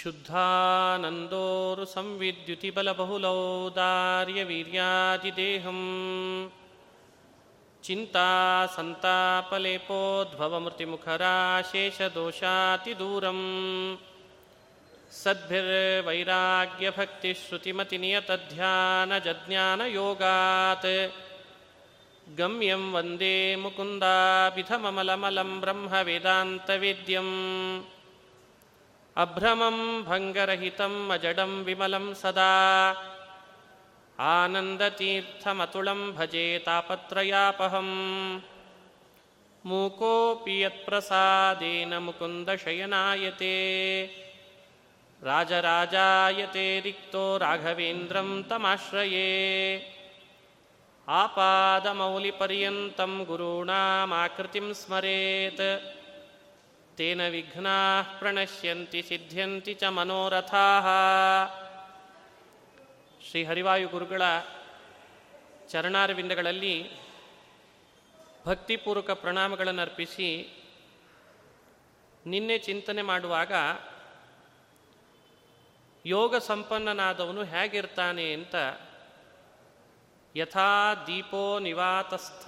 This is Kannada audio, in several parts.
शुद्धानन्दोरु संविद्युतिबलबहुलौदार्यवीर्यादिदेहम् चिन्तासन्तापलेपोद्भवमृतिमुखराशेषदोषातिदूरम् सद्भिर्वैराग्यभक्तिश्रुतिमतिनियतध्यानजज्ञानयोगात्। गम्यं वन्दे मुकुन्दाभिधममलमलं ब्रह्मवेदान्तवेद्यम् अभ्रमं भङ्गरहितम् अजडं विमलं सदा। आनन्दतीर्थमतुलं भजे तापत्रयापहम् मूकोऽपि यत्प्रसादेन मुकुन्दशयनायते। राजराजायते रिक्तो राघवेन्द्रं तमाश्रये। आपादमौलिपर्यन्तं गुरूणामाकृतिं स्मरेत् तेन विघ्नाः प्रणश्यन्ति ಸಿದ್ಧ್ಯಂತಿ ಚ ಮನೋರಥಾಃ ಶ್ರೀ ಹರಿವಾಯು ಗುರುಗಳ ಚರಣಾರವಿಂದಗಳಲ್ಲಿ ಭಕ್ತಿಪೂರ್ವಕ ಪ್ರಣಾಮಗಳನ್ನು ಅರ್ಪಿಸಿ ನಿನ್ನೆ ಚಿಂತನೆ ಮಾಡುವಾಗ ಯೋಗ ಸಂಪನ್ನನಾದವನು ಹೇಗಿರ್ತಾನೆ ಅಂತ ಯಥಾ ದೀಪೋ ನಿವಾತಸ್ಥ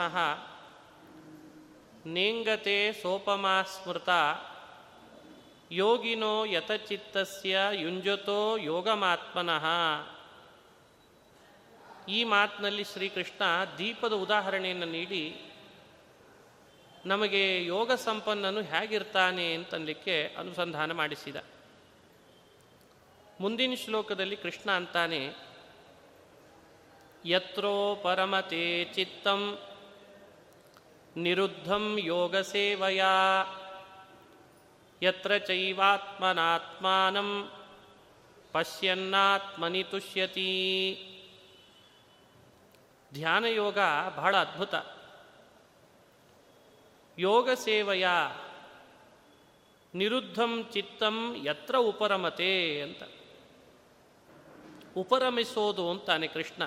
ನೇಂಗತೆ ಸೋಪಮಾ ಸ್ಮೃತ. ಯೋಗಿನೋ ಯತಚಿತ್ತಸ್ಯ ಯುಂಜತೋ ಯೋಗಮಾತ್ಮನಃ. ಈ ಮಾತಿನಲ್ಲಿ ಶ್ರೀಕೃಷ್ಣ ದೀಪದ ಉದಾಹರಣೆಯನ್ನು ನೀಡಿ, ನಮಗೆ ಯೋಗ ಸಂಪನ್ನನು ಹೇಗಿರ್ತಾನೆ ಅಂತನ್ಲಿಕ್ಕೆ ಅನುಸಂಧಾನ ಮಾಡಿಸಿದ. ಮುಂದಿನ ಶ್ಲೋಕದಲ್ಲಿ ಕೃಷ್ಣ ಅಂತಾನೆ, ಯತ್ರೋ ಪರಮತೆ ಚಿತ್ತಂ ನಿರುದ್ಧಂ योगसेवया यत्र ಚೈವಾತ್ಮನಾತ್ಮಾನಂ ಪಶ್ಯನ್ನಾತ್ಮನಿ ತುಷ್ಯತಿ. ಧ್ಯಾನ ಯೋಗ ಬಹಳ ಅದ್ಭುತ. ಯೋಗ ಸೇವೆಯ ನಿರುದ್ಧಂ ಚಿತ್ತಂ ಯತ್ರ ಉಪರಮತೆ ಅಂತ. ಉಪರಮಿಸೋದು ಅಂತಾನೆ ಕೃಷ್ಣ.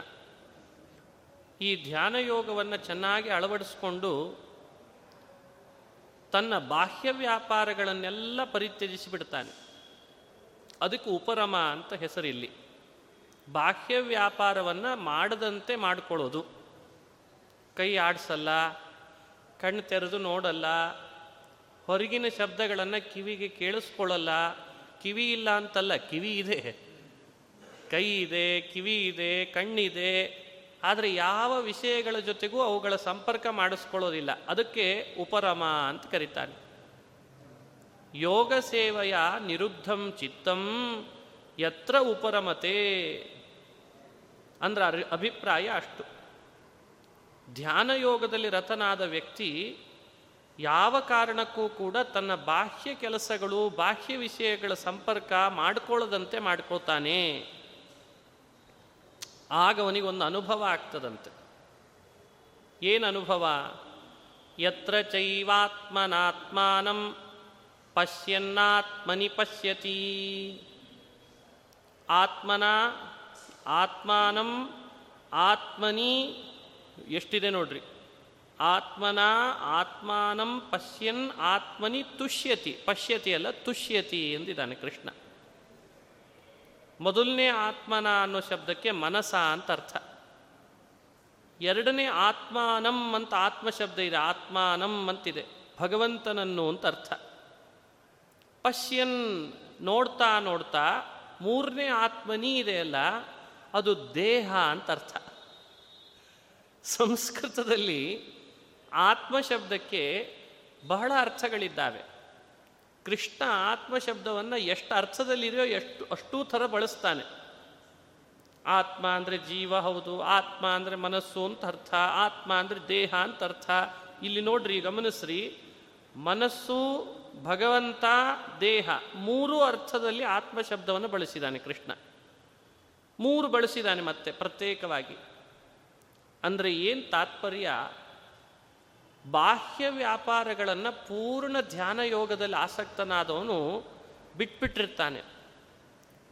ಈ ಧ್ಯಾನ ಯೋಗವನ್ನು ಚೆನ್ನಾಗಿ ಅಳವಡಿಸಿಕೊಂಡು ತನ್ನ ಬಾಹ್ಯ ವ್ಯಾಪಾರಗಳನ್ನೆಲ್ಲ ಪರಿತ್ಯಜಿಸಿಬಿಡ್ತಾನೆ ಅದಕ್ಕೆ ಉಪರಮ ಅಂತ ಹೆಸರಿಲ್ಲಿ. ಬಾಹ್ಯ ವ್ಯಾಪಾರವನ್ನು ಮಾಡದಂತೆ ಮಾಡಿಕೊಳ್ಳೋದು. ಕೈ ಆಡಿಸಲ್ಲ, ಕಣ್ಣು ತೆರೆದು ನೋಡಲ್ಲ, ಹೊರಗಿನ ಶಬ್ದಗಳನ್ನು ಕಿವಿಗೆ ಕೇಳಿಸ್ಕೊಳ್ಳಲ್ಲ, ಕಿವಿ ಇಲ್ಲ ಅಂತಲ್ಲ, ಕಿವಿ ಇದೆ. ಕೈ ಇದೆ, ಕಿವಿ ಇದೆ, ಕಣ್ಣಿದೆ. ಆದರೆ ಯಾವ ವಿಷಯಗಳ ಜೊತೆಗೂ ಅವುಗಳ ಸಂಪರ್ಕ ಮಾಡಿಸ್ಕೊಳ್ಳೋದಿಲ್ಲ. ಅದಕ್ಕೆ ಉಪರಮ ಅಂತ ಕರೀತಾನೆ ಯೋಗ ಸೇವೆಯ ನಿರುದ್ಧಂ ಚಿತ್ತಂ ಯತ್ರ ಉಪರಮತೆ ಅಂದ್ರೆ ಅಭಿಪ್ರಾಯ ಅಷ್ಟು. ಧ್ಯಾನ ಯೋಗದಲ್ಲಿ ರತನಾದ ವ್ಯಕ್ತಿ ಯಾವ ಕಾರಣಕ್ಕೂ ಕೂಡ ತನ್ನ ಬಾಹ್ಯ ಕೆಲಸಗಳು, ಬಾಹ್ಯ ವಿಷಯಗಳ ಸಂಪರ್ಕ ಮಾಡಿಕೊಳ್ಳದಂತೆ ಮಾಡ್ಕೋತಾನೆ ಆಗ ಅವನಿಗೊಂದು ಅನುಭವ ಆಗ್ತದಂತೆ. ಏನು ಅನುಭವ? ಯತ್ರ ಚೈವಾತ್ಮನಾತ್ಮಾನಂ ಪಶ್ಯನ್ನಾತ್ಮನಿ ಪಶ್ಯತಿ. ಆತ್ಮನ, ಆತ್ಮಾನಂ ಆತ್ಮನಿ, ಎಷ್ಟಿದೆ ನೋಡ್ರಿ? ಆತ್ಮನ, ಆತ್ಮಾನಂ ಪಶ್ಯನ್, ಆತ್ಮನಿ ತುಷ್ಯತಿ. ಪಶ್ಯತಿ ಅಲ್ಲ, ತುಷ್ಯತಿ ಎಂದಿದ್ದಾನೆ ಕೃಷ್ಣ. ಮೊದಲನೇ ಆತ್ಮನ ಅನ್ನೋ ಶಬ್ದಕ್ಕೆ ಮನಸ ಅಂತ ಅರ್ಥ. ಎರಡನೇ ಆತ್ಮಾನಂ ಅಂತ ಆತ್ಮ ಶಬ್ದ ಇದೆ, ಆತ್ಮಾನಂ ಅಂತಿದೆ, ಭಗವಂತನನ್ನು ಅಂತ ಅರ್ಥ. ಪಶ್ಯನ್ ನೋಡ್ತಾ ನೋಡ್ತಾ ಮೂರನೇ ಆತ್ಮನಿ ಇದೆಯಲ್ಲ ಅದು ದೇಹ ಅಂತ ಅರ್ಥ. ಸಂಸ್ಕೃತದಲ್ಲಿ ಆತ್ಮ ಶಬ್ದಕ್ಕೆ ಬಹಳ ಅರ್ಥಗಳಿದ್ದಾವೆ. ಕೃಷ್ಣ ಆತ್ಮ ಶಬ್ದವನ್ನು ಎಷ್ಟು ಅರ್ಥದಲ್ಲಿದೆಯೋ ಎಷ್ಟು ಅಷ್ಟೂ ಥರ ಬಳಸ್ತಾನೆ. ಆತ್ಮ ಅಂದರೆ ಜೀವ ಹೌದು, ಆತ್ಮ ಅಂದರೆ ಮನಸ್ಸು ಅಂತ ಅರ್ಥ, ಆತ್ಮ ಅಂದರೆ ದೇಹ ಅಂತ ಅರ್ಥ. ಇಲ್ಲಿ ನೋಡ್ರಿ, ಗಮನಿಸ್ರಿ. ಮನಸ್ಸು, ಭಗವಂತ, ದೇಹ ಮೂರು ಅರ್ಥದಲ್ಲಿ ಆತ್ಮ ಶಬ್ದವನ್ನು ಬಳಸಿದ್ದಾನೆ ಕೃಷ್ಣ. ಮೂರು ಬಳಸಿದ್ದಾನೆ ಮತ್ತೆ ಪ್ರತ್ಯೇಕವಾಗಿ. ಅಂದರೆ ಏನು ತಾತ್ಪರ್ಯ? ಬಾಹ್ಯ ವ್ಯಾಪಾರಗಳನ್ನು ಪೂರ್ಣ ಧ್ಯಾನ ಯೋಗದಲ್ಲಿ ಆಸಕ್ತನಾದವನು ಬಿಟ್ಬಿಟ್ಟಿರ್ತಾನೆ.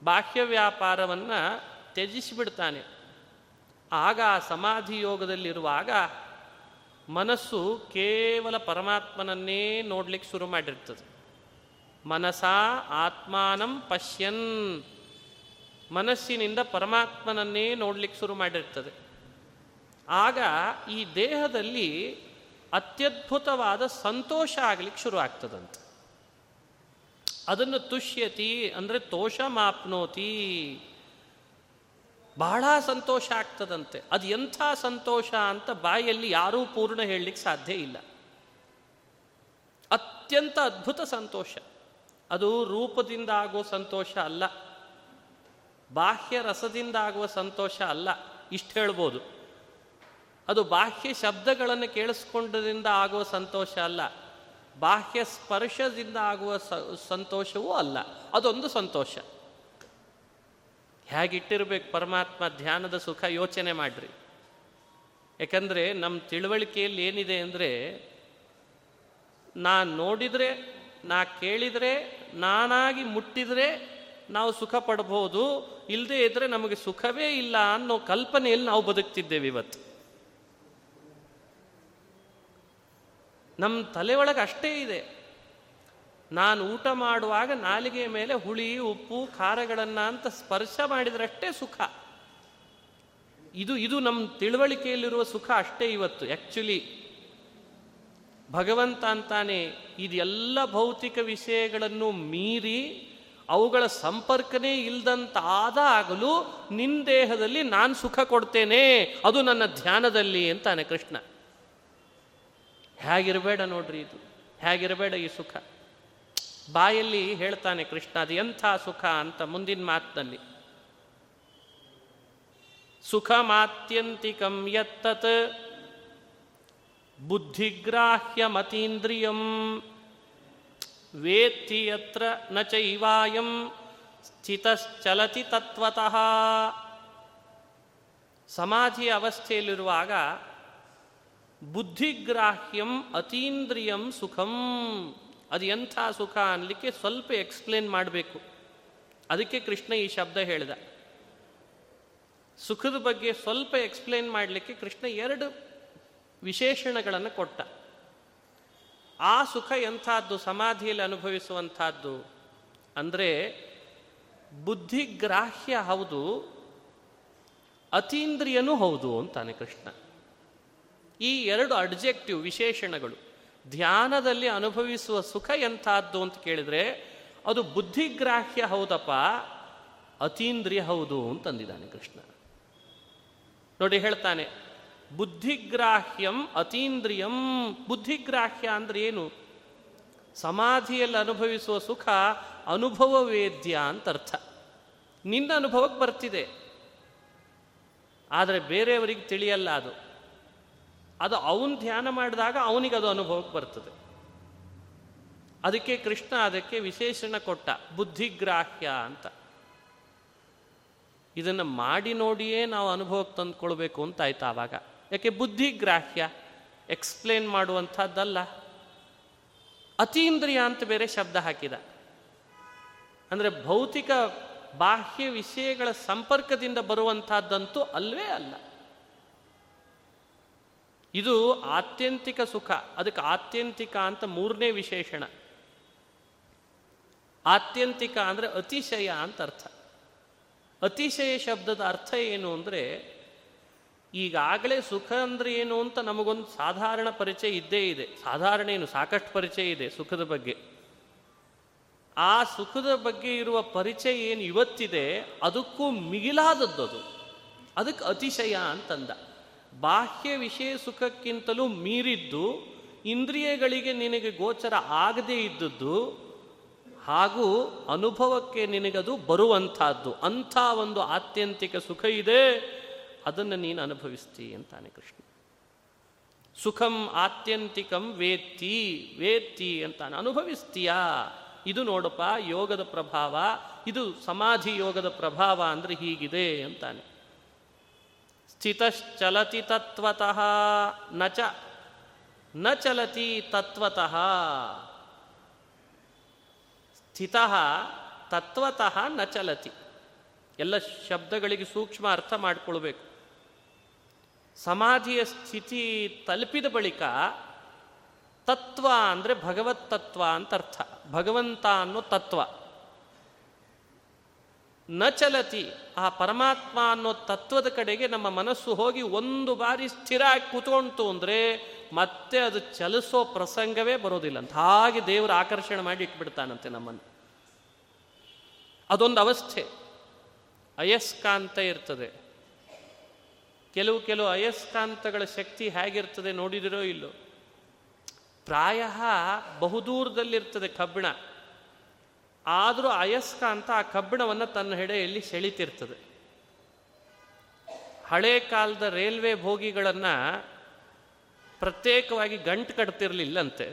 ಬಾಹ್ಯ ವ್ಯಾಪಾರವನ್ನು ತ್ಯಜಿಸಿಬಿಡ್ತಾನೆ. ಆಗ ಆ ಸಮಾಧಿ ಯೋಗದಲ್ಲಿರುವಾಗ ಮನಸ್ಸು ಕೇವಲ ಪರಮಾತ್ಮನನ್ನೇ ನೋಡ್ಲಿಕ್ಕೆ ಶುರು ಮಾಡಿರ್ತದೆ. ಮನಸಾ ಆತ್ಮಾನಂ ಪಶ್ಯನ್. ಮನಸ್ಸಿನಿಂದ ಪರಮಾತ್ಮನನ್ನೇ ನೋಡ್ಲಿಕ್ಕೆ ಶುರು ಮಾಡಿರ್ತದೆ. ಆಗ ಈ ದೇಹದಲ್ಲಿ ಅತ್ಯದ್ಭುತವಾದ ಸಂತೋಷ ಆಗಲಿಕ್ಕೆ ಶುರು ಆಗ್ತದಂತೆ. ಅದನ್ನು ತುಷ್ಯತಿ ಅಂದರೆ ತೋಷ ಮಾಪ್ನೋತಿ ಬಹಳ ಸಂತೋಷ ಆಗ್ತದಂತೆ. ಅದು ಎಂಥ ಸಂತೋಷ ಅಂತ ಬಾಯಲ್ಲಿ ಯಾರೂ ಪೂರ್ಣ ಹೇಳಲಿಕ್ಕೆ ಸಾಧ್ಯ ಇಲ್ಲ. ಅತ್ಯಂತ ಅದ್ಭುತ ಸಂತೋಷ. ಅದು ರೂಪದಿಂದ ಆಗುವ ಸಂತೋಷ ಅಲ್ಲ. ಬಾಹ್ಯ ರಸದಿಂದ ಆಗುವ ಸಂತೋಷ ಅಲ್ಲ. ಇಷ್ಟು ಹೇಳ್ಬೋದು. ಅದು ಬಾಹ್ಯ ಶಬ್ದಗಳನ್ನು ಕೇಳಿಸ್ಕೊಂಡ್ರಿಂದ ಆಗುವ ಸಂತೋಷ ಅಲ್ಲ. ಬಾಹ್ಯ ಸ್ಪರ್ಶದಿಂದ ಆಗುವ ಸಂತೋಷವೂ ಅಲ್ಲ. ಅದೊಂದು ಸಂತೋಷ. ಹೇಗಿಟ್ಟಿರ್ಬೇಕು ಪರಮಾತ್ಮ ಧ್ಯಾನದ ಸುಖ ಯೋಚನೆ ಮಾಡ್ರಿ. ಯಾಕಂದರೆ ನಮ್ಮ ತಿಳುವಳಿಕೆಯಲ್ಲಿ ಏನಿದೆ ಅಂದರೆ ನಾ ನೋಡಿದರೆ, ನಾ ಕೇಳಿದರೆ, ನಾನಾಗಿ ಮುಟ್ಟಿದರೆ ನಾವು ಸುಖ ಪಡಬಹುದು ಇಲ್ಲದೇ ಇದ್ರೆ ನಮಗೆ ಸುಖವೇ ಇಲ್ಲ ಅನ್ನೋ ಕಲ್ಪನೆಯಲ್ಲಿ ನಾವು ಬದುಕ್ತಿದ್ದೇವೆ ಇವತ್ತು. ನಮ್ಮ ತಲೆ ಒಳಗೆ ಅಷ್ಟೇ ಇದೆ. ನಾನು ಊಟ ಮಾಡುವಾಗ ನಾಲಿಗೆ ಮೇಲೆ ಹುಳಿ, ಉಪ್ಪು, ಖಾರಗಳನ್ನು ಅಂತ ಸ್ಪರ್ಶ ಮಾಡಿದ್ರಷ್ಟೇ ಸುಖ. ಇದು ಇದು ನಮ್ಮ ತಿಳುವಳಿಕೆಯಲ್ಲಿರುವ ಸುಖ ಅಷ್ಟೇ ಇವತ್ತು. ಆ್ಯಕ್ಚುಲಿ ಭಗವಂತ ಅಂತಾನೆ ಇದೆಲ್ಲ ಭೌತಿಕ ವಿಷಯಗಳನ್ನು ಮೀರಿ ಅವುಗಳ ಸಂಪರ್ಕನೇ ಇಲ್ದಂತಾದಾಗಲೂ ನಿನ್ನ ದೇಹದಲ್ಲಿ ನಾನು ಸುಖ ಕೊಡ್ತೇನೆ. ಅದು ನನ್ನ ಧ್ಯಾನದಲ್ಲಿ ಅಂತಾನೆ ಕೃಷ್ಣ. ಹೇಗಿರಬೇಡ ನೋಡ್ರಿ ಇದು. ಹೇಗಿರಬೇಡ ಈ ಸುಖ. ಬಾಯಲ್ಲಿ ಹೇಳ್ತಾನೆ ಕೃಷ್ಣ, ಅದು ಎಂಥ ಸುಖ ಅಂತ ಮುಂದಿನ ಮಾತಿನಲ್ಲಿ. ಸುಖ ಮಾತ್ಯಂತಿಕಂ ಯತ್ತತ್ ಬುದ್ಧಿಗ್ರಾಹ್ಯ ಮತೀಂದ್ರಿಯಂ ವೇತ್ತಿ ಯತ್ರ ನ ಚೈವಾಯಂ ಸ್ಥಿತಶ್ಚಲತಿ ತತ್ವತಃ. ಸಮಾಧಿ ಅವಸ್ಥೆಯಲ್ಲಿರುವಾಗ ಬುದ್ಧಿಗ್ರಾಹ್ಯಂ ಅತೀಂದ್ರಿಯಂ ಸುಖಂ. ಅದು ಎಂಥ ಸುಖ ಅನ್ನಲಿಕ್ಕೆ ಸ್ವಲ್ಪ ಎಕ್ಸ್ಪ್ಲೇನ್ ಮಾಡಬೇಕು. ಅದಕ್ಕೆ ಕೃಷ್ಣ ಈ ಶಬ್ದ ಹೇಳಿದ. ಸುಖದ ಬಗ್ಗೆ ಸ್ವಲ್ಪ ಎಕ್ಸ್ಪ್ಲೇನ್ ಮಾಡಲಿಕ್ಕೆ ಕೃಷ್ಣ ಎರಡು ವಿಶೇಷಣಗಳನ್ನು ಕೊಟ್ಟ. ಆ ಸುಖ ಎಂಥದ್ದು, ಸಮಾಧಿಯಲ್ಲಿ ಅನುಭವಿಸುವಂಥದ್ದು ಅಂದರೆ ಬುದ್ಧಿಗ್ರಾಹ್ಯ ಹೌದು, ಅತೀಂದ್ರಿಯನೂ ಹೌದು ಅಂತಾನೆ ಕೃಷ್ಣ. ಈ ಎರಡು ಅಡ್ಜೆಕ್ಟಿವ್ ವಿಶೇಷಣಗಳು. ಧ್ಯಾನದಲ್ಲಿ ಅನುಭವಿಸುವ ಸುಖ ಎಂಥದ್ದು ಅಂತ ಕೇಳಿದ್ರೆ, ಅದು ಬುದ್ಧಿಗ್ರಾಹ್ಯ ಹೌದಪ್ಪ, ಅತೀಂದ್ರಿಯ ಹೌದು ಅಂತಂದಿದ್ದಾನೆ ಕೃಷ್ಣ. ನೋಡಿ ಹೇಳ್ತಾನೆ, ಬುದ್ಧಿಗ್ರಾಹ್ಯಂ ಅತೀಂದ್ರಿಯಂ. ಬುದ್ಧಿಗ್ರಾಹ್ಯ ಅಂದ್ರೆ ಏನು? ಸಮಾಧಿಯಲ್ಲಿ ಅನುಭವಿಸುವ ಸುಖ ಅನುಭವ ವೇದ್ಯ ಅಂತ ಅರ್ಥ ನಿನ್ನ ಅನುಭವಕ್ಕೆ ಬರ್ತಿದೆ. ಆದರೆ ಬೇರೆಯವರಿಗೆ ತಿಳಿಯಲ್ಲ ಅದು. ಅದು ಅವನು ಧ್ಯಾನ ಮಾಡಿದಾಗ ಅವನಿಗೆ ಅದು ಅನುಭವಕ್ಕೆ ಬರ್ತದೆ. ಅದಕ್ಕೆ ಕೃಷ್ಣ ಅದಕ್ಕೆ ವಿಶೇಷಣ ಕೊಟ್ಟ, ಬುದ್ಧಿಗ್ರಾಹ್ಯ ಅಂತ. ಇದನ್ನು ಮಾಡಿ ನೋಡಿಯೇ ನಾವು ಅನುಭವಕ್ಕೆ ತಂದುಕೊಳ್ಬೇಕು ಅಂತ ಆಯ್ತು ಆವಾಗ. ಯಾಕೆ ಬುದ್ಧಿಗ್ರಾಹ್ಯ ಎಕ್ಸ್ಪ್ಲೇನ್ ಮಾಡುವಂಥದ್ದಲ್ಲ. ಅತೀಂದ್ರಿಯ ಅಂತ ಬೇರೆ ಶಬ್ದ ಹಾಕಿದ. ಅಂದರೆ ಭೌತಿಕ ಬಾಹ್ಯ ವಿಷಯಗಳ ಸಂಪರ್ಕದಿಂದ ಬರುವಂಥದ್ದಂತೂ ಅಲ್ವೇ ಅಲ್ಲ. ಇದು ಆತ್ಯಂತಿಕ ಸುಖ. ಅದಕ್ಕೆ ಆತ್ಯಂತಿಕ ಅಂತ ಮೂರನೇ ವಿಶೇಷಣ. ಆತ್ಯಂತಿಕ ಅಂದರೆ ಅತಿಶಯ ಅಂತ ಅರ್ಥ. ಅತಿಶಯ ಶಬ್ದದ ಅರ್ಥ ಏನು ಅಂದರೆ ಈಗಾಗಲೇ ಸುಖ ಅಂದರೆ ಏನು ಅಂತ ನಮಗೊಂದು ಸಾಧಾರಣ ಪರಿಚಯ ಇದ್ದೇ ಇದೆ. ಸಾಧಾರಣ ಏನು? ಸಾಕಷ್ಟು ಪರಿಚಯ ಇದೆ ಸುಖದ ಬಗ್ಗೆ. ಆ ಸುಖದ ಬಗ್ಗೆ ಇರುವ ಪರಿಚಯ ಏನು ಇವತ್ತಿದೆ, ಅದಕ್ಕೂ ಮಿಗಿಲಾದದ್ದು ಅದು ಅದಕ್ಕೆ ಅತಿಶಯ ಅಂತಂದ. ಬಾಹ್ಯ ವಿಷಯ ಸುಖಕ್ಕಿಂತಲೂ ಮೀರಿದ್ದು ಇಂದ್ರಿಯಗಳಿಗೆ ನಿನಗೆ ಗೋಚರ ಆಗದೇ ಇದ್ದದ್ದು ಹಾಗೂ ಅನುಭವಕ್ಕೆ ನಿನಗದು ಬರುವಂಥದ್ದು. ಅಂಥ ಒಂದು ಆತ್ಯಂತಿಕ ಸುಖ ಇದೆ. ಅದನ್ನು ನೀನು ಅನುಭವಿಸ್ತೀ ಅಂತಾನೆ ಕೃಷ್ಣ. ಸುಖಂ ಆತ್ಯಂತಿಕಂ ವೇತ್ತಿ ವೇತ್ತಿ ಅಂತಾನೆ. ಅನುಭವಿಸ್ತೀಯಾ? ಇದು ನೋಡಪ್ಪ, ಯೋಗದ ಪ್ರಭಾವ, ಇದು ಸಮಾಧಿ ಯೋಗದ ಪ್ರಭಾವ ಅಂದರೆ ಹೀಗಿದೆ ಅಂತಾನೆ. ಸ್ಥಿತಶ್ಚಲತಿ ತತ್ವತಃ ನ ಚ ನ ಚಲತಿ ತತ್ವತಃ ಸ್ಥಿತ, ತತ್ವತಃ ನ ಚಲತಿ ಎಲ್ಲ ಶಬ್ದಗಳಿಗೆ ಸೂಕ್ಷ್ಮ ಅರ್ಥ ಮಾಡಿಕೊಳ್ಬೇಕು. ಸಮಾಧಿಯ ಸ್ಥಿತಿ ತಲುಪಿದ ಬಳಿಕ ತತ್ವ ಅಂದರೆ ಭಗವತ್ ತತ್ವ ಅಂತ ಅರ್ಥ. ಭಗವಂತ ಅನ್ನೋ ತತ್ವ. ನ ಚಲತಿ. ಆ ಪರಮಾತ್ಮ ಅನ್ನೋ ತತ್ವದ ಕಡೆಗೆ ನಮ್ಮ ಮನಸ್ಸು ಹೋಗಿ ಒಂದು ಬಾರಿ ಸ್ಥಿರ ಆಗಿ ಕೂತ್ಕೊಂತು ಅಂದರೆ ಮತ್ತೆ ಅದು ಚಲಿಸೋ ಪ್ರಸಂಗವೇ ಬರೋದಿಲ್ಲ. ಅಂತ ಹಾಗೆ ದೇವರು ಆಕರ್ಷಣೆ ಮಾಡಿ ಇಟ್ಬಿಡ್ತಾನಂತೆ ನಮ್ಮನ್ನು. ಅದೊಂದು ಅವಸ್ಥೆ. ಅಯಸ್ಕಾಂತ ಇರ್ತದೆ. ಕೆಲವು ಕೆಲವು ಅಯಸ್ಕಾಂತಗಳ ಶಕ್ತಿ ಹೇಗಿರ್ತದೆ ನೋಡಿದಿರೋ ಇಲ್ಲೋ. ಪ್ರಾಯ ಬಹುದೂರದಲ್ಲಿರ್ತದೆ ಕಬ್ಬಿಣ. ಆದರೂ ಅಯಸ್ಕಾಂತ ಆ ಕಬ್ಬಿಣವನ್ನು ತನ್ನ ಹೆಡೆಯಲ್ಲಿ ಸೆಳಿತಿರ್ತದೆ. ಹಳೆ ಕಾಲದ ರೈಲ್ವೆ ಭೋಗಿಗಳನ್ನು ಪ್ರತ್ಯೇಕವಾಗಿ ಗಂಟು ಕಟ್ತಿರಲಿಲ್ಲಂತೆ.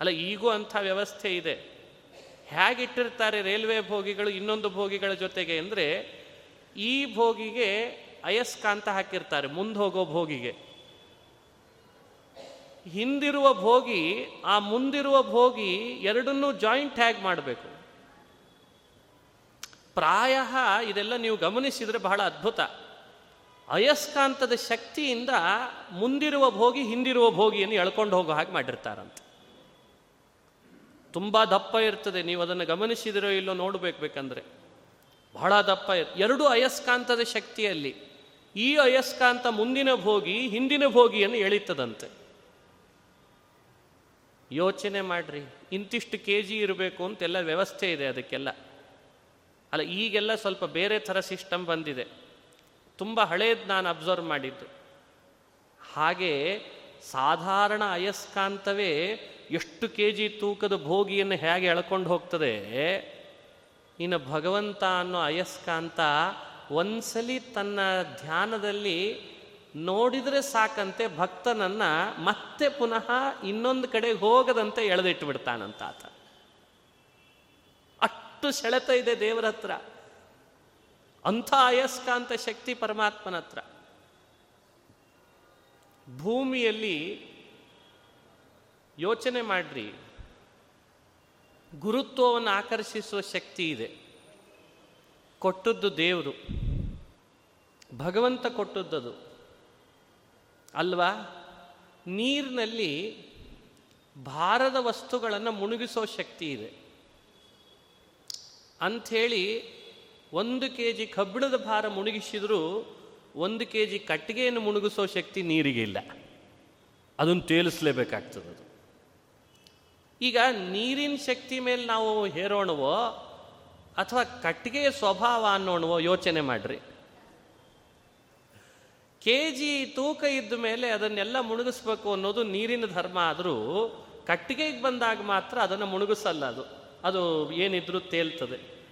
ಅಲ್ಲ, ಈಗೂ ಅಂಥ ವ್ಯವಸ್ಥೆ ಇದೆ. ಹೇಗಿಟ್ಟಿರ್ತಾರೆ ರೈಲ್ವೆ ಭೋಗಿಗಳು ಇನ್ನೊಂದು ಭೋಗಿಗಳ ಜೊತೆಗೆ ಅಂದರೆ ಈ ಭೋಗಿಗೆ ಅಯಸ್ಕಾಂತ ಹಾಕಿರ್ತಾರೆ, ಮುಂದೆ ಹೋಗೋ ಭೋಗಿಗೆ ಹಿಂದಿರುವ ಭೋಗಿ, ಆ ಮುಂದಿರುವ ಭೋಗಿ ಎರಡನ್ನೂ ಜಾಯಿಂಟ್ ಹ್ಯಾಗ್ ಮಾಡಬೇಕು. ಪ್ರಾಯ ಇದೆಲ್ಲ ನೀವು ಗಮನಿಸಿದರೆ ಬಹಳ ಅದ್ಭುತ. ಅಯಸ್ಕಾಂತದ ಶಕ್ತಿಯಿಂದ ಮುಂದಿರುವ ಭೋಗಿ ಹಿಂದಿರುವ ಭೋಗಿಯನ್ನು ಎಳ್ಕೊಂಡು ಹೋಗೋ ಹಾಗೆ ಮಾಡಿರ್ತಾರಂತೆ. ತುಂಬ ದಪ್ಪ ಇರ್ತದೆ, ನೀವು ಅದನ್ನು ಗಮನಿಸಿದಿರೋ ಇಲ್ಲೋ ನೋಡಬೇಕು ಬೇಕಂದ್ರೆ. ಬಹಳ ದಪ್ಪ ಇರ್, ಎರಡು ಅಯಸ್ಕಾಂತದ ಶಕ್ತಿಯಲ್ಲಿ ಈ ಅಯಸ್ಕಾಂತ ಮುಂದಿನ ಭೋಗಿ ಹಿಂದಿನ ಭೋಗಿಯನ್ನು ಎಳಿತದಂತೆ. ಯೋಚನೆ ಮಾಡ್ರಿ. ಇಂತಿಷ್ಟು ಕೆ ಜಿ ಇರಬೇಕು ಅಂತೆಲ್ಲ ವ್ಯವಸ್ಥೆ ಇದೆ ಅದಕ್ಕೆಲ್ಲ. ಅಲ್ಲ, ಈಗೆಲ್ಲ ಸ್ವಲ್ಪ ಬೇರೆ ಥರ ಸಿಸ್ಟಮ್ ಬಂದಿದೆ. ತುಂಬ ಹಳೇದು ನಾನು ಅಬ್ಸರ್ವ್ ಮಾಡಿದ್ದು. ಹಾಗೆ ಸಾಧಾರಣ ಅಯಸ್ಕಾಂತವೇ ಎಷ್ಟು ಕೆ ಜಿ ತೂಕದ ಭೋಗಿಯನ್ನು ಹೇಗೆ ಎಳ್ಕೊಂಡು ಹೋಗ್ತದೆ? ಇನ್ನು ಭಗವಂತ ಅನ್ನೋ ಅಯಸ್ಕಾಂತ ಒಂದ್ಸಲಿ ತನ್ನ ಧ್ಯಾನದಲ್ಲಿ ನೋಡಿದರೆ ಸಾಕಂತೆ ಭಕ್ತನನ್ನ ಮತ್ತೆ ಪುನಃ ಇನ್ನೊಂದು ಕಡೆ ಹೋಗದಂತೆ ಎಳೆದಿಟ್ಟು ಬಿಡ್ತಾನಂತ ಆತ. ಅಷ್ಟು ಸೆಳೆತ ಇದೆ ದೇವರ ಹತ್ರ ಅಂಥ ಅಯಸ್ಕಾಂತ ಶಕ್ತಿ ಪರಮಾತ್ಮನ ಹತ್ರ ಭೂಮಿಯಲ್ಲಿ ಯೋಚನೆ ಮಾಡ್ರಿ. ಗುರುತ್ವವನ್ನು ಆಕರ್ಷಿಸುವ ಶಕ್ತಿ ಇದೆ. ಕೊಟ್ಟದ್ದು ದೇವರು. ಭಗವಂತ ಕೊಟ್ಟದ್ದದು. ಅಲ್ವಾ? ನೀರಿನಲ್ಲಿ ಭಾರದ ವಸ್ತುಗಳನ್ನು ಮುಳುಗಿಸೋ ಶಕ್ತಿ ಇದೆ. ಅಂಥೇಳಿ ಒಂದು ಕೆ ಜಿ ಕಬ್ಬಿಣದ ಭಾರ ಮುಳುಗಿಸಿದರೂ ಒಂದು ಕೆ ಜಿ ಕಟ್ಟಿಗೆಯನ್ನು ಮುಳುಗಿಸೋ ಶಕ್ತಿ ನೀರಿಗೆ ಇಲ್ಲ. ಅದನ್ನು ತೇಲಿಸಲೇಬೇಕಾಗ್ತದೆ ಅದು. ಈಗ ನೀರಿನ ಶಕ್ತಿ ಮೇಲೆ ನಾವು ಹೇರೋಣವೋ ಅಥವಾ ಕಟ್ಟಿಗೆಯ ಸ್ವಭಾವ ಅನ್ನೋಣವೋ ಯೋಚನೆ ಮಾಡ್ರಿ. ಕೆ ಜಿ ತೂಕ ಇದ್ದ ಮೇಲೆ ಅದನ್ನೆಲ್ಲ ಮುಳುಗಿಸ್ಬೇಕು ಅನ್ನೋದು ನೀರಿನ ಧರ್ಮ ಆದರೂ ಕಟ್ಟಿಗೆಗೆ ಬಂದಾಗ ಮಾತ್ರ ಅದನ್ನು ಮುಳುಗಿಸಲ್ಲ ಅದು. ಅದು ಏನಿದ್ರೂ ತೇಲ್ತದೆ.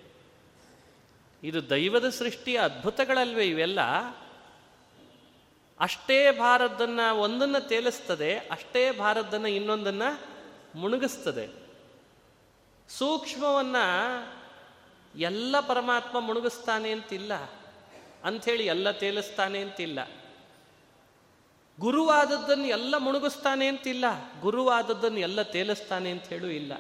ಇದು ದೈವದ ಸೃಷ್ಟಿಯ ಅದ್ಭುತಗಳಲ್ವೇ ಇವೆಲ್ಲ. ಅಷ್ಟೇ ಭಾರದ್ದನ್ನ ಒಂದನ್ನು ತೇಲಿಸ್ತದೆ, ಅಷ್ಟೇ ಭಾರದ್ದನ್ನು ಇನ್ನೊಂದನ್ನು ಮುಳುಗಿಸ್ತದೆ ಸೂಕ್ಷ್ಮವನ್ನ ಎಲ್ಲ ಪರಮಾತ್ಮ ಮುಳುಗಿಸ್ತಾನೆ ಅಂತಿಲ್ಲ. ಅಂಥೇಳಿ ಎಲ್ಲ ತೇಲಿಸ್ತಾನೆ ಅಂತಿಲ್ಲ. ಗುರುವಾದದ್ದನ್ನು ಎಲ್ಲ ಮುಣುಗಿಸ್ತಾನೆ ಅಂತಿಲ್ಲ, ಗುರುವಾದದ್ದನ್ನು ಎಲ್ಲ ತೇಲಿಸ್ತಾನೆ ಅಂತ ಹೇಳೂ ಇಲ್ಲ.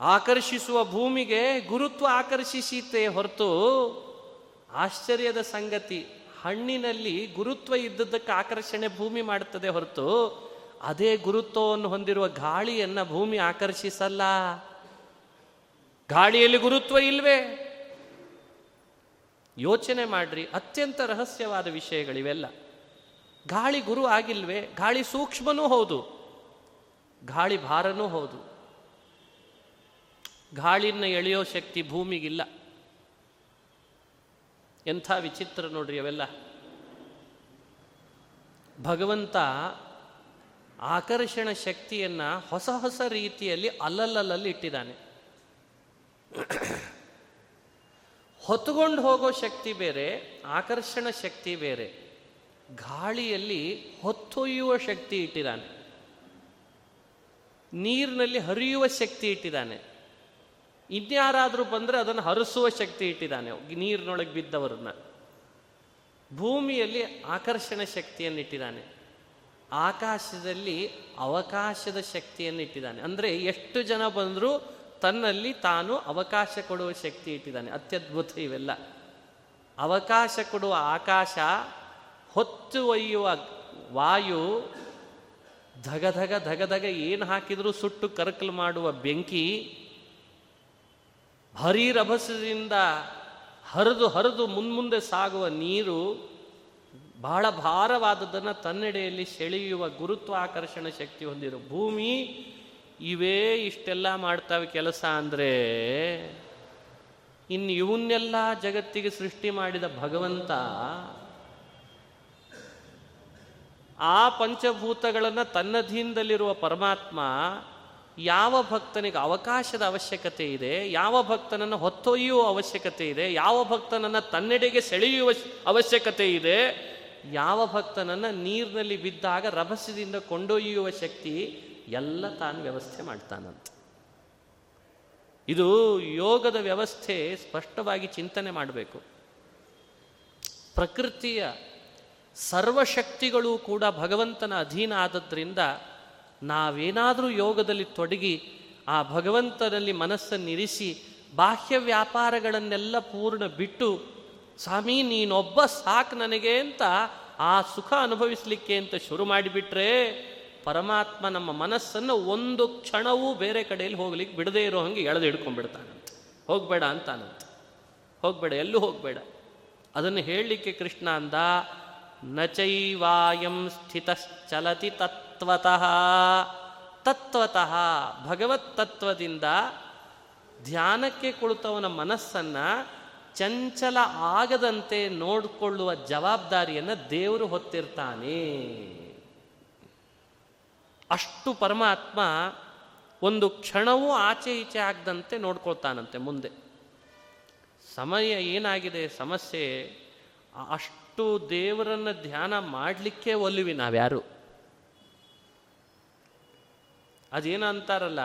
ಆಕರ್ಷಿಸುವ ಭೂಮಿಗೆ ಗುರುತ್ವ ಆಕರ್ಷಿಸೀತೆ ಹೊರತು ಆಶ್ಚರ್ಯದ ಸಂಗತಿ, ಹಣ್ಣಿನಲ್ಲಿ ಗುರುತ್ವ ಇದ್ದದ್ದಕ್ಕೆ ಆಕರ್ಷಣೆ ಭೂಮಿ ಮಾಡುತ್ತದೆ ಹೊರತು ಅದೇ ಗುರುತ್ವವನ್ನು ಹೊಂದಿರುವ ಗಾಳಿಯನ್ನು ಭೂಮಿ ಆಕರ್ಷಿಸಲ್ಲ. ಗಾಳಿಯಲ್ಲಿ ಗುರುತ್ವ ಇಲ್ವೇ? ಯೋಚನೆ ಮಾಡ್ರಿ, ಅತ್ಯಂತ ರಹಸ್ಯವಾದ ವಿಷಯಗಳಿವೆಲ್ಲ. ಗಾಳಿ ಗುರು ಆಗಿಲ್ವೇ? ಗಾಳಿ ಸೂಕ್ಷ್ಮನೂ ಹೌದು. ಗಾಳಿ ಭಾರನೂ ಹೌದು. ಗಾಳಿನ ಎಳೆಯೋ ಶಕ್ತಿ ಭೂಮಿಗಿಲ್ಲ. ಎಂಥ ವಿಚಿತ್ರ ನೋಡ್ರಿ ಅವೆಲ್ಲ. ಭಗವಂತ ಆಕರ್ಷಣ ಶಕ್ತಿಯನ್ನ ಹೊಸ ಹೊಸ ರೀತಿಯಲ್ಲಿ ಅಲ್ಲಲ್ಲಲ್ಲಿ ಇಟ್ಟಿದ್ದಾನೆ. ಹೊತ್ತುಕೊಂಡು ಹೋಗೋ ಶಕ್ತಿ ಬೇರೆ, ಆಕರ್ಷಣ ಶಕ್ತಿ ಬೇರೆ. ಗಾಳಿಯಲ್ಲಿ ಹೊತ್ತೊಯ್ಯುವ ಶಕ್ತಿ ಇಟ್ಟಿದ್ದಾನೆ. ನೀರಿನಲ್ಲಿ ಹರಿಯುವ ಶಕ್ತಿ ಇಟ್ಟಿದ್ದಾನೆ. ಇನ್ಯಾರಾದರೂ ಬಂದರೆ ಅದನ್ನು ಹರಿಸುವ ಶಕ್ತಿ ಇಟ್ಟಿದ್ದಾನೆ. ನೀರಿನೊಳಗೆ ಬಿದ್ದವರನ್ನ. ಭೂಮಿಯಲ್ಲಿ ಆಕರ್ಷಣ ಶಕ್ತಿಯನ್ನು ಇಟ್ಟಿದ್ದಾನೆ. ಆಕಾಶದಲ್ಲಿ ಅವಕಾಶದ ಶಕ್ತಿಯನ್ನು ಇಟ್ಟಿದ್ದಾನೆ. ಅಂದರೆ ಎಷ್ಟು ಜನ ಬಂದರೂ ತನ್ನಲ್ಲಿ ತಾನು ಅವಕಾಶ ಕೊಡುವ ಶಕ್ತಿ ಇಟ್ಟಿದ್ದಾನೆ. ಅತ್ಯದ್ಭುತ ಇವೆಲ್ಲ. ಅವಕಾಶ ಕೊಡುವ ಆಕಾಶ ಹೊತ್ತು ಒಯ್ಯುವ ವಾಯು ಧಗ ಧಗ ಧಗ ಧಗ ಏನು ಹಾಕಿದರೂ ಸುಟ್ಟು ಕರಕಲು ಮಾಡುವ ಬೆಂಕಿ ಹರಿರಭಸದಿಂದ ಹರಿದು ಹರಿದು ಮುನ್ಮುಂದೆ ಸಾಗುವ ನೀರು ಬಹಳ ಭಾರವಾದದ್ದನ್ನು ತನ್ನೆಡೆಯಲ್ಲಿ ಸೆಳೆಯುವ ಗುರುತ್ವಾಕರ್ಷಣ ಶಕ್ತಿ ಹೊಂದಿರೋ ಭೂಮಿ, ಇವೇ ಇಷ್ಟೆಲ್ಲ ಮಾಡ್ತಾವೆ ಕೆಲಸ ಅಂದರೆ ಇನ್ನು ಇವನ್ನೆಲ್ಲ ಜಗತ್ತಿಗೆ ಸೃಷ್ಟಿ ಮಾಡಿದ ಭಗವಂತ ಆ ಪಂಚಭೂತಗಳನ್ನು ತನ್ನಧೀನದಲ್ಲಿರುವ ಪರಮಾತ್ಮ ಯಾವ ಭಕ್ತನಿಗೆ ಅವಕಾಶದ ಅವಶ್ಯಕತೆ ಇದೆ, ಯಾವ ಭಕ್ತನನ್ನು ಹೊತ್ತೊಯ್ಯುವ ಅವಶ್ಯಕತೆ ಇದೆ, ಯಾವ ಭಕ್ತನನ್ನು ತನ್ನೆಡೆಗೆ ಸೆಳೆಯುವ ಅವಶ್ಯಕತೆ ಇದೆ, ಯಾವ ಭಕ್ತನನ್ನು ನೀರಿನಲ್ಲಿ ಬಿದ್ದಾಗ ರಭಸದಿಂದ ಕೊಂಡೊಯ್ಯುವ ಶಕ್ತಿ ಎಲ್ಲ ತಾನು ವ್ಯವಸ್ಥೆ ಮಾಡ್ತಾನಂತ. ಇದು ಯೋಗದ ವ್ಯವಸ್ಥೆ ಸ್ಪಷ್ಟವಾಗಿ ಚಿಂತನೆ ಮಾಡಬೇಕು. ಪ್ರಕೃತಿಯ ಸರ್ವಶಕ್ತಿಗಳು ಕೂಡ ಭಗವಂತನ ಅಧೀನ ಆದದ್ರಿಂದ ನಾವೇನಾದರೂ ಯೋಗದಲ್ಲಿ ತೊಡಗಿ ಆ ಭಗವಂತನಲ್ಲಿ ಮನಸ್ಸನ್ನಿರಿಸಿ ಬಾಹ್ಯ ವ್ಯಾಪಾರಗಳನ್ನೆಲ್ಲ ಪೂರ್ಣ ಬಿಟ್ಟು, ಸ್ವಾಮಿ, ನೀನೊಬ್ಬ ಸಾಕು ನನಗೆ ಅಂತ ಆ ಸುಖ ಅನುಭವಿಸಲಿಕ್ಕೆ ಅಂತ ಶುರು ಮಾಡಿಬಿಟ್ರೆ ಪರಮಾತ್ಮ ನಮ್ಮ ಮನಸ್ಸನ್ನು ಒಂದು ಕ್ಷಣವೂ ಬೇರೆ ಕಡೆಯಲ್ಲಿ ಹೋಗ್ಲಿಕ್ಕೆ ಬಿಡದೇ ಇರೋ ಹಂಗೆ ಎಳೆದು ಹಿಡ್ಕೊಂಡ್ಬಿಡ್ತಾನಂತೆ ಹೋಗಬೇಡ ಅಂತಾನಂತೆ. ಹೋಗಬೇಡ, ಎಲ್ಲೂ ಹೋಗಬೇಡ. ಅದನ್ನು ಹೇಳಲಿಕ್ಕೆ ಕೃಷ್ಣ ಅಂದ ನಚೈವಾಯಂ ಸ್ಥಿತಶ್ಚಲತಿ ತತ್ವತಃ. ತತ್ವತಃ, ಭಗವತ್ ತತ್ವದಿಂದ ಧ್ಯಾನಕ್ಕೆ ಕುಳಿತವನ ಮನಸ್ಸನ್ನು ಚಂಚಲ ಆಗದಂತೆ ನೋಡಿಕೊಳ್ಳುವ ಜವಾಬ್ದಾರಿಯನ್ನು ದೇವರು ಹೊತ್ತಿರ್ತಾನೆ. ಅಷ್ಟು ಪರಮಾತ್ಮ ಒಂದು ಕ್ಷಣವೂ ಆಚೆ ಈಚೆ ಆಗದಂತೆ ನೋಡ್ಕೊಳ್ತಾನಂತೆ ಮುಂದೆ. ಸಮಯ ಏನಾಗಿದೆ, ಸಮಸ್ಯೆ, ಅಷ್ಟು ದೇವರನ್ನು ಧ್ಯಾನ ಮಾಡಲಿಕ್ಕೆ ಒಲಿವಿ ನಾವ್ಯಾರು? ಅದೇನು ಅಂತಾರಲ್ಲ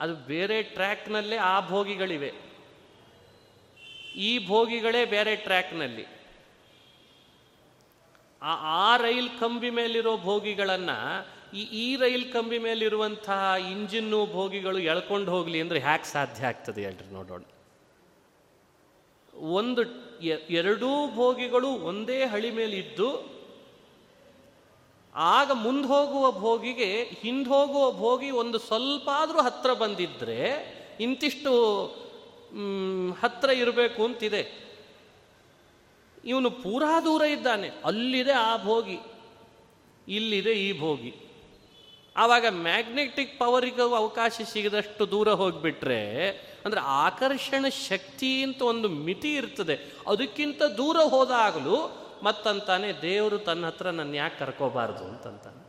ಅದು ಬೇರೆ ಟ್ರ್ಯಾಕ್ನಲ್ಲೇ ಆ ಭೋಗಿಗಳಿವೆ. ಈ ಭೋಗಿಗಳೇ ಬೇರೆ ಟ್ರ್ಯಾಕ್ನಲ್ಲಿ. ಆ ಆ ರೈಲ್ ಕಂಬಿ ಮೇಲಿರೋ ಭೋಗಿಗಳನ್ನು, ಈ ಈ ರೈಲ್ ಕಂಬಿ ಮೇಲಿರುವಂತಹ ಇಂಜಿನ್ನು ಭೋಗಿಗಳು ಎಳ್ಕೊಂಡು ಹೋಗಲಿ ಅಂದರೆ ಹ್ಯಾಕ್ ಸಾಧ್ಯ ಆಗ್ತದೆ ಹೇಳ್ರಿ ನೋಡೋಣ. ಒಂದು ಎರಡೂ ಭೋಗಿಗಳು ಒಂದೇ ಹಳಿ ಮೇಲಿದ್ದು, ಆಗ ಮುಂದೆ ಹೋಗುವ ಭೋಗಿಗೆ ಹಿಂದೆ ಹೋಗುವ ಭೋಗಿ ಒಂದು ಸ್ವಲ್ಪ ಆದರೂ ಹತ್ರ ಬಂದಿದ್ರೆ, ಇಂತಿಷ್ಟು ಹತ್ರ ಇರಬೇಕು ಅಂತಿದೆ. ಇವನು ಪೂರಾ ದೂರ ಇದ್ದಾನೆ. ಅಲ್ಲಿದೆ ಆ ಭೋಗಿ. ಇಲ್ಲಿದೆ ಈ ಭೋಗಿ. ಆವಾಗ ಮ್ಯಾಗ್ನೆಟಿಕ್ ಪವರಿಗೂ ಅವಕಾಶ ಸಿಗದಷ್ಟು ದೂರ ಹೋಗಿಬಿಟ್ರೆ ಅಂದರೆ ಆಕರ್ಷಣ ಶಕ್ತಿ ಅಂತ ಒಂದು ಮಿತಿ ಇರ್ತದೆ. ಅದಕ್ಕಿಂತ ದೂರ ಹೋದಾಗಲೂ ಮತ್ತಂತಾನೆ ದೇವರು ತನ್ನ ಹತ್ರ ನನ್ನ ಯಾಕೆ ಕರ್ಕೋಬಾರ್ದು ಅಂತಂತಾನೆ.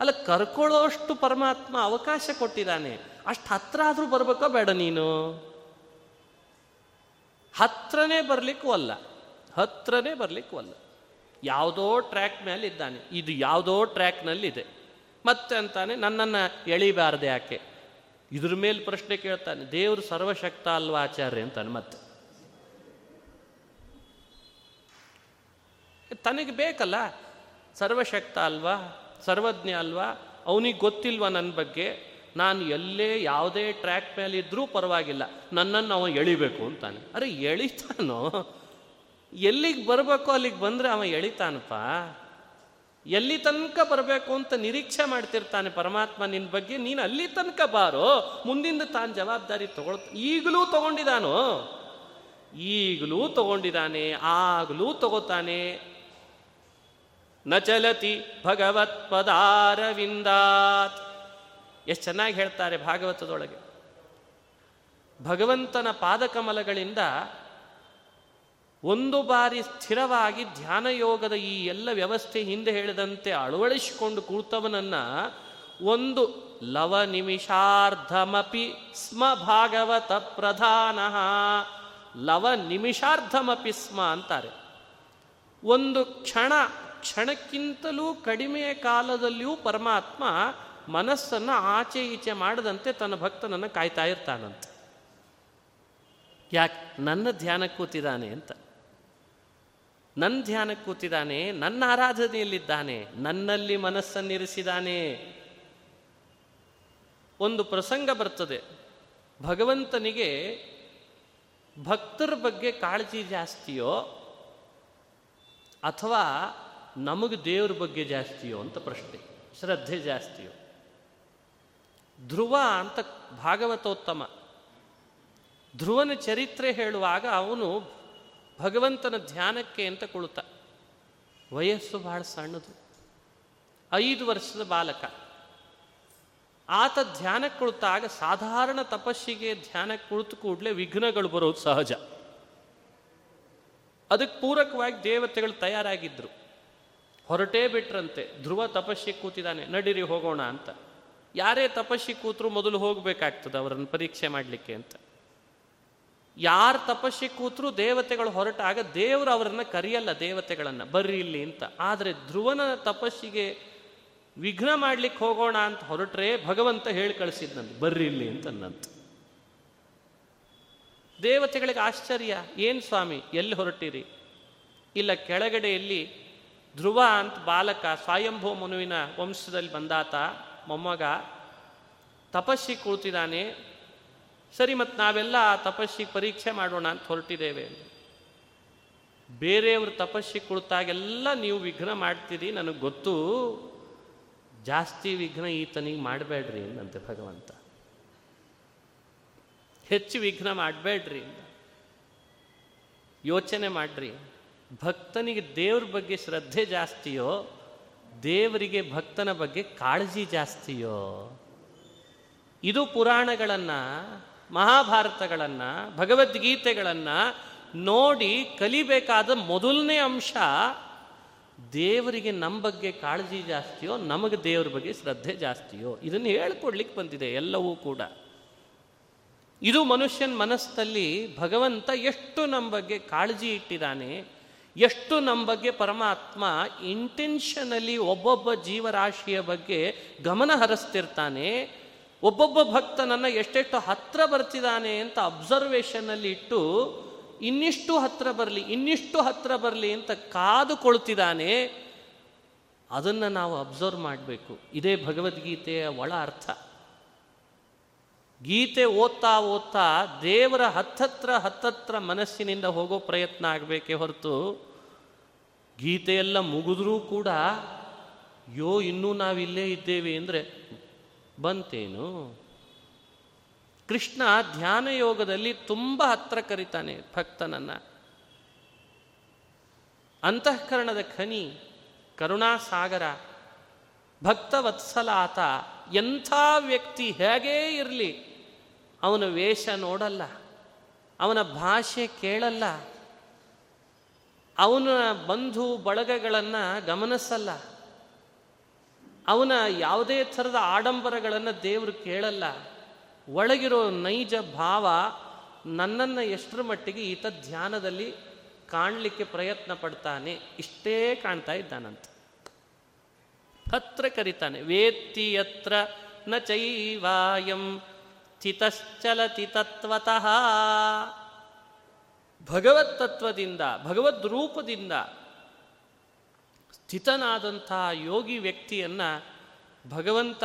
ಅಲ್ಲ, ಕರ್ಕೊಳ್ಳೋಷ್ಟು ಪರಮಾತ್ಮ ಅವಕಾಶ ಕೊಟ್ಟಿದ್ದಾನೆ. ಅಷ್ಟು ಹತ್ರ ಆದರೂ ಬರಬೇಕೋ ಬೇಡ ನೀನು. ಹತ್ರನೇ ಬರ್ಲಿಕ್ಕೂ ಅಲ್ಲ. ಹತ್ರನೇ ಬರ್ಲಿಕ್ಕೂ ಅಲ್ಲ. ಯಾವುದೋ ಟ್ರ್ಯಾಕ್ ಮೇಲೆ ಇದ್ದಾನೆ ಇದು ಯಾವುದೋ ಟ್ರ್ಯಾಕ್ನಲ್ಲಿದೆ. ಮತ್ತೆ ಅಂತಾನೆ ನನ್ನನ್ನು ಎಳಿಬಾರ್ದೆ ಯಾಕೆ? ಇದ್ರ ಮೇಲೆ ಪ್ರಶ್ನೆ ಕೇಳ್ತಾನೆ, ದೇವರು ಸರ್ವಶಕ್ತ ಅಲ್ವಾ ಆಚಾರ್ಯ ಅಂತ ಮತ್ತೆ. ತನಗೆ ಬೇಕಲ್ಲ, ಸರ್ವಶಕ್ತ ಅಲ್ವಾ, ಸರ್ವಜ್ಞ ಅಲ್ವಾ, ಅವನಿಗೆ ಗೊತ್ತಿಲ್ವಾ ನನ್ನ ಬಗ್ಗೆ, ನಾನು ಎಲ್ಲೇ ಯಾವುದೇ ಟ್ರ್ಯಾಕ್ ಮೇಲೆ ಇದ್ದರೂ ಪರವಾಗಿಲ್ಲ, ನನ್ನನ್ನು ಅವ ಎಳಿಬೇಕು ಅಂತಾನೆ. ಅರೆ ಎಳಿತಾನೋ? ಎಲ್ಲಿಗೆ ಬರಬೇಕೋ ಅಲ್ಲಿಗೆ ಬಂದರೆ ಅವ ಎಳಿತಾನಪ್ಪ. ಎಲ್ಲಿ ತನಕ ಬರಬೇಕು ಅಂತ ನಿರೀಕ್ಷೆ ಮಾಡ್ತಿರ್ತಾನೆ ಪರಮಾತ್ಮ ನಿನ್ನ ಬಗ್ಗೆ, ನೀನು ಅಲ್ಲಿ ತನಕ ಬಾರೋ, ಮುಂದಿಂದ ತಾನು ಜವಾಬ್ದಾರಿ ತಗೊಳ್, ಈಗಲೂ ತಗೊಂಡಿದ್ದಾನೋ ಈಗಲೂ ತಗೊಂಡಿದ್ದಾನೆ ಆಗಲೂ ತಗೋತಾನೆ. ನ ಚಲತಿ ಭಗವತ್ ಪದಾರವಿಂದಾತ್. ಎಷ್ಟು ಚೆನ್ನಾಗಿ ಹೇಳ್ತಾರೆ ಭಾಗವತದೊಳಗೆ. ಭಗವಂತನ ಪಾದಕಮಲಗಳಿಂದ ಒಂದು ಬಾರಿ ಸ್ಥಿರವಾಗಿ ಧ್ಯಾನ ಯೋಗದ ಈ ಎಲ್ಲ ವ್ಯವಸ್ಥೆ ಹಿಂದೆ ಹೇಳಿದಂತೆ ಅಳವಡಿಸಿಕೊಂಡು ಕೂತವನನ್ನ ಒಂದು ಲವ ನಿಮಿಷಾರ್ಧಮಪಿ ಸ್ಮ ಭಾಗವತ ಪ್ರಧಾನ. ಲವ ನಿಮಿಷಾರ್ಧಮಪಿ ಸ್ಮ ಅಂತಾರೆ. ಒಂದು ಕ್ಷಣ, ಕ್ಷಣಕ್ಕಿಂತಲೂ ಕಡಿಮೆ ಕಾಲದಲ್ಲಿಯೂ ಪರಮಾತ್ಮ ಮನಸ್ಸನ್ನು ಆಚೆ ಈಚೆ ಮಾಡದಂತೆ ತನ್ನ ಭಕ್ತನನ್ನು ಕಾಯ್ತಾ ಇರ್ತಾನಂತೆ. ಯಾಕೆ, ನನ್ನ ಧ್ಯಾನ ಕೂತಿದ್ದಾನೆ ಅಂತ. ನನ್ನ ಧ್ಯಾನಕ್ಕೆ ಕೂತಿದ್ದಾನೆ ನನ್ನ ಆರಾಧನೆಯಲ್ಲಿದ್ದಾನೆ, ನನ್ನಲ್ಲಿ ಮನಸ್ಸನ್ನಿರಿಸಿದಾನೆ. ಒಂದು ಪ್ರಸಂಗ ಬರ್ತದೆ. ಭಗವಂತನಿಗೆ ಭಕ್ತರ ಬಗ್ಗೆ ಕಾಳಜಿ ಜಾಸ್ತಿಯೋ, ಅಥವಾ ನಮಗೆ ದೇವ್ರ ಬಗ್ಗೆ ಜಾಸ್ತಿಯೋ ಅಂತ ಪ್ರಶ್ನೆ, ಶ್ರದ್ಧೆ ಜಾಸ್ತಿಯೋ. ಧ್ರುವ ಅಂತ ಭಾಗವತೋತ್ತಮ. ಧ್ರುವನ ಚರಿತ್ರೆ ಹೇಳುವಾಗ ಅವನು ಭಗವಂತನ ಧ್ಯಾನಕ್ಕೆ ಅಂತ ಕುಳಿತ ವಯಸ್ಸು ಬಹಳ ಸಣ್ಣದು. ಐದು ವರ್ಷದ ಬಾಲಕ. ಆತ ಧ್ಯಾನಕ್ಕೆ ಕುಳಿತಾಗ ಸಾಧಾರಣ ತಪಸ್ಸಿಗೆ ಧ್ಯಾನಕ್ಕೆ ಕುಳಿತು ಕೂಡಲೇ ವಿಘ್ನಗಳು ಬರೋದು ಸಹಜ. ಅದಕ್ಕೆ ಪೂರಕವಾಗಿ ದೇವತೆಗಳು ತಯಾರಾಗಿದ್ದರು ಹೊರಟೇ ಬಿಟ್ರಂತೆ, ಧ್ರುವ ತಪಸ್ಸಿ ಕೂತಿದ್ದಾನೆ, ನಡಿರಿ ಹೋಗೋಣ ಅಂತ. ಯಾರೇ ತಪಸ್ಸಿ ಕೂತರು ಮೊದಲು ಹೋಗಬೇಕಾಗ್ತದೆ ಅವರನ್ನು ಪರೀಕ್ಷೆ ಮಾಡಲಿಕ್ಕೆ ಅಂತ. ಯಾರು ತಪಸ್ಸಿ ಕೂತರೂ ದೇವತೆಗಳು ಹೊರಟಾಗ ದೇವರು ಅವರನ್ನು ಕರೆಯಲ್ಲ ದೇವತೆಗಳನ್ನು, ಬರ್ರಿ ಇಲ್ಲಿ ಅಂತ. ಆದರೆ ಧ್ರುವನ ತಪಸ್ಸಿಗೆ ವಿಘ್ನ ಮಾಡ್ಲಿಕ್ಕೆ ಹೋಗೋಣ ಅಂತ ಹೊರಟ್ರೆ ಭಗವಂತ ಹೇಳಿ ಕಳಿಸಿದ್ನಂತೆ ಬರ್ರಿ ಇಲ್ಲಿ ಅಂತ ಅನ್ನಂತ. ದೇವತೆಗಳಿಗೆ ಆಶ್ಚರ್ಯ, ಏನು ಸ್ವಾಮಿ, ಎಲ್ಲಿ ಹೊರಟಿರಿ? ಇಲ್ಲ, ಕೆಳಗಡೆಯಲ್ಲಿ ಧ್ರುವ ಅಂತ ಬಾಲಕ, ಸ್ವಯಂಭೂ ಮನುವಿನ ವಂಶದಲ್ಲಿ ಬಂದಾತ, ಮೊಮ್ಮಗ ತಪಸ್ಸಿ ಕುಳಿತಿದ್ದಾನೆ ಸರಿ ಮತ್ತು ನಾವೆಲ್ಲ ಆ ತಪಸ್ಸಿಗೆ ಪರೀಕ್ಷೆ ಮಾಡೋಣ ಅಂತ ಹೊರಟಿದ್ದೇವೆ ಬೇರೆಯವರು ತಪಸ್ಸಿ ಕುಳಿತಾಗೆಲ್ಲ ನೀವು ವಿಘ್ನ ಮಾಡ್ತೀರಿ, ನನಗೆ ಗೊತ್ತು. ಜಾಸ್ತಿ ವಿಘ್ನ ಈತನಿಗೆ ಮಾಡಬೇಡ್ರಿ ಅಂತೆ ಭಗವಂತ. ಹೆಚ್ಚು ವಿಘ್ನ ಮಾಡಬೇಡ್ರಿ ಯೋಚನೆ ಮಾಡ್ರಿ. ಭಕ್ತನಿಗೆ ದೇವ್ರ ಬಗ್ಗೆ ಶ್ರದ್ಧೆ ಜಾಸ್ತಿಯೋ, ದೇವರಿಗೆ ಭಕ್ತನ ಬಗ್ಗೆ ಕಾಳಜಿ ಜಾಸ್ತಿಯೋ, ಇದು ಪುರಾಣಗಳನ್ನು ಮಹಾಭಾರತಗಳನ್ನು, ಭಗವದ್ಗೀತೆಗಳನ್ನು ನೋಡಿ ಕಲಿಬೇಕಾದ ಮೊದಲನೇ ಅಂಶ, ದೇವರಿಗೆ ನಮ್ಮ ಬಗ್ಗೆ ಕಾಳಜಿ ಜಾಸ್ತಿಯೋ, ನಮಗೆ ದೇವರ ಬಗ್ಗೆ ಶ್ರದ್ಧೆ ಜಾಸ್ತಿಯೋ? ಇದನ್ನು ಹೇಳ್ಕೊಡ್ಲಿಕ್ಕೆ ಬಂದಿದೆ ಎಲ್ಲವೂ ಕೂಡ. ಇದು ಮನುಷ್ಯನ ಮನಸ್ಸಲ್ಲಿ ಭಗವಂತ ಎಷ್ಟು ನಮ್ಮ ಬಗ್ಗೆ ಕಾಳಜಿ ಇಟ್ಟಿದ್ದಾನೆ ಎಷ್ಟು ನಮ್ಮ ಬಗ್ಗೆ ಪರಮಾತ್ಮ ಇಂಟೆನ್ಷನಲಿ ಒಬ್ಬೊಬ್ಬ ಜೀವರಾಶಿಯ ಬಗ್ಗೆ ಗಮನ ಹರಿಸ್ತಿರ್ತಾನೆ ಒಬ್ಬೊಬ್ಬ ಭಕ್ತನನ್ನು ಎಷ್ಟೆಷ್ಟು ಹತ್ರ ಬರ್ತಿದ್ದಾನೆ ಅಂತ ಅಬ್ಸರ್ವೇಷನ್ನಲ್ಲಿ ಇಟ್ಟು, ಇನ್ನಿಷ್ಟು ಹತ್ರ ಬರಲಿ, ಇನ್ನಿಷ್ಟು ಹತ್ರ ಬರಲಿ ಅಂತ ಕಾದುಕೊಳ್ತಿದ್ದಾನೆ, ಅದನ್ನು ನಾವು ಅಬ್ಸರ್ವ್ ಮಾಡಬೇಕು. ಇದೇ ಭಗವದ್ಗೀತೆಯ ಒಳ ಅರ್ಥ. ಗೀತೆ ಓದ್ತಾ ಓದ್ತಾ ದೇವರ ಹತ್ತತ್ರ ಹತ್ತತ್ರ ಮನಸ್ಸಿನಿಂದ ಹೋಗೋ ಪ್ರಯತ್ನ ಆಗಬೇಕೇ ಹೊರತು, ಗೀತೆಯೆಲ್ಲ ಮುಗಿದ್ರೂ ಕೂಡ ಯೋ ಇನ್ನೂ ನಾವಿಲ್ಲೇ ಇದ್ದೇವೆ ಅಂದರೆ ಬಂತೇನು? ಕೃಷ್ಣ ಧ್ಯಾನ ಯೋಗದಲ್ಲಿ ತುಂಬ ಹತ್ರ ಕರಿತಾನೆ ಭಕ್ತನನ್ನ. ಅಂತಃಕರಣದ ಖನಿ, ಕರುಣಾಸಾಗರ ಸಾಗರ ಆತ ಎಂಥ ವ್ಯಕ್ತಿ ಹೇಗೇ ಇರಲಿ, ಅವನ ವೇಷ ನೋಡಲ್ಲ, ಅವನ ಭಾಷೆ ಕೇಳಲ್ಲ, ಅವನ ಬಂಧು ಬಳಗಗಳನ್ನು ಗಮನಿಸಲ್ಲ. ಅವನ ಯಾವುದೇ ಥರದ ಆಡಂಬರಗಳನ್ನು ದೇವರು ಕೇಳಲ್ಲ. ಒಳಗಿರೋ ನೈಜ ಭಾವ ನನ್ನನ್ನು ಎಷ್ಟರ ಮಟ್ಟಿಗೆ ಈತ ಧ್ಯಾನದಲ್ಲಿ ಕಾಣಲಿಕ್ಕೆ ಪ್ರಯತ್ನ ಪಡ್ತಾನೆ, ಇಷ್ಟೇ ಕಾಣ್ತಾ ಇದ್ದಾನಂತ. ಹತ್ರ ಕರಿತಾನೆ, ವೇತ್ತಿ ಯತ್ರ ನ ಚೈವಾಯಂ ಸ್ಥಿತಶ್ಚಲತಿ ತತ್ವತಃ ಭಗವತ್ ತತ್ವದಿಂದ, ಭಗವದ್ ರೂಪದಿಂದ ಸ್ಥಿತನಾದಂಥ ಯೋಗಿ ವ್ಯಕ್ತಿಯನ್ನ ಭಗವಂತ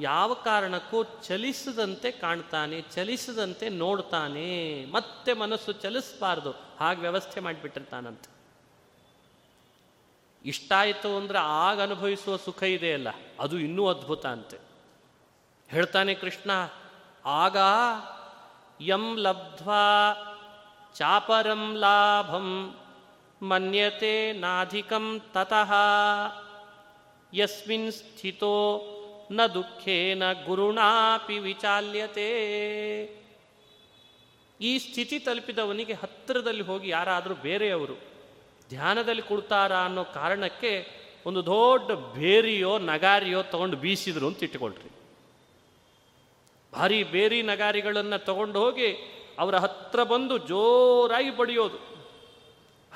ಯಾವ ಕಾರಣಕ್ಕೂ ಚಲಿಸದಂತೆ ಕಾಣ್ತಾನೆ, ಚಲಿಸದಂತೆ ನೋಡ್ತಾನೆ, ಮತ್ತೆ ಮನಸ್ಸು ಚಲಿಸಬಾರ್ದು, ಹಾಗೆ ವ್ಯವಸ್ಥೆ ಮಾಡಿಬಿಟ್ಟಿರ್ತಾನಂತೆ. ಇಷ್ಟಾಯಿತು ಅಂದರೆ ಆಗ ಅನುಭವಿಸುವ ಸುಖ ಇದೆಯಲ್ಲ ಅದು ಇನ್ನೂ ಅದ್ಭುತ ಅಂತೆ. ಹೇಳ್ತಾನೆ ಕೃಷ್ಣ, ಆಗ ಯಂ ಲಬ್ಧ್ವಾ ಚಾಪರಂ ಲಾಭಂ ಮನ್ಯತೆ ನಾಧಿಕಂ ತತಃ ಯಸ್ಮಿನ್ ಸ್ಥಿತೋ ನ ದುಃಖೇನ ಗುರುಣಾಪಿ ವಿಚಾಲ್ಯತೆ ಈ ಸ್ಥಿತಿ ತಲುಪಿದವನಿಗೆ ಹತ್ತಿರದಲ್ಲಿ ಹೋಗಿ ಯಾರಾದರೂ ಬೇರೆಯವರು ಧ್ಯಾನದಲ್ಲಿ ಕೊಡ್ತಾರಾ ಅನ್ನೋ ಕಾರಣಕ್ಕೆ ಒಂದು ದೊಡ್ಡ ಬೇರಿಯೋ ನಗಾರಿಯೋ ತಗೊಂಡು ಬೀಸಿದ್ರು ಅಂತ ಇಟ್ಟುಕೊಳ್ರಿ. ಭಾರಿ ಬೇರಿ ನಗಾರಿಗಳನ್ನು ತಗೊಂಡು ಹೋಗಿ ಅವರ ಹತ್ರ ಬಂದು ಜೋರಾಗಿ ಬಡಿಯೋದು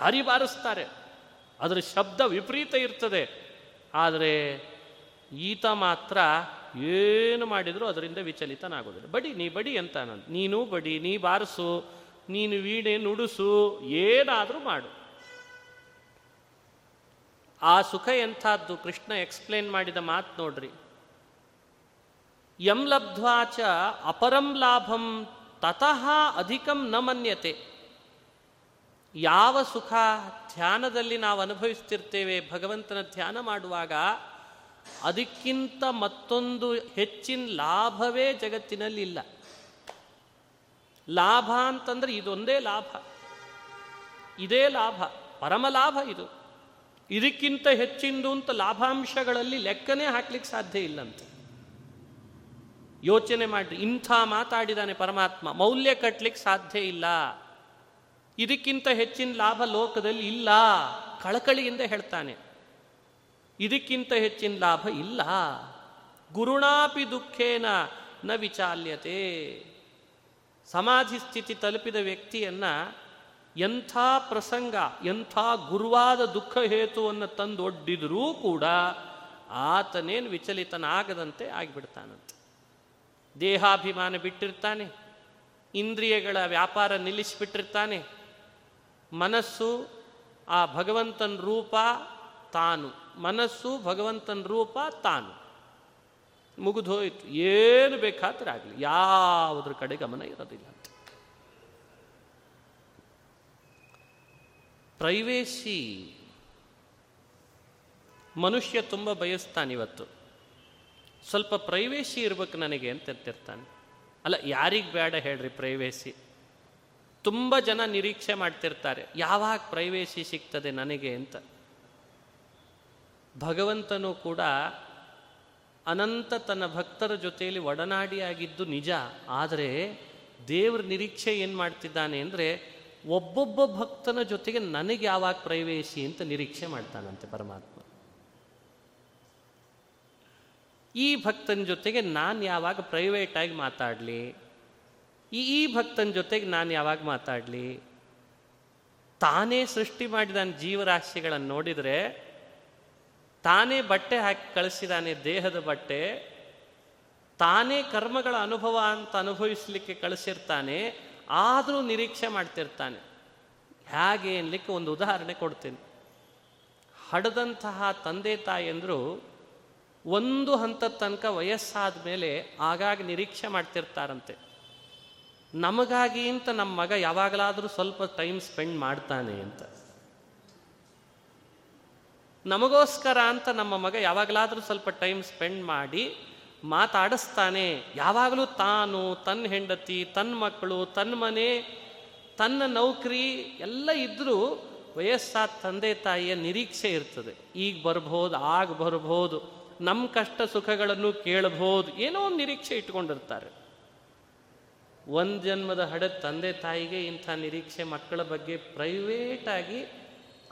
ಭಾರಿ ಬಾರಿಸ್ತಾರೆ ಅದರ ಶಬ್ದ ವಿಪರೀತ ಇರ್ತದೆ. ಆದರೆ ಈತ ಮಾತ್ರ ಏನು ಮಾಡಿದರೂ ಅದರಿಂದ ವಿಚಲಿತನಾಗೋದಿಲ್ಲ. ಬಡಿ, ನೀ ಬಡಿ ಅಂತ ನಾನು. ನೀನು ಬಡಿ, ನೀ ಬಾರಿಸು, ನೀನು ವೀಣೆ ನುಡಿಸು, ಏನಾದರೂ ಮಾಡು. ಆ ಸುಖ ಎಂಥದ್ದು? ಕೃಷ್ಣ ಎಕ್ಸ್ಪ್ಲೇನ್ ಮಾಡಿದ ಮಾತು ನೋಡ್ರಿ. ಯಂ ಲಬ್ಧ್ವಾಚ ಅಪರಂ ಲಾಭಂ ತತಃ ಅಧಿಕಂ ನ ಮನ್ಯತೆ. ಯಾವ ಸುಖ ಧ್ಯಾನದಲ್ಲಿ ನಾವು ಅನುಭವಿಸ್ತಿರ್ತೇವೆ, ಭಗವಂತನ ಧ್ಯಾನ ಮಾಡುವಾಗ ಅದಕ್ಕಿಂತ ಮತ್ತೊಂದು ಹೆಚ್ಚಿನ ಲಾಭವೇ ಜಗತ್ತಿನಲ್ಲಿ ಇಲ್ಲ. ಲಾಭ ಅಂತಂದ್ರೆ ಇದೊಂದೇ ಲಾಭ. ಇದೇ ಲಾಭ, ಪರಮ ಲಾಭ ಇದು. ಇದಕ್ಕಿಂತ ಹೆಚ್ಚಿಂದು ಅಂತ ಲಾಭಾಂಶಗಳಲ್ಲಿ ಲೆಕ್ಕನೇ ಹಾಕ್ಲಿಕ್ಕೆ ಸಾಧ್ಯ ಇಲ್ಲಂತೆ. ಯೋಚನೆ ಮಾಡಿ ಇಂಥ ಮಾತಾಡಿದಾನೆ ಪರಮಾತ್ಮ, ಮೌಲ್ಯ ಕಟ್ಟಲಿಕ್ಕೆ ಸಾಧ್ಯ ಇಲ್ಲ. ಇದಕ್ಕಿಂತ ಹೆಚ್ಚಿನ ಲಾಭ ಲೋಕದಲ್ಲಿ ಇಲ್ಲ. ಕಳಕಳಿಯಿಂದ ಹೇಳ್ತಾನೆ. ಇದಕ್ಕಿಂತ ಹೆಚ್ಚಿನ ಲಾಭ ಇಲ್ಲ. ಗುರುಣಾಪಿ ದುಃಖೇನ ನ ವಿಚಾಲ್ಯತೆ. ಸಮಾಧಿ ಸ್ಥಿತಿ ತಲುಪಿದ ವ್ಯಕ್ತಿಯನ್ನ ಎಂಥ ಪ್ರಸಂಗ, ಎಂಥ ಗುರುವಾದ ದುಃಖ ಹೇತುವನ್ನು ತಂದು ಒಡ್ಡಿದರೂ ಕೂಡ ಆತನೇನು ವಿಚಲಿತನಾಗದಂತೆ ಆಗಿಬಿಡ್ತಾನಂತೆ. ದೇಹಾಭಿಮಾನ ಬಿಟ್ಟಿರ್ತಾನೆ. ಇಂದ್ರಿಯಗಳ ವ್ಯಾಪಾರ ನಿಲ್ಲಿಸಿಬಿಟ್ಟಿರ್ತಾನೆ. ಮನಸ್ಸು ಆ ಭಗವಂತನ ರೂಪ ತಾನು. ಮನಸ್ಸು ಭಗವಂತನ ರೂಪ ತಾನು. ಮುಗಿದೋಯ್ತು ಏನು ಬೇಕಾದ್ರೆ ಆಗಲಿ. ಯಾವುದ್ರ ಕಡೆ ಗಮನ ಇರೋದಿಲ್ಲ. ಪ್ರೈವೇಸಿ. ಮನುಷ್ಯ ತುಂಬ ಬಯಸ್ತಾನಿವತ್ತು ಸ್ವಲ್ಪ ಪ್ರೈವೇಸಿ ಇರ್ಬೇಕು ನನಗೆ ಅಂತ ಅಂತಿರ್ತಾನೆ ಅಲ್ಲ, ಯಾರಿಗೆ ಬೇಡ ಹೇಳ್ರಿ ಪ್ರೈವೇಸಿ. ತುಂಬ ಜನ ನಿರೀಕ್ಷೆ ಮಾಡ್ತಿರ್ತಾರೆ, ಯಾವಾಗ ಪ್ರೈವೇಸಿ ಸಿಗ್ತದೆ ನನಗೆ ಅಂತ. ಭಗವಂತನು ಕೂಡ ಅನಂತ ತನ್ನ ಭಕ್ತರ ಜೊತೆಯಲ್ಲಿ ಒಡನಾಡಿಯಾಗಿದ್ದು ನಿಜ, ಆದರೆ ದೇವ್ರ ನಿರೀಕ್ಷೆ ಏನು ಮಾಡ್ತಿದ್ದಾನೆ ಅಂದರೆ ಒಬ್ಬೊಬ್ಬ ಭಕ್ತನ ಜೊತೆಗೆ ನನಗೆ ಯಾವಾಗ ಪ್ರೈವೇಸಿ ಅಂತ ನಿರೀಕ್ಷೆ ಮಾಡ್ತಾನಂತೆ ಪರಮಾತ್ಮ. ಈ ಭಕ್ತನ ಜೊತೆಗೆ ನಾನು ಯಾವಾಗ ಪ್ರೈವೇಟಾಗಿ ಮಾತಾಡಲಿ ಈ ಈ ಭಕ್ತನ ಜೊತೆಗೆ ನಾನು ಯಾವಾಗ ಮಾತಾಡಲಿ? ತಾನೇ ಸೃಷ್ಟಿ ಮಾಡಿದ ಜೀವರಾಶಿಗಳನ್ನು ನೋಡಿದರೆ, ತಾನೇ ಬಟ್ಟೆ ಹಾಕಿ ಕಳಿಸಿದಾನೆ ದೇಹದ ಬಟ್ಟೆ, ತಾನೇ ಕರ್ಮಗಳ ಅನುಭವ ಅಂತ ಅನುಭವಿಸಲಿಕ್ಕೆ ಕಳಿಸಿರ್ತಾನೆ, ಆದರೂ ನಿರೀಕ್ಷೆ ಮಾಡ್ತಿರ್ತಾನೆ. ಹೇಗೆ ಅನ್ಲಿಕ್ಕೆ ಒಂದು ಉದಾಹರಣೆ ಕೊಡ್ತೀನಿ. ಹಡದಂತಹ ತಂದೆ ತಾಯಿಯಂದರು ಒಂದು ಹಂತದ ತನಕ ವಯಸ್ಸಾದ ಮೇಲೆ ಆಗಾಗ ನಿರೀಕ್ಷೆ ಮಾಡ್ತಿರ್ತಾರಂತೆ. ನಮಗಾಗಿ ಅಂತ ನಮ್ಮ ಮಗ ಯಾವಾಗಲಾದರೂ ಸ್ವಲ್ಪ ಟೈಮ್ ಸ್ಪೆಂಡ್ ಮಾಡ್ತಾನೆ ಅಂತ. ನಮಗೋಸ್ಕರ ಅಂತ ನಮ್ಮ ಮಗ ಯಾವಾಗಲಾದರೂ ಸ್ವಲ್ಪ ಟೈಮ್ ಸ್ಪೆಂಡ್ ಮಾಡಿ ಮಾತಾಡಿಸ್ತಾನೆ. ಯಾವಾಗಲೂ ತಾನು ತನ್ನ ಹೆಂಡತಿ ತನ್ನ ಮಕ್ಕಳು ತನ್ನ ಮನೆ, ತನ್ನ ನೌಕರಿ ಎಲ್ಲ ಇದ್ದರೂ ವಯಸ್ಸಾದ ತಂದೆ ತಾಯಿಯ ನಿರೀಕ್ಷೆ ಇರ್ತದೆ. ಈಗ ಬರ್ಬೋದು, ಆಗ ಬರ್ಬೋದು ನಮ್ಮ ಕಷ್ಟ ಸುಖಗಳನ್ನು ಕೇಳಬಹುದು ಏನೋ ಒಂದು ನಿರೀಕ್ಷೆ ಇಟ್ಕೊಂಡಿರ್ತಾರೆ. ಒಂದು ಜನ್ಮದ ಹಡದ ತಂದೆ ತಾಯಿಗೆ ಇಂಥ ನಿರೀಕ್ಷೆ ಮಕ್ಕಳ ಬಗ್ಗೆ ಪ್ರೈವೇಟಾಗಿ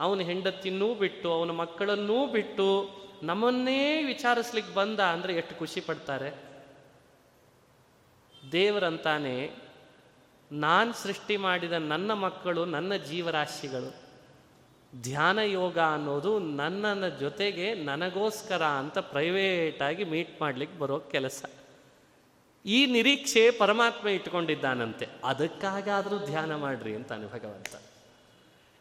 ಅವನ ಹೆಂಡತಿನೂ ಬಿಟ್ಟು, ಅವನ ಮಕ್ಕಳನ್ನೂ ಬಿಟ್ಟು ನಮ್ಮನ್ನೇ ವಿಚಾರಿಸ್ಲಿಕ್ಕೆ ಬಂದ ಅಂದರೆ ಎಷ್ಟು ಖುಷಿ ಪಡ್ತಾರೆ? ದೇವರಂತಾನೆ ನಾನು ಸೃಷ್ಟಿ ಮಾಡಿದ ನನ್ನ ಮಕ್ಕಳು ನನ್ನ ಜೀವರಾಶಿಗಳು. ಧ್ಯಾನ ಯೋಗ ಅನ್ನೋದು ನನ್ನ ಜೊತೆಗೆ ನನಗೋಸ್ಕರ ಅಂತ ಪ್ರೈವೇಟಾಗಿ ಮೀಟ್ ಮಾಡ್ಲಿಕ್ಕೆ ಬರೋ ಕೆಲಸ. ಈ ನಿರೀಕ್ಷೆ ಪರಮಾತ್ಮ ಇಟ್ಕೊಂಡಿದ್ದಾನಂತೆ. ಅದಕ್ಕಾಗಾದರೂ ಧ್ಯಾನ ಮಾಡ್ರಿ ಅಂತಾನೆ ಭಗವಂತ.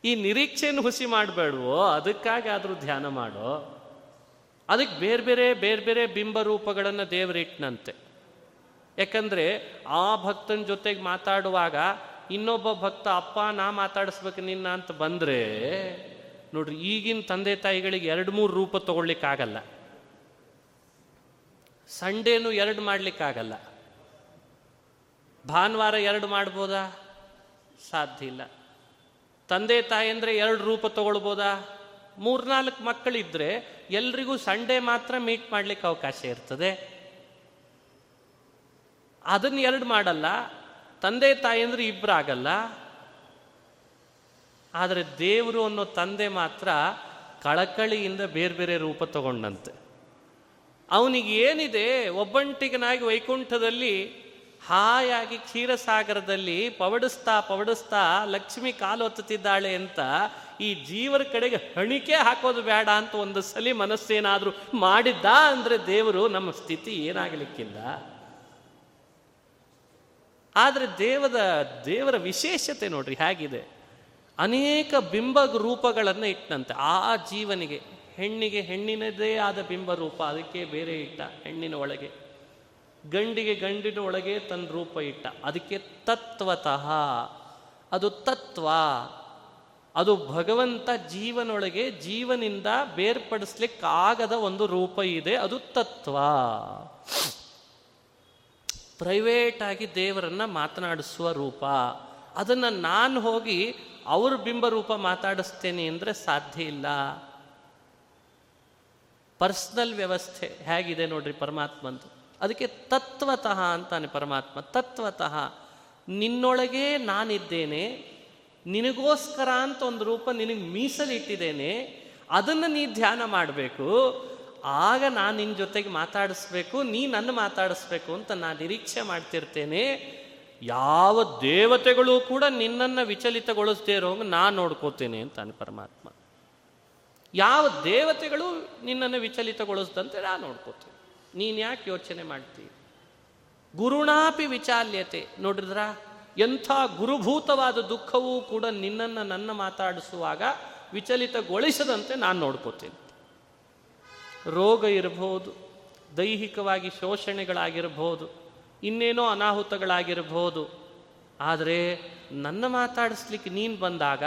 ಈ ನಿರೀಕ್ಷೆಯನ್ನು ಹುಸಿ ಮಾಡಬೇಡವೋ, ಅದಕ್ಕಾಗಾದರೂ ಧ್ಯಾನ ಮಾಡೋ. ಅದಕ್ಕೆ ಬೇರೆ ಬೇರೆ ಬೇರೆ ಬೇರೆ ಬಿಂಬ ರೂಪಗಳನ್ನು ದೇವರಿಟ್ನಂತೆ ಯಾಕಂದರೆ ಆ ಭಕ್ತನ ಜೊತೆಗೆ ಮಾತಾಡುವಾಗ ಇನ್ನೊಬ್ಬ ಭಕ್ತ, ಅಪ್ಪ, ನಾ ಮಾತಾಡಿಸ್ಬೇಕು ನಿನ್ನ ಅಂತ ಬಂದರೆ, ನೋಡ್ರಿ, ಈಗಿನ ತಂದೆ ತಾಯಿಗಳಿಗೆ ಎರಡು ಮೂರು ರೂಪ ತಗೊಳ್ಲಿಕ್ಕಾಗಲ್ಲ ಸಂಡೇನು ಎರಡು ಮಾಡ್ಲಿಕ್ಕಾಗಲ್ಲ. ಭಾನುವಾರ ಎರಡು ಮಾಡ್ಬೋದಾ? ಸಾಧ್ಯ ಇಲ್ಲ. ತಂದೆ ತಾಯಿ ಅಂದರೆ ಎರಡು ರೂಪ ತಗೊಳ್ಬೋದಾ? ಮೂರ್ನಾಲ್ಕು ಮಕ್ಕಳಿದ್ರೆ ಎಲ್ರಿಗೂ ಸಂಡೇ ಮಾತ್ರ ಮೀಟ್ ಮಾಡ್ಲಿಕ್ಕೆ ಅವಕಾಶ ಇರ್ತದೆ. ಅದನ್ನ ಎರಡು ಮಾಡಲ್ಲ. ತಂದೆ ತಾಯಿ ಅಂದ್ರೆ ಇಬ್ಬರಾಗಲ್ಲ ಆದರೆ ದೇವರು ಅನ್ನೋ ತಂದೆ ಮಾತ್ರ ಕಳಕಳಿಯಿಂದ ಬೇರೆ ಬೇರೆ ರೂಪ ತಗೊಂಡಂತೆ. ಅವನಿಗೆ ಏನಿದೆ ಒಬ್ಬಂಟಿಗನಾಗಿ ವೈಕುಂಠದಲ್ಲಿ ಹಾಯಾಗಿ ಕ್ಷೀರಸಾಗರದಲ್ಲಿ ಪವಡಿಸ್ತಾ ಪವಡಿಸ್ತಾ ಲಕ್ಷ್ಮಿ ಕಾಲು ಹೊತ್ತುತ್ತಿದ್ದಾಳೆ ಅಂತ ಈ ಜೀವರ ಕಡೆಗೆ ಹಣಿಕೆ ಹಾಕೋದು ಬೇಡ ಅಂತ ಒಂದು ಸಲಿ ಮನಸ್ಸೇನಾದರೂ ಮಾಡಿದ್ದ ಅಂದರೆ ದೇವರು ನಮ್ಮ ಸ್ಥಿತಿ ಏನಾಗಲಿಕ್ಕಿಲ್ಲ. ಆದರೆ ದೇವದ, ದೇವರ ವಿಶೇಷತೆ ನೋಡ್ರಿ ಹೇಗಿದೆ. ಅನೇಕ ಬಿಂಬ ರೂಪಗಳನ್ನು ಇಟ್ಟಂತೆ. ಆ ಜೀವನಿಗೆ, ಹೆಣ್ಣಿಗೆ ಹೆಣ್ಣಿನದೇ ಆದ ಬಿಂಬ ರೂಪ, ಅದಕ್ಕೆ ಬೇರೆ ಇಟ್ಟ ಹೆಣ್ಣಿನ ಒಳಗೆ. ಗಂಡಿಗೆ ಗಂಡಿನ ಒಳಗೆ ತನ್ನ ರೂಪ ಇಟ್ಟ. ಅದಕ್ಕೆ ತತ್ವತಃ. ಅದು ತತ್ವ. ಅದು ಭಗವಂತ ಜೀವನೊಳಗೆ ಜೀವನಿಂದ ಬೇರ್ಪಡಿಸ್ಲಿಕ್ಕಾಗದ ಒಂದು ರೂಪ ಇದೆ. ಅದು ತತ್ವ. ಪ್ರೈವೇಟ್ ಆಗಿ ದೇವರನ್ನ ಮಾತನಾಡಿಸುವ ರೂಪ. ಅದನ್ನು ನಾನು ಹೋಗಿ ಅವ್ರ ಬಿಂಬ ರೂಪ ಮಾತಾಡಿಸ್ತೇನೆ ಅಂದರೆ ಸಾಧ್ಯ ಇಲ್ಲ. ಪರ್ಸ್ನಲ್ ವ್ಯವಸ್ಥೆ ಹೇಗಿದೆ ನೋಡ್ರಿ ಪರಮಾತ್ಮಂದು. ಅದಕ್ಕೆ ತತ್ವತಃ ಅಂತಾನೆ ಪರಮಾತ್ಮ, ತತ್ವತಃ. ನಿನ್ನೊಳಗೆ ನಾನಿದ್ದೇನೆ, ನಿನಗೋಸ್ಕರ ಅಂತ ಒಂದು ರೂಪ ನಿನಗೆ ಮೀಸಲಿಟ್ಟಿದ್ದೇನೆ, ಅದನ್ನು ನೀ ಧ್ಯಾನ ಮಾಡಬೇಕು, ಆಗ ನಾನು ನಿನ್ನ ಜೊತೆಗೆ ಮಾತಾಡಿಸ್ಬೇಕು, ನೀ ನನ್ನ ಮಾತಾಡಿಸ್ಬೇಕು ಅಂತ ನಾನು ನಿರೀಕ್ಷೆ ಮಾಡ್ತಿರ್ತೇನೆ. ಯಾವ ದೇವತೆಗಳು ಕೂಡ ನಿನ್ನನ್ನು ವಿಚಲಿತಗೊಳಿಸದೇ ಇರೋಂಗೆ ನಾನು ನೋಡ್ಕೋತೇನೆ ಅಂತಾನೆ ಪರಮಾತ್ಮ. ಯಾವ ದೇವತೆಗಳು ನಿನ್ನನ್ನು ವಿಚಲಿತಗೊಳಿಸ್ದಂತೆ ನಾನು ನೋಡ್ಕೋತೇನೆ. ನೀನು ಯಾಕೆ ಯೋಚನೆ ಮಾಡ್ತೀವಿ ಗುರುಣಾಪಿ ವಿಚಾಲ್ಯತೆ ನೋಡಿದ್ರ? ಎಂಥ ಗುರುಭೂತವಾದ ದುಃಖವೂ ಕೂಡ ನಿನ್ನನ್ನು ನನ್ನ ಮಾತಾಡಿಸುವಾಗ ವಿಚಲಿತಗೊಳಿಸದಂತೆ ನಾನು ನೋಡ್ಕೋತೀನಿ. ರೋಗ ಇರಬಹುದು ದೈಹಿಕವಾಗಿ ಶೋಷಣೆಗಳಾಗಿರಬಹುದು ಇನ್ನೇನೋ ಅನಾಹುತಗಳಾಗಿರಬಹುದು ಆದರೆ ನನ್ನ ಮಾತಾಡಿಸ್ಲಿಕ್ಕೆ ನೀನು ಬಂದಾಗ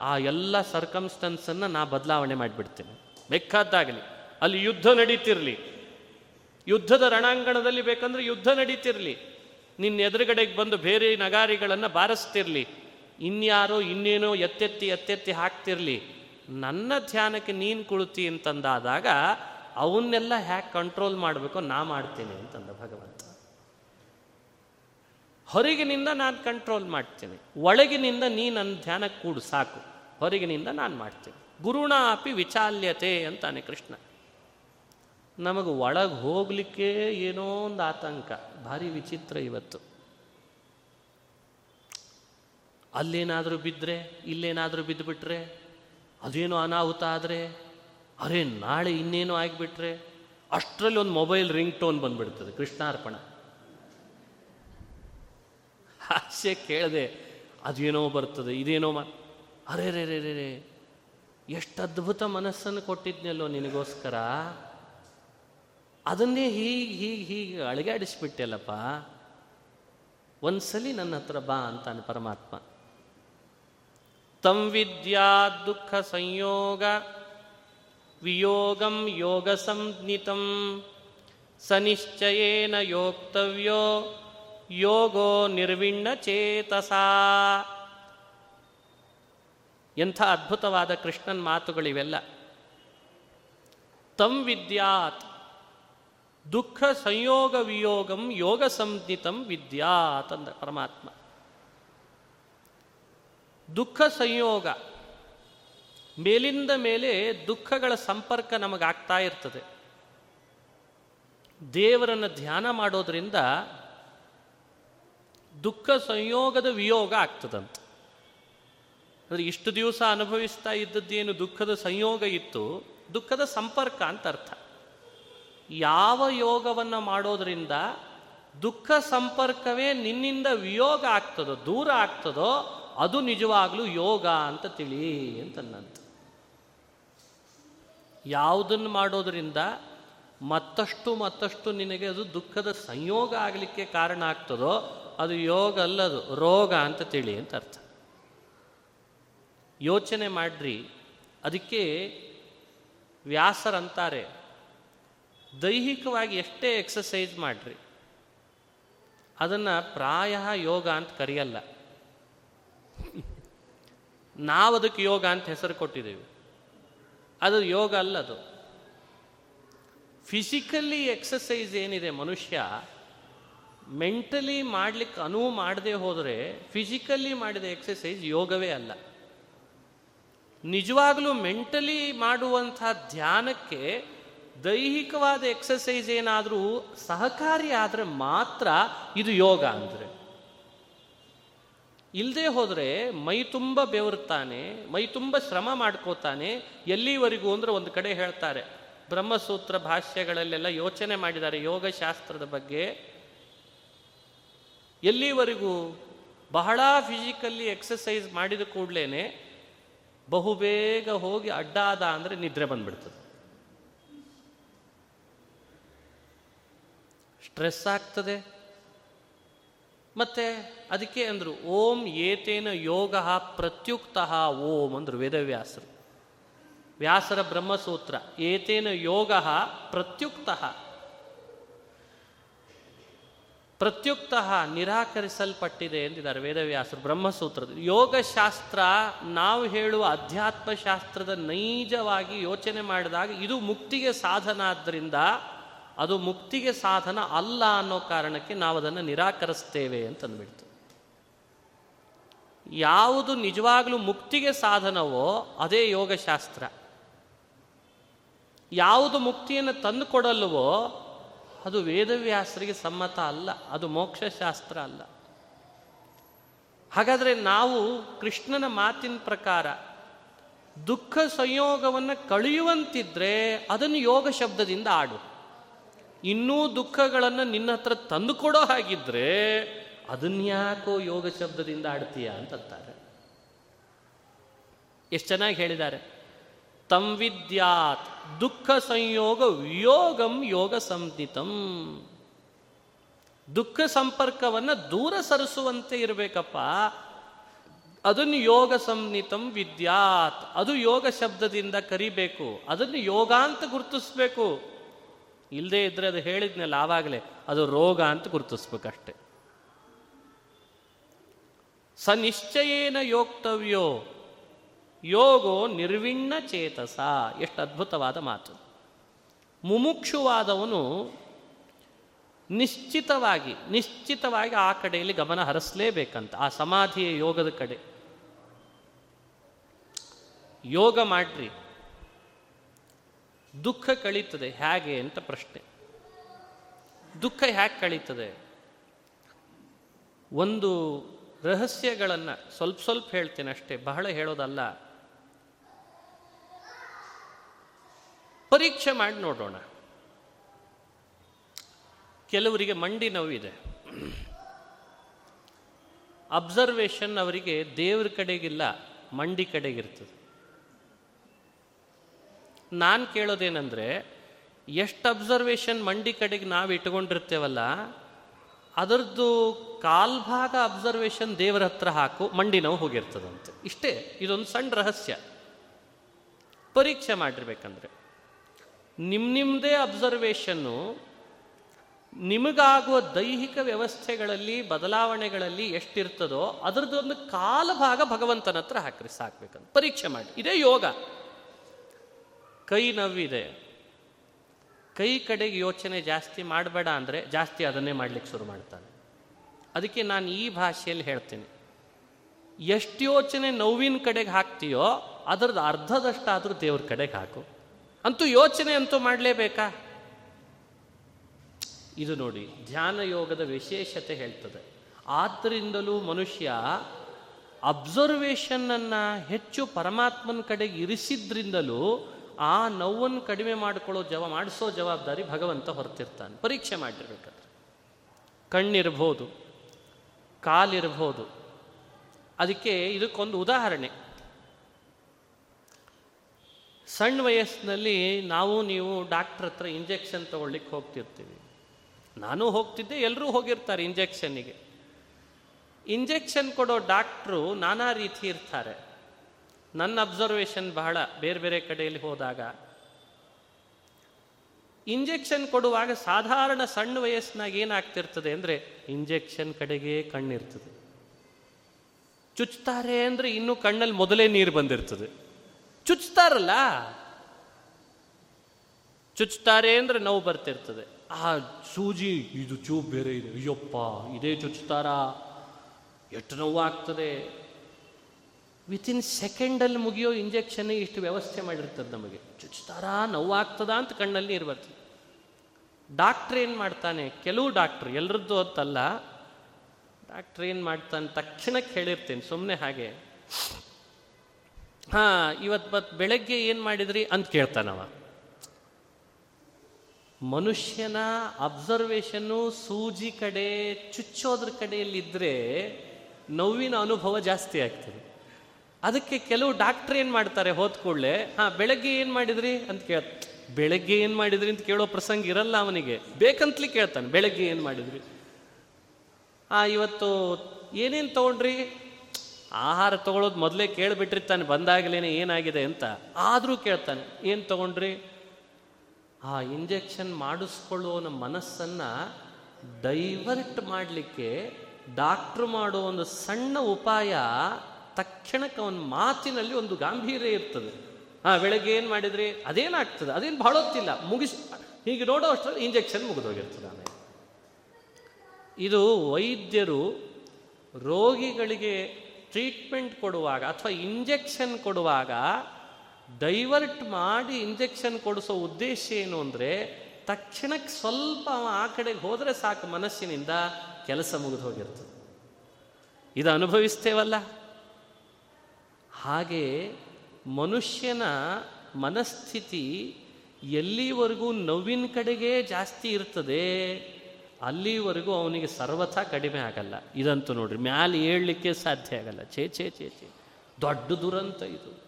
ಆ ಎಲ್ಲ ಸರ್ಕಮ್ಸ್ಟೆನ್ಸನ್ನು ನಾ ಬದಲಾವಣೆ ಮಾಡಿಬಿಡ್ತೇನೆ. ಬೇಕಾದ್ದಾಗಲಿ ಅಲ್ಲಿ ಯುದ್ಧ ನಡೀತಿರಲಿ ಯುದ್ಧದ ರಣಾಂಗಣದಲ್ಲಿ ಬೇಕಂದ್ರೆ ಯುದ್ಧ ನಡೀತಿರಲಿ. ನಿನ್ನ ಎದುರುಗಡೆಗೆ ಬಂದು ಬೇರೆ ನಗಾರಿಗಳನ್ನು ಬಾರಿಸ್ತಿರ್ಲಿ. ಇನ್ಯಾರೋ ಇನ್ನೇನೋ ಎತ್ತೆತ್ತಿ ಎತ್ತೆತ್ತಿ ಹಾಕ್ತಿರ್ಲಿ. ನನ್ನ ಧ್ಯಾನಕ್ಕೆ ನೀನು ಕುಳಿತಿ ಅಂತಂದಾದಾಗ ಅವನ್ನೆಲ್ಲ ಹ್ಯಾಕ್ ಕಂಟ್ರೋಲ್ ಮಾಡಬೇಕು, ನಾ ಮಾಡ್ತೀನಿ ಅಂತಂದ ಭಗವಂತ. ಹೊರಗಿನಿಂದ ನಾನು ಕಂಟ್ರೋಲ್ ಮಾಡ್ತೀನಿ. ಒಳಗಿನಿಂದ ನೀ ನನ್ನ ಧ್ಯಾನಕ್ಕೆ ಕೂಡು, ಸಾಕು. ಹೊರಗಿನಿಂದ ನಾನು ಮಾಡ್ತೀನಿ. ಗುರುಣ ಅಪಿ ವಿಚಾಲ್ಯತೆ ಅಂತಾನೆ ಕೃಷ್ಣ. ನಮಗೆ ಒಳಗೆ ಹೋಗ್ಲಿಕ್ಕೆ ಏನೋ ಒಂದು ಆತಂಕ, ಭಾರಿ ವಿಚಿತ್ರ ಇವತ್ತು. ಅಲ್ಲೇನಾದರೂ ಬಿದ್ದರೆ ಇಲ್ಲೇನಾದರೂ ಬಿದ್ದುಬಿಟ್ರೆ ಅದೇನೋ ಅನಾಹುತ ಆದರೆ, ಅರೆ ನಾಳೆ ಇನ್ನೇನೋ ಆಗಿಬಿಟ್ರೆ, ಅಷ್ಟರಲ್ಲಿ ಒಂದು ಮೊಬೈಲ್ ರಿಂಗ್ ಟೋನ್ ಬಂದ್ಬಿಡ್ತದೆ, ಕೃಷ್ಣಾರ್ಪಣ. ಹಾಸ್ಯ ಕೇಳದೆ, ಅದೇನೋ ಬರ್ತದೆ, ಇದೇನೋ ಮಾ, ಅರೆ ರೇ ರೇ ರೇ ಎಷ್ಟು ಅದ್ಭುತ ಮನಸ್ಸನ್ನು ಕೊಟ್ಟಿದ್ನಲ್ಲೋ ನಿನಗೋಸ್ಕರ. ಅದನ್ನೇ ಹೀಗೆ ಹೀಗೆ ಹೀಗೆ ಅಳಗಾಡಿಸ್ಬಿಟ್ಟೆಲ್ಲಪ್ಪ, ಒಂದ್ಸಲಿ ನನ್ನ ಹತ್ರ ಬಾ ಅಂತಾನೆ ಪರಮಾತ್ಮ. ತಂ ವಿದ್ಯಾ ದುಃಖ ಸಂಯೋಗ, ವಿಯೋಗಂ ಯೋಗ ಸಂಜ್ಞಿತಂ, ಸನಿಶ್ಚಯೇನ ಯೋಕ್ತವ್ಯೋ, ಯೋಗೋ ನಿರ್ವಿಣ್ಣ ಚೇತಸಾ. ಎಂಥ ಅದ್ಭುತವಾದ ಕೃಷ್ಣನ್ ಮಾತುಗಳಿವೆಲ್ಲ. ತಂ ವಿದ್ಯಾತ್ ದುಃಖ ಸಂಯೋಗ ವಿಯೋಗಂ ಯೋಗ ಸಂಜಿತಂ ವಿದ್ಯಾ ತಂದ ಪರಮಾತ್ಮ. ದುಃಖ ಸಂಯೋಗ ಮೇಲಿಂದ ಮೇಲೆ ದುಃಖಗಳ ಸಂಪರ್ಕ ನಮಗಾಗ್ತಾ ಇರ್ತದೆ. ದೇವರನ್ನು ಧ್ಯಾನ ಮಾಡೋದ್ರಿಂದ ದುಃಖ ಸಂಯೋಗದ ವಿಯೋಗ ಆಗ್ತದಂತ. ಅಂದರೆ ಇಷ್ಟು ದಿವಸ ಅನುಭವಿಸ್ತಾ ಇದ್ದದ್ದೇನು ದುಃಖದ ಸಂಯೋಗ ಇತ್ತು, ದುಃಖದ ಸಂಪರ್ಕ ಅಂತ ಅರ್ಥ. ಯಾವ ಯೋಗವನ್ನು ಮಾಡೋದ್ರಿಂದ ದುಃಖ ಸಂಪರ್ಕವೇ ನಿನ್ನಿಂದ ವಿಯೋಗ ಆಗ್ತದೋ, ದೂರ ಆಗ್ತದೋ, ಅದು ನಿಜವಾಗ್ಲೂ ಯೋಗ ಅಂತ ತಿಳಿ ಅಂತ ಯಾವುದನ್ನು ಮಾಡೋದ್ರಿಂದ ಮತ್ತಷ್ಟು ಮತ್ತಷ್ಟು ನಿನಗೆ ಅದು ದುಃಖದ ಸಂಯೋಗ ಆಗಲಿಕ್ಕೆ ಕಾರಣ ಆಗ್ತದೋ, ಅದು ಯೋಗ ಅಲ್ಲದು, ರೋಗ ಅಂತ ತಿಳಿ ಅಂತ ಅರ್ಥ. ಯೋಚನೆ ಮಾಡ್ರಿ, ಅದಕ್ಕೆ ವ್ಯಾಸರಂತಾರೆ. ದೈಹಿಕವಾಗಿ ಎಷ್ಟೇ ಎಕ್ಸಸೈಸ್ ಮಾಡ್ರಿ, ಅದನ್ನು ಪ್ರಾಯ ಯೋಗ ಅಂತ ಕರೆಯಲ್ಲ. ನಾವು ಅದಕ್ಕೆ ಯೋಗ ಅಂತ ಹೆಸರು ಕೊಟ್ಟಿದ್ದೀವಿ ಅದು ಯೋಗ ಅಲ್ಲ ಅದು. ಫಿಸಿಕಲಿ ಎಕ್ಸಸೈಸ್ ಏನಿದೆ ಮನುಷ್ಯ ಮೆಂಟಲಿ ಮಾಡಲಿಕ್ಕೆ ಅನುವು ಮಾಡದೆ ಹೋದರೆ ಫಿಸಿಕಲಿ ಮಾಡಿದ ಎಕ್ಸಸೈಸ್ ಯೋಗವೇ ಅಲ್ಲ. ನಿಜವಾಗಲೂ ಮೆಂಟಲಿ ಮಾಡುವಂಥ ಧ್ಯಾನಕ್ಕೆ ದೈಹಿಕವಾದ ಎಕ್ಸಸೈಸ್ ಏನಾದರೂ ಸಹಕಾರಿ ಆದರೆ ಮಾತ್ರ ಇದು ಯೋಗ ಅಂದರೆ. ಇಲ್ಲದೆ ಹೋದರೆ ಮೈ ತುಂಬ ಬೆವರುತ್ತಾನೆ, ಮೈ ತುಂಬ ಶ್ರಮ ಮಾಡ್ಕೋತಾನೆ, ಎಲ್ಲಿವರೆಗೂ ಅಂದರೆ ಒಂದು ಕಡೆ ಹೇಳ್ತಾರೆ, ಬ್ರಹ್ಮಸೂತ್ರ ಭಾಷ್ಯಗಳಲ್ಲೆಲ್ಲ ಯೋಚನೆ ಮಾಡಿದ್ದಾರೆ ಯೋಗಶಾಸ್ತ್ರದ ಬಗ್ಗೆ. ಎಲ್ಲಿವರೆಗೂ ಬಹಳ ಫಿಸಿಕಲ್ಲಿ ಎಕ್ಸಸೈಸ್ ಮಾಡಿದ ಕೂಡಲೇ ಬಹುಬೇಗ ಹೋಗಿ ಅಡ್ಡಾದ ಅಂದರೆ ನಿದ್ರೆ ಬಂದ್ಬಿಡ್ತದೆ. ಸ್ಟ್ರೆಸ್ ಆಗ್ತದೆ. ಮತ್ತೆ ಅದಕ್ಕೆ ಅಂದರು, ಓಂ ಏತೇನ ಯೋಗ ಪ್ರತ್ಯುಕ್ತ ಓಂ ಅಂದರು ವೇದವ್ಯಾಸರು. ವ್ಯಾಸರ ಬ್ರಹ್ಮಸೂತ್ರ, ಏತೇನ ಯೋಗ ಪ್ರತ್ಯುಕ್ತ. ಪ್ರತ್ಯುಕ್ತ ನಿರಾಕರಿಸಲ್ಪಟ್ಟಿದೆ ಎಂದಿದ್ದಾರೆ ವೇದವ್ಯಾಸರು ಬ್ರಹ್ಮಸೂತ್ರದ ಯೋಗಶಾಸ್ತ್ರ, ನಾವು ಹೇಳುವ ಅಧ್ಯಾತ್ಮಶಾಸ್ತ್ರದ ನೈಜವಾಗಿ ಯೋಚನೆ ಮಾಡಿದಾಗ ಇದು ಮುಕ್ತಿಗೆ ಸಾಧನ ಆದ್ದರಿಂದ ಅದು ಮುಕ್ತಿಗೆ ಸಾಧನ ಅಲ್ಲ ಅನ್ನೋ ಕಾರಣಕ್ಕೆ ನಾವು ಅದನ್ನು ನಿರಾಕರಿಸ್ತೇವೆ ಅಂತಂದ್ಬಿಡ್ತು. ಯಾವುದು ನಿಜವಾಗಲೂ ಮುಕ್ತಿಗೆ ಸಾಧನವೋ ಅದೇ ಯೋಗಶಾಸ್ತ್ರ. ಯಾವುದು ಮುಕ್ತಿಯನ್ನು ತಂದುಕೊಡಲ್ವೋ ಅದು ವೇದವ್ಯಾಸರಿಗೆ ಸಮ್ಮತ ಅಲ್ಲ, ಅದು ಮೋಕ್ಷಶಾಸ್ತ್ರ ಅಲ್ಲ. ಹಾಗಾದರೆ ನಾವು ಕೃಷ್ಣನ ಮಾತಿನ ಪ್ರಕಾರ ದುಃಖ ಸಂಯೋಗವನ್ನು ಕಳೆಯುವಂತಿದ್ರೆ ಅದನ್ನು ಯೋಗ ಶಬ್ದದಿಂದ ಆಡು. ಇನ್ನೂ ದುಃಖಗಳನ್ನು ನಿನ್ನ ಹತ್ರ ತಂದುಕೊಡೋ ಹಾಗಿದ್ರೆ ಅದನ್ಯಾಕೋ ಯೋಗ ಶಬ್ದದಿಂದ ಆಡ್ತೀಯ ಅಂತಾರೆ ಎಷ್ಟು ಚೆನ್ನಾಗಿ ಹೇಳಿದ್ದಾರೆ. ತಂ ವಿದ್ಯಾತ್ ದುಃಖ ಸಂಯೋಗ ವಿಯೋಗಂ ಯೋಗ ಸಂಹಿತಂ ದುಃಖ ಸಂಪರ್ಕವನ್ನು ದೂರ ಸರಿಸುವಂತೆ ಇರಬೇಕಪ್ಪ. ಅದನ್ನು ಯೋಗ ಸಂಹಿತಂ ವಿದ್ಯಾತ್. ಅದು ಯೋಗ ಶಬ್ದದಿಂದ ಕರಿಬೇಕು. ಅದನ್ನು ಯೋಗ ಅಂತ ಗುರುತಿಸ್ಬೇಕು. ಇಲ್ಲದೆ ಇದ್ರೆ ಅದು ಹೇಳಿದ್ನಲ್ಲ ಆವಾಗಲೇ, ಅದು ರೋಗ ಅಂತ ಗುರುತಿಸ್ಬೇಕಷ್ಟೆ. ಸ ನಿಶ್ಚಯೇನ ಯೋಕ್ತವ್ಯೋ, ಯೋಗೋ ನಿರ್ವಿಣ್ಣ ಚೇತಸ, ಎಷ್ಟು ಅದ್ಭುತವಾದ ಮಾತು. ಮುಮುಕ್ಷುವಾದವನು ನಿಶ್ಚಿತವಾಗಿ ನಿಶ್ಚಿತವಾಗಿ ಆ ಕಡೆಯಲ್ಲಿ ಗಮನ ಹರಿಸಲೇಬೇಕಂತ, ಆ ಸಮಾಧಿಯ ಯೋಗದ ಕಡೆ. ಯೋಗ ಮಾಡ್ರಿ. ದುಃಖ ಕಳೀತದೆ ಹೇಗೆ ಅಂತ ಪ್ರಶ್ನೆ. ದುಃಖ ಹೇಗೆ ಕಳೀತದೆ? ಒಂದು ರಹಸ್ಯಗಳನ್ನು ಸ್ವಲ್ಪ ಸ್ವಲ್ಪ ಹೇಳ್ತೇನೆ ಅಷ್ಟೇ, ಬಹಳ ಹೇಳೋದಲ್ಲ. ಪರೀಕ್ಷೆ ಮಾಡಿ ನೋಡೋಣ. ಕೆಲವರಿಗೆ ಮಂಡಿ ನೋವಿದೆ. ಅಬ್ಸರ್ವೇಷನ್ ಅವರಿಗೆ ದೇವ್ರ ಕಡೆಗಿಲ್ಲ, ಮಂಡಿ ಕಡೆಗಿರ್ತದೆ. ನಾನು ಕೇಳೋದೇನೆಂದರೆ, ಎಷ್ಟು ಅಬ್ಸರ್ವೇಷನ್ ಮಂಡಿ ಕಡೆಗೆ ನಾವು ಇಟ್ಕೊಂಡಿರ್ತೇವಲ್ಲ, ಅದರದ್ದು ಕಾಲ್ಭಾಗ ಅಬ್ಸರ್ವೇಷನ್ ದೇವರ ಹತ್ರ ಹಾಕು, ಮಂಡಿ ನೋವು ಹೋಗಿರ್ತದಂತೆ. ಇಷ್ಟೇ, ಇದೊಂದು ಸಣ್ಣ ರಹಸ್ಯ. ಪರೀಕ್ಷೆ ಮಾಡಿರ್ಬೇಕಂದ್ರೆ. ನಿಮ್ಮ ನಿಮ್ಮದೇ ಅಬ್ಸರ್ವೇಷನ್ನು ನಿಮಗಾಗುವ ದೈಹಿಕ ವ್ಯವಸ್ಥೆಗಳಲ್ಲಿ, ಬದಲಾವಣೆಗಳಲ್ಲಿ ಎಷ್ಟಿರ್ತದೋ, ಅದರದ್ದೊಂದು ಕಾಲಭಾಗ ಭಗವಂತನ ಹತ್ರ ಹಾಕ್ರಿ, ಸಾಕ್ಬೇಕಂತ. ಪರೀಕ್ಷೆ ಮಾಡಿ. ಇದೇ ಯೋಗ. ಕೈ ನೋವಿದೆ. ಕೈ ಕಡೆಗೆ ಯೋಚನೆ ಜಾಸ್ತಿ ಮಾಡಬೇಡ ಅಂದರೆ ಜಾಸ್ತಿ ಅದನ್ನೇ ಮಾಡ್ಲಿಕ್ಕೆ ಶುರು ಮಾಡ್ತಾನೆ. ಅದಕ್ಕೆ ನಾನು ಈ ಭಾಷೆಯಲ್ಲಿ ಹೇಳ್ತೀನಿ. ಎಷ್ಟು ಯೋಚನೆ ನೋವಿನ ಕಡೆಗೆ ಹಾಕ್ತೀಯೋ ಅದರದ್ದು ಅರ್ಧದಷ್ಟಾದರೂ ದೇವ್ರ ಕಡೆಗೆ ಹಾಕು. ಅಂತೂ ಯೋಚನೆ ಅಂತೂ ಮಾಡಲೇಬೇಕಾ? ಇದು ನೋಡಿ, ಧ್ಯಾನ ಯೋಗದ ವಿಶೇಷತೆ ಹೇಳ್ತದೆ. ಆದ್ದರಿಂದಲೂ ಮನುಷ್ಯ ಅಬ್ಸರ್ವೇಷನ್ನನ್ನು ಹೆಚ್ಚು ಪರಮಾತ್ಮನ ಕಡೆಗೆ ಇರಿಸಿದ್ರಿಂದಲೂ ಆ ನೋವನ್ನು ಕಡಿಮೆ ಮಾಡಿಕೊಳ್ಳೋ ಜವ, ಮಾಡಿಸೋ ಜವಾಬ್ದಾರಿ ಭಗವಂತ ಹೊರತಿರ್ತಾನೆ. ಪರೀಕ್ಷೆ ಮಾಡಿರ್ಬೇಕಾದ್ರೆ. ಕಣ್ಣಿರ್ಬೋದು, ಕಾಲಿರ್ಬೋದು. ಅದಕ್ಕೆ ಇದಕ್ಕೊಂದು ಉದಾಹರಣೆ. ಸಣ್ಣ ವಯಸ್ಸಿನಲ್ಲಿ ನಾವು, ನೀವು ಡಾಕ್ಟ್ರ್ ಹತ್ರ ಇಂಜೆಕ್ಷನ್ ತಗೊಳ್ಳಿಕ್ಕೆ ಹೋಗ್ತಿರ್ತೀವಿ. ನಾನು ಹೋಗ್ತಿದ್ದೆ ಎಲ್ಲರೂ ಹೋಗಿರ್ತಾರೆ ಇಂಜೆಕ್ಷನ್ನಿಗೆ. ಇಂಜೆಕ್ಷನ್ ಕೊಡೋ ಡಾಕ್ಟ್ರು ನಾನಾ ರೀತಿ ಇರ್ತಾರೆ. ನನ್ನ ಅಬ್ಸರ್ವೇಷನ್ ಬಹಳ ಬೇರೆ ಬೇರೆ ಕಡೆಯಲ್ಲಿ ಹೋದಾಗ ಇಂಜೆಕ್ಷನ್ ಕೊಡುವಾಗ ಸಾಧಾರಣ ಸಣ್ಣ ವಯಸ್ಸಿನಾಗ ಏನಾಗ್ತಿರ್ತದೆ ಅಂದರೆ ಇಂಜೆಕ್ಷನ್ ಕಡೆಗೆ ಕಣ್ಣಿರ್ತದೆ. ಚುಚ್ತಾರೆ ಅಂದರೆ ಇನ್ನೂ ಕಣ್ಣಲ್ಲಿ ಮೊದಲೇ ನೀರು ಬಂದಿರ್ತದೆ. ಚುಚ್ತಾರಲ್ಲ? ಚುಚ್ತಾರೆ ಅಂದರೆ ನೋವು ಬರ್ತಿರ್ತದೆ. ಆ ಸೂಜಿ, ಇದು ಚೂ ಬೇರೆ ಇದೆ. ಅಯ್ಯಪ್ಪ, ಇದೇ ಚುಚ್ತಾರಾ? ಎಷ್ಟು ನೋವಾಗ್ತದೆ? ವಿತಿನ್ ಸೆಕೆಂಡಲ್ಲಿ ಮುಗಿಯೋ ಇಂಜೆಕ್ಷನ್ ಇಷ್ಟು ವ್ಯವಸ್ಥೆ ಮಾಡಿರ್ತದೆ ನಮಗೆ. ಚುಚ್ಚುತ್ತಾರ ನೋವಾಗ್ತದ ಅಂತ ಕಣ್ಣಲ್ಲಿ ನೀರು ಬರ್ತದೆ. ಡಾಕ್ಟ್ರ್ ಏನು ಮಾಡ್ತಾನೆ? ಕೆಲವು ಡಾಕ್ಟ್ರ್ ಎಲ್ಲರದ್ದು ಅಂತಲ್ಲ ಡಾಕ್ಟ್ರ್ ಏನು ಮಾಡ್ತಾನೆ? ತಕ್ಷಣಕ್ಕೆ ಹೇಳಿರ್ತೇನೆ ಸುಮ್ಮನೆ ಹಾಗೆ. ಹಾಂ ಇವತ್ತು ಬತ್ ಬೆಳಗ್ಗೆ ಏನು ಮಾಡಿದ್ರಿ ಅಂತ ಕೇಳ್ತಾನವ. ಮನುಷ್ಯನ ಅಬ್ಸರ್ವೇಷನ್ನು ಸೂಜಿ ಕಡೆ, ಚುಚ್ಚೋದ್ರ ಕಡೆಯಲ್ಲಿದ್ದರೆ ನೋವಿನ ಅನುಭವ ಜಾಸ್ತಿ ಆಗ್ತದೆ. ಅದಕ್ಕೆ ಕೆಲವು ಡಾಕ್ಟ್ರ್ ಏನು ಮಾಡ್ತಾರೆ ಹೋದ ಕೂಡಲೇ, ಹಾಂ, ಬೆಳಗ್ಗೆ ಏನು ಮಾಡಿದ್ರಿ? ಅಂತ ಕೇಳ, ಬೆಳಗ್ಗೆ ಏನು ಮಾಡಿದ್ರಿ? ಅಂತ ಕೇಳೋ ಪ್ರಸಂಗ ಇರಲ್ಲ ಅವನಿಗೆ. ಬೇಕಂತಲೇ ಕೇಳ್ತಾನೆ, ಬೆಳಗ್ಗೆ ಏನು ಮಾಡಿದ್ರಿ? ಆ, ಇವತ್ತು ಏನೇನು ತೊಗೊಂಡ್ರಿ? ಆಹಾರ ತೊಗೊಳೋದು ಮೊದಲೇ ಕೇಳಿಬಿಟ್ಟಿರ್ತಾನೆ, ಬಂದಾಗಲೇನೆ ಏನಾಗಿದೆ ಅಂತ. ಆದರೂ ಕೇಳ್ತಾನೆ, ಏನು ತೊಗೊಂಡ್ರಿ? ಆ, ಇಂಜೆಕ್ಷನ್ ಮಾಡಿಸ್ಕೊಳ್ಳುವನ ಮನಸ್ಸನ್ನು ಡೈವರ್ಟ್ ಮಾಡಲಿಕ್ಕೆ ಡಾಕ್ಟ್ರು ಮಾಡೋ ಒಂದು ಸಣ್ಣ ಉಪಾಯ ತಕ್ಷಣಕ್ಕೆ ಅವನ ಮಾತಿನಲ್ಲಿ ಒಂದು ಗಾಂಭೀರ್ಯ ಇರ್ತದೆ. ಆ, ಬೆಳಗ್ಗೆ ಏನು ಮಾಡಿದ್ರಿ ಅದೇನಾಗ್ತದೆ? ಅದೇನು ಭಾಳ ಹೊತ್ತಿಲ್ಲ. ಮುಗಿಸ್, ಹೀಗೆ ನೋಡೋ ಅಷ್ಟರಲ್ಲಿ ಇಂಜೆಕ್ಷನ್ ಮುಗಿದೋಗಿರ್ತದೆ ಆಮೇಲೆ. ಇದು ವೈದ್ಯರು ರೋಗಿಗಳಿಗೆ ಟ್ರೀಟ್ಮೆಂಟ್ ಕೊಡುವಾಗ ಅಥವಾ ಇಂಜೆಕ್ಷನ್ ಕೊಡುವಾಗ ಡೈವರ್ಟ್ ಮಾಡಿ ಇಂಜೆಕ್ಷನ್ ಕೊಡಿಸೋ ಉದ್ದೇಶ ಏನು ಅಂದರೆ ತಕ್ಷಣಕ್ಕೆ ಸ್ವಲ್ಪ ಆ ಕಡೆಗೆ ಹೋದರೆ ಸಾಕು ಮನಸ್ಸಿನಿಂದ ಕೆಲಸ ಮುಗಿದು ಹೋಗಿರ್ತದೆ. ಇದು ಅನುಭವಿಸ್ತೇವಲ್ಲ? ಹಾಗೆ ಮನುಷ್ಯನ ಮನಸ್ಥಿತಿ ಎಲ್ಲಿವರೆಗೂ ನೋವಿನ ಕಡೆಗೆ ಜಾಸ್ತಿ ಇರ್ತದೆ, ಅಲ್ಲಿವರೆಗೂ ಅವನಿಗೆ ಸರ್ವಥ ಕಡಿಮೆ ಆಗಲ್ಲ. ಇದಂತೂ ನೋಡ್ರಿ, ಮ್ಯಾಲೆ ಏಳಲಿಕ್ಕೆ ಸಾಧ್ಯ ಆಗಲ್ಲ. ಛೇ ಛೇ ಛೇ ಛೇ. ದೊಡ್ಡ ದುರಂತ ಇದು.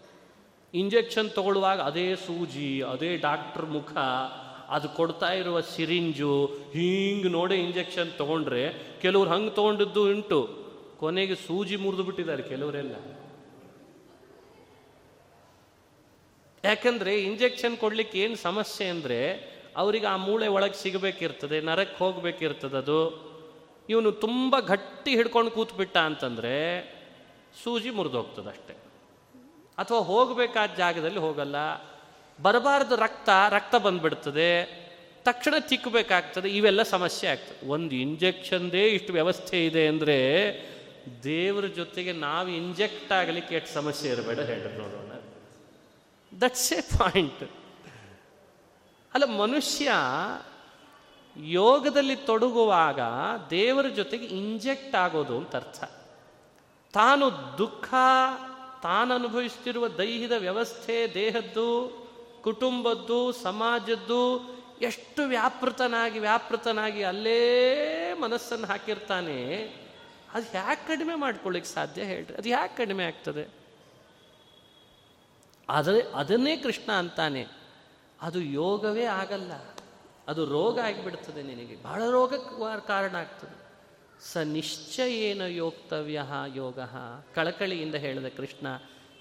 ಇಂಜೆಕ್ಷನ್ ತಗೊಳ್ಳುವಾಗ ಅದೇ ಸೂಜಿ, ಅದೇ ಡಾಕ್ಟ್ರ್ ಮುಖ, ಅದು ಕೊಡ್ತಾ ಇರುವ ಸಿರಿಂಜು, ಹೀಂಗೆ ನೋಡೇ ಇಂಜೆಕ್ಷನ್ ತೊಗೊಂಡ್ರೆ ಕೆಲವ್ರು ಹಂಗೆ ತೊಗೊಂಡಿದ್ದು ಉಂಟು. ಕೊನೆಗೆ ಸೂಜಿ ಮುರಿದು ಬಿಟ್ಟಿದ್ದಾರೆ ಕೆಲವರೆಲ್ಲ. ಯಾಕಂದ್ರೆ ಇಂಜೆಕ್ಷನ್ ಕೊಡ್ಲಿಕ್ಕೆ ಏನು ಸಮಸ್ಯೆ ಅಂದರೆ ಅವರಿಗೆ ಆ ಮೂಳೆ ಒಳಗೆ ಸಿಗಬೇಕಿರ್ತದೆ ನರಕ್ಕೆ ಹೋಗ್ಬೇಕಿರ್ತದೆ ಅದು. ಇವನು ತುಂಬ ಗಟ್ಟಿ ಹಿಡ್ಕೊಂಡು ಕೂತ್ಬಿಟ್ಟ ಅಂತಂದರೆ ಸೂಜಿ ಮುರಿದೋಗ್ತದೆ ಅಷ್ಟೆ. ಅಥವಾ ಹೋಗಬೇಕಾದ ಜಾಗದಲ್ಲಿ ಹೋಗಲ್ಲ. ಬರಬಾರ್ದು ರಕ್ತ ರಕ್ತ ಬಂದ್ಬಿಡ್ತದೆ. ತಕ್ಷಣ ತಿಕ್ಕಬೇಕಾಗ್ತದೆ ಇವೆಲ್ಲ ಸಮಸ್ಯೆ ಆಗ್ತದೆ. ಒಂದು ಇಂಜೆಕ್ಷನ್ದೇ ಇಷ್ಟು ವ್ಯವಸ್ಥೆ ಇದೆ ಅಂದರೆ ದೇವರ ಜೊತೆಗೆ ನಾವು ಇಂಜೆಕ್ಟ್ ಆಗಲಿಕ್ಕೆ ಎಷ್ಟು ಸಮಸ್ಯೆ ಇರಬೇಡ ಹೇಳಿ ನೋಡೋಣ ದಟ್ಸ್ ಎ ಪಾಯಿಂಟ್ ಅಲ್ಲ, ಮನುಷ್ಯ ಯೋಗದಲ್ಲಿ ತೊಡಗುವಾಗ ದೇವರ ಜೊತೆಗೆ ಇಂಜೆಕ್ಟ್ ಆಗೋದು ಅಂತ ಅರ್ಥ. ತಾನು ದುಃಖ, ತಾನು ಅನುಭವಿಸ್ತಿರುವ ದೈಹಿಕ ವ್ಯವಸ್ಥೆ, ದೇಹದ್ದು, ಕುಟುಂಬದ್ದು, ಸಮಾಜದ್ದು, ಎಷ್ಟು ವ್ಯಾಪೃತನಾಗಿ ವ್ಯಾಪೃತನಾಗಿ ಅಲ್ಲೇ ಮನಸ್ಸನ್ನು ಹಾಕಿರ್ತಾನೆ, ಅದು ಯಾಕೆ ಕಡಿಮೆ ಮಾಡ್ಕೊಳ್ಳಿಕ್ಕೆ ಸಾಧ್ಯ ಹೇಳ್ರಿ. ಅದು ಯಾಕೆ ಕಡಿಮೆ ಆಗ್ತದೆ. ಅದೇ ಅದನ್ನೇ ಕೃಷ್ಣ ಅಂತಾನೆ. ಅದು ಯೋಗವೇ ಆಗಲ್ಲ. ಅದು ರೋಗ ಆಗಿಬಿಡ್ತದೆ ನಿನಗೆ. ಬಹಳ ರೋಗಕ್ಕೆ ಕಾರಣ ಆಗ್ತದೆ. ಸ ನಿಶ್ಚಯೇನ ಯೋಕ್ತವ್ಯ ಯೋಗ. ಕಳಕಳಿಯಿಂದ ಹೇಳಿದ ಕೃಷ್ಣ,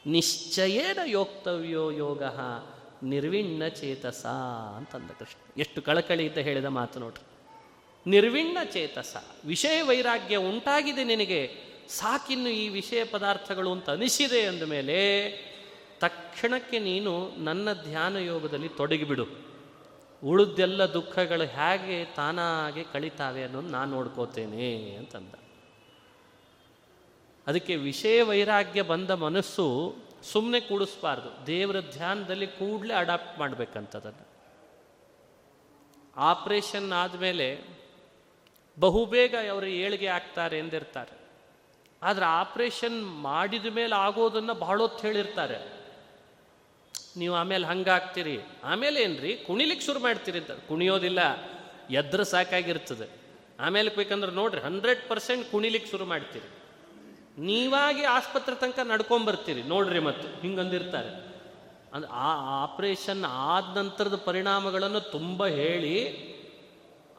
ನಿಶ್ಚಯೇನ ಯೋಕ್ತವ್ಯೋ ಯೋಗ? ನಿರ್ವಿಣ್ಣ ಚೇತಸ ಅಂತಂದ ಕೃಷ್ಣ. ಎಷ್ಟು ಕಳಕಳಿ ಅಂತ ಹೇಳಿದ ಮಾತು ನೋಡ್ರಿ. ನಿರ್ವಿಣ್ಣ ಚೇತಸ. ವಿಷಯ ವೈರಾಗ್ಯ ಉಂಟಾಗಿದೆ ನಿನಗೆ. ಸಾಕಿನ್ನು ಈ ವಿಷಯ ಪದಾರ್ಥಗಳು ಅಂತ ಅನಿಸಿದೆ ಅಂದ ಮೇಲೆ ತಕ್ಷಣಕ್ಕೆ ನೀನು ನನ್ನ ಧ್ಯಾನ ಯೋಗದಲ್ಲಿ ತೊಡಗಿಬಿಡು. ಉಳಿದೆಲ್ಲ ದುಃಖಗಳು ಹೇಗೆ ತಾನಾಗೆ ಕಳಿತಾವೆ ಅನ್ನೋದು ನಾನು ನೋಡ್ಕೋತೇನೆ ಅಂತಂದ. ಅದಕ್ಕೆ ವಿಷಯ ವೈರಾಗ್ಯ ಬಂದ ಮನಸ್ಸು ಸುಮ್ಮನೆ ಕೂಡಿಸ್ಬಾರ್ದು. ದೇವರ ಧ್ಯಾನದಲ್ಲಿ ಕೂಡಲೇ ಅಡಾಪ್ಟ್ ಮಾಡಬೇಕಂತದನ್ನು. ಆಪ್ರೇಷನ್ ಆದಮೇಲೆ ಬಹುಬೇಗ ಅವರು ಏಳಿಗೆ ಆಗ್ತಾರೆ ಎಂದಿರ್ತಾರೆ. ಆದರೆ ಆಪ್ರೇಷನ್ ಮಾಡಿದ ಮೇಲೆ ಆಗೋದನ್ನು ಬಹಳ ಹೊತ್ತು ಹೇಳಿರ್ತಾರೆ. ನೀವು ಆಮೇಲೆ ಹಂಗಾಗ್ತೀರಿ. ಆಮೇಲೆ ಏನ್ರಿ? ಕುಣಿಲಿಕ್ಕೆ ಶುರು ಮಾಡ್ತೀರಿ ಅಂತ. ಕುಣಿಯೋದಿಲ್ಲ, ಎದ್ರ ಸಾಕಾಗಿರ್ತದೆ. ಆಮೇಲೆ ಬೇಕಂದ್ರೆ ನೋಡ್ರಿ ಹಂಡ್ರೆಡ್ ಪರ್ಸೆಂಟ್ ಕುಣಿಲಿಕ್ಕೆ ಶುರು ಮಾಡ್ತೀರಿ. ನೀವಾಗಿ ಆಸ್ಪತ್ರೆ ತನಕ ನಡ್ಕೊಂಬರ್ತೀರಿ. ನೋಡ್ರಿ ಮತ್ತು ಹಿಂಗಂದಿರ್ತಾರೆ ಅಂದ್ರೆ ಆ ಆಪ್ರೇಷನ್ ಆದ ನಂತರದ ಪರಿಣಾಮಗಳನ್ನು ತುಂಬ ಹೇಳಿ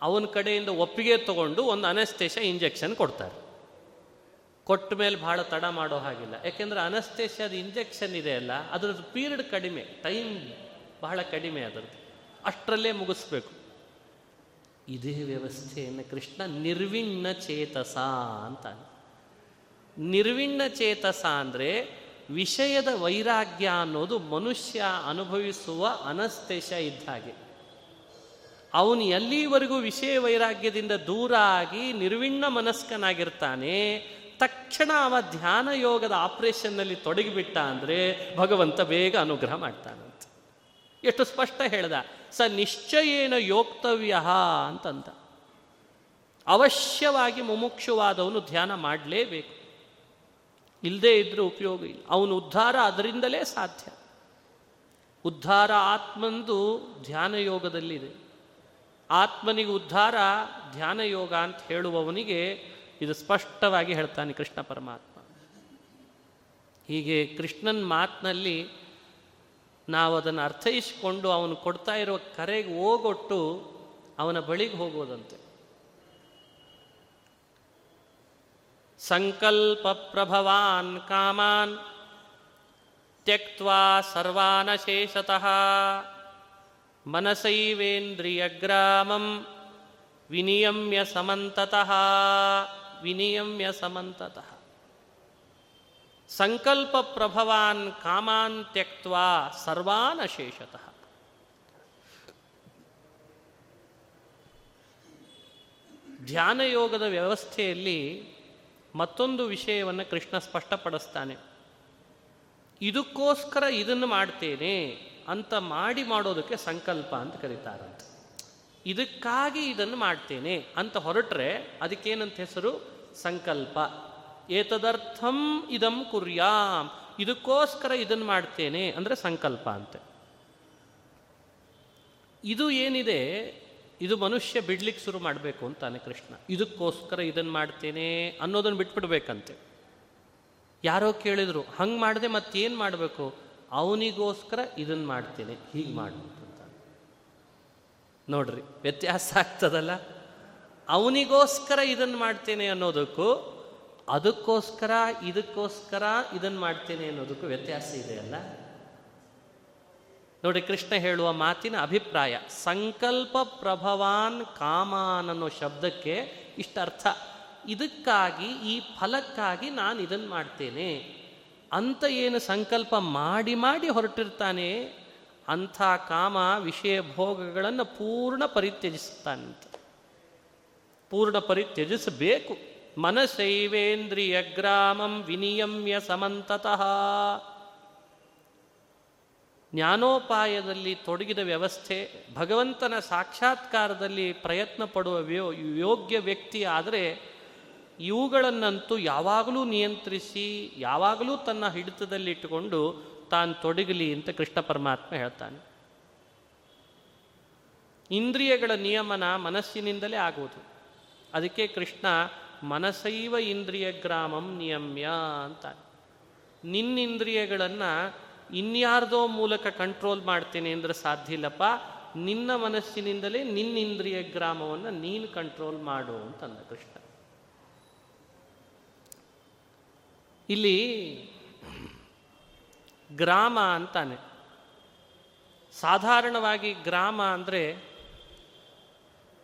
ಅವನ ಕಡೆಯಿಂದ ಒಪ್ಪಿಗೆ ತಗೊಂಡು ಒಂದು ಅನಸ್ತೇಶ ಇಂಜೆಕ್ಷನ್ ಕೊಡ್ತಾರೆ. ಕೊಟ್ಟ ಮೇಲೆ ಭಾಳ ತಡ ಮಾಡೋ ಹಾಗಿಲ್ಲ. ಯಾಕೆಂದ್ರೆ ಅನಸ್ತೇಶದ ಇಂಜೆಕ್ಷನ್ ಇದೆ ಅಲ್ಲ, ಅದರದ್ದು ಪೀರಿಯಡ್ ಕಡಿಮೆ ಟೈಮ್ ಬಹಳ ಕಡಿಮೆ ಅದರದ್ದು. ಅಷ್ಟರಲ್ಲೇ ಮುಗಿಸ್ಬೇಕು. ಇದೇ ವ್ಯವಸ್ಥೆಯನ್ನು ಕೃಷ್ಣ ನಿರ್ವಿಣ್ಣ ಚೇತಸ ಅಂತ ನಿರ್ವಿಣ್ಣ ಚೇತಸ ಅಂದರೆ ವಿಷಯದ ವೈರಾಗ್ಯ ಅನ್ನೋದು ಮನುಷ್ಯ ಅನುಭವಿಸುವ ಅನಸ್ತೇಶ ಇದ್ದ ಹಾಗೆ. ಅವನು ಎಲ್ಲಿವರೆಗೂ ವಿಷಯ ವೈರಾಗ್ಯದಿಂದ ದೂರ ಆಗಿ ನಿರ್ವಿಣ್ಣ ಮನಸ್ಕನಾಗಿರ್ತಾನೆ ತಕ್ಷಣ ಅವ ಧ್ಯಾನ ಯೋಗದ ಆಪರೇಷನ್ನಲ್ಲಿ ತೊಡಗಿಬಿಟ್ಟ ಅಂದರೆ ಭಗವಂತ ಬೇಗ ಅನುಗ್ರಹ ಮಾಡ್ತಾನಂತ. ಎಷ್ಟು ಸ್ಪಷ್ಟ ಹೇಳ್ದ, ಸ ನಿಶ್ಚಯೇನ ಯೋಕ್ತವ್ಯ ಅಂತಂದ. ಅವಶ್ಯವಾಗಿ ಮುಮುಕ್ಷುವಾದವನು ಧ್ಯಾನ ಮಾಡಲೇಬೇಕು. ಇಲ್ಲದೇ ಇದ್ರೂ ಉಪಯೋಗ ಇಲ್ಲ. ಅವನು ಉದ್ಧಾರ ಅದರಿಂದಲೇ ಸಾಧ್ಯ. ಉದ್ಧಾರ ಆತ್ಮಂದು ಧ್ಯಾನ ಯೋಗದಲ್ಲಿದೆ. ಆತ್ಮನಿಗೆ ಉದ್ಧಾರ ಧ್ಯಾನ ಯೋಗ ಅಂತ ಹೇಳುವವನಿಗೆ ಇದು ಸ್ಪಷ್ಟವಾಗಿ ಹೇಳ್ತಾನೆ ಕೃಷ್ಣ ಪರಮಾತ್ಮ. ಹೀಗೆ ಕೃಷ್ಣನ್ ಮಾತಿನಲ್ಲಿ ನಾವು ಅದನ್ನು ಅರ್ಥೈಸಿಕೊಂಡು ಅವನು ಕೊಡ್ತಾ ಇರುವ ಕರೆಗೆ ಹೋಗೊಟ್ಟು ಅವನ ಬಳಿಗೆ ಹೋಗೋದಂತೆ ಸಂಕಲ್ಪ ಪ್ರಭವಾನ್ ಕಾಮಾನ್ ತ್ಯಕ್ವಾ ಸರ್ವಾನಶೇಷತಃ ಮನಸೈವೇಂದ್ರಿಯಗ್ರಾಮಂ ವಿನಿಯಮ್ಯ ಸಮಂತತಃ ವಿನಿಯಮ್ಯ ಸಮಂತತಃ. ಸಂಕಲ್ಪ ಪ್ರಭವಾನ್ ಕಾಮಾನ್ ತ್ಯಕ್ವಾ ಸರ್ವಾನಶೇಷತಃ. ಧ್ಯಾನ ಧ್ಯಾನಯೋಗದ ವ್ಯವಸ್ಥೆಯಲ್ಲಿ ಮತ್ತೊಂದು ವಿಷಯವನ್ನು ಕೃಷ್ಣ ಸ್ಪಷ್ಟಪಡಿಸ್ತಾನೆ. ಇದಕ್ಕೋಸ್ಕರ ಇದನ್ನು ಮಾಡ್ತೇನೆ ಅಂತ ಮಾಡಿ ಮಾಡೋದಕ್ಕೆ ಸಂಕಲ್ಪ ಅಂತ ಕರೀತಾರಂತೆ. ಇದಕ್ಕಾಗಿ ಇದನ್ನು ಮಾಡ್ತೇನೆ ಅಂತ ಹೊರಟ್ರೆ ಅದಕ್ಕೇನಂತ ಹೆಸರು? ಸಂಕಲ್ಪ. ಏತದರ್ಥಂ ಇದಂ ಕುರ್ಯಾಂ. ಇದಕ್ಕೋಸ್ಕರ ಇದನ್ನು ಮಾಡ್ತೇನೆ ಅಂದರೆ ಸಂಕಲ್ಪ ಅಂತೆ. ಇದು ಏನಿದೆ? ಇದು ಮನುಷ್ಯ ಬಿಡ್ಲಿಕ್ಕೆ ಶುರು ಮಾಡಬೇಕು ಅಂತಾನೆ ಕೃಷ್ಣ. ಇದಕ್ಕೋಸ್ಕರ ಇದನ್ನು ಮಾಡ್ತೇನೆ ಅನ್ನೋದನ್ನು ಬಿಟ್ಬಿಡ್ಬೇಕಂತೆ. ಯಾರೋ ಕೇಳಿದ್ರು, ಹಂಗೆ ಮಾಡದೆ ಮತ್ತೇನು ಮಾಡಬೇಕು? ಅವನಿಗೋಸ್ಕರ ಇದನ್ನು ಮಾಡ್ತೇನೆ, ಹೀಗೆ ಅಂತ ನೋಡ್ರಿ, ವ್ಯತ್ಯಾಸ ಆಗ್ತದಲ್ಲ? ಅವನಿಗೋಸ್ಕರ ಇದನ್ನು ಮಾಡ್ತೇನೆ ಅನ್ನೋದಕ್ಕೂ ಅದಕ್ಕೋಸ್ಕರ, ಇದಕ್ಕೋಸ್ಕರ ಇದನ್ನು ಮಾಡ್ತೇನೆ ಅನ್ನೋದಕ್ಕೂ ವ್ಯತ್ಯಾಸ ಇದೆಯಲ್ಲ ನೋಡಿ, ಕೃಷ್ಣ ಹೇಳುವ ಮಾತಿನ ಅಭಿಪ್ರಾಯ, ಸಂಕಲ್ಪ ಪ್ರಭವಾನ್ ಕಾಮಾನ್ ಅನ್ನೋ ಶಬ್ದಕ್ಕೆ ಇಷ್ಟ ಅರ್ಥ. ಇದಕ್ಕಾಗಿ, ಈ ಫಲಕ್ಕಾಗಿ ನಾನು ಇದನ್ನು ಮಾಡ್ತೇನೆ. ಅಂತ ಏನು ಸಂಕಲ್ಪ ಮಾಡಿ ಮಾಡಿ ಹೊರಟಿರ್ತಾನೆ, ಅಂಥ ಕಾಮ ವಿಷಯ ಭೋಗಗಳನ್ನು ಪೂರ್ಣ ಪರಿತ್ಯಜಿಸ್ತಾನಂತ ಪೂರ್ಣ ಪರಿತ್ಯಜಿಸಬೇಕು ಮನಸೈವೇಂದ್ರಿಯ ಗ್ರಾಮಂ ವಿನಿಯಮ್ಯ ಸಮಂತತಃ. ಜ್ಞಾನೋಪಾಯದಲ್ಲಿ ತೊಡಗಿದ ವ್ಯವಸ್ಥೆ, ಭಗವಂತನ ಸಾಕ್ಷಾತ್ಕಾರದಲ್ಲಿ ಪ್ರಯತ್ನ ಪಡುವ ಯೋಗ್ಯ ವ್ಯಕ್ತಿ ಆದರೆ ಇವುಗಳನ್ನಂತೂ ಯಾವಾಗಲೂ ನಿಯಂತ್ರಿಸಿ, ಯಾವಾಗಲೂ ತನ್ನ ಹಿಡಿತದಲ್ಲಿಟ್ಟುಕೊಂಡು ತಾನು ತೊಡಗಲಿ ಅಂತ ಕೃಷ್ಣ ಪರಮಾತ್ಮ ಹೇಳ್ತಾನೆ. ಇಂದ್ರಿಯಗಳ ನಿಯಮನ ಮನಸ್ಸಿನಿಂದಲೇ ಆಗುವುದು ಅದಕ್ಕೆ ಕೃಷ್ಣ, ಮನಸೈವ ಇಂದ್ರಿಯ ಗ್ರಾಮಂ ನಿಯಮ್ಯ ಅಂತ ನಿನ್ನಿಂದ್ರಿಯಗಳನ್ನು ಇನ್ಯಾರ್ದೋ ಮೂಲಕ ಕಂಟ್ರೋಲ್ ಮಾಡ್ತೀನಿ ಅಂದ್ರೆ ಸಾಧ್ಯ ಇಲ್ಲಪ್ಪ, ನಿನ್ನ ಮನಸ್ಸಿನಿಂದಲೇ ನಿನ್ನಿಂದ್ರಿಯ ಗ್ರಾಮವನ್ನು ನೀನು ಕಂಟ್ರೋಲ್ ಮಾಡು ಅಂತಂದ ಕೃಷ್ಣ. ಇಲ್ಲಿ ಗ್ರಾಮ ಅಂತಾನೆ. ಸಾಧಾರಣವಾಗಿ ಗ್ರಾಮ ಅಂದರೆ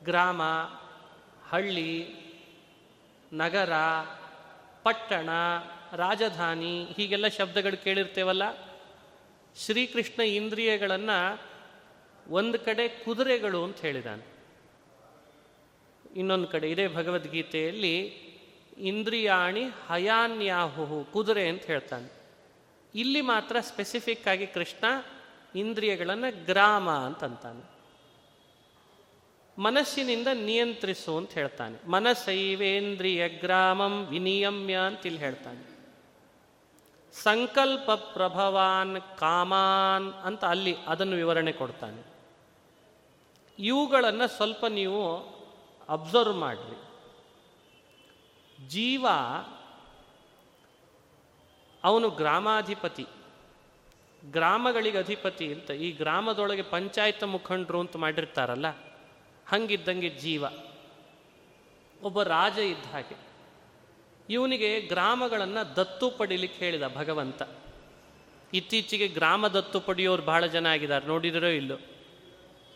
ಗ್ರಾಮ ಹಳ್ಳಿ, ನಗರ, ಪಟ್ಟಣ, ರಾಜಧಾನಿ ಹೀಗೆಲ್ಲ ಶಬ್ದಗಳು ಕೇಳಿರ್ತೇವಲ್ಲ? ಶ್ರೀಕೃಷ್ಣ ಇಂದ್ರಿಯಗಳನ್ನು ಒಂದು ಕಡೆ ಕುದುರೆಗಳು ಅಂತ ಹೇಳಿದಾನೆ. ಇನ್ನೊಂದು ಕಡೆ ಇದೇ ಭಗವದ್ಗೀತೆಯಲ್ಲಿ ಇಂದ್ರಿಯಾಣಿ ಹಯಾನ್ಯಾಹುಹು, ಕುದುರೆ ಅಂತ ಹೇಳ್ತಾನೆ. ಇಲ್ಲಿ ಮಾತ್ರ ಸ್ಪೆಸಿಫಿಕ್ ಆಗಿ ಕೃಷ್ಣ ಇಂದ್ರಿಯಗಳನ್ನು ಗ್ರಾಮ ಅಂತಂತಾನೆ. ಮನಸ್ಸಿನಿಂದ ನಿಯಂತ್ರಿಸು ಅಂತ ಹೇಳ್ತಾನೆ. ಮನಸೈವೇಂದ್ರಿಯ ಗ್ರಾಮಂ ವಿನಿಯಮ್ಯ ಅಂತ ಇಲ್ಲಿ ಹೇಳ್ತಾನೆ. ಸಂಕಲ್ಪ ಪ್ರಭವಾನ್ ಕಾಮಾನ್ ಅಂತ ಅಲ್ಲಿ ಅದನ್ನು ವಿವರಣೆ ಕೊಡ್ತಾನೆ. ಇವುಗಳನ್ನು ಸ್ವಲ್ಪ ನೀವು ಅಬ್ಸರ್ವ್ ಮಾಡಿರಿ. ಜೀವ ಅವನು ಗ್ರಾಮಾಧಿಪತಿ. ಗ್ರಾಮಗಳಿಗೆ ಅಧಿಪತಿ ಅಂತ ಈ ಗ್ರಾಮದೊಳಗೆ ಪಂಚಾಯತ್ ಮುಖಂಡರು ಅಂತ ಮಾಡಿರ್ತಾರಲ್ಲ ಹಂಗಿದ್ದಂಗೆ ಜೀವ. ಒಬ್ಬ ರಾಜ ಇದ್ದ ಹಾಗೆ. ಇವನಿಗೆ ಗ್ರಾಮಗಳನ್ನು ದತ್ತು ಪಡಿಲಿಕ್ಕೆ ಹೇಳಿದ ಭಗವಂತ. ಇತ್ತೀಚೆಗೆ ಗ್ರಾಮ ದತ್ತು ಪಡೆಯೋರು ಬಹಳ ಜನ ಆಗಿದ್ದಾರೆ. ನೋಡಿದಿರೋ ಇಲ್ಲೋ?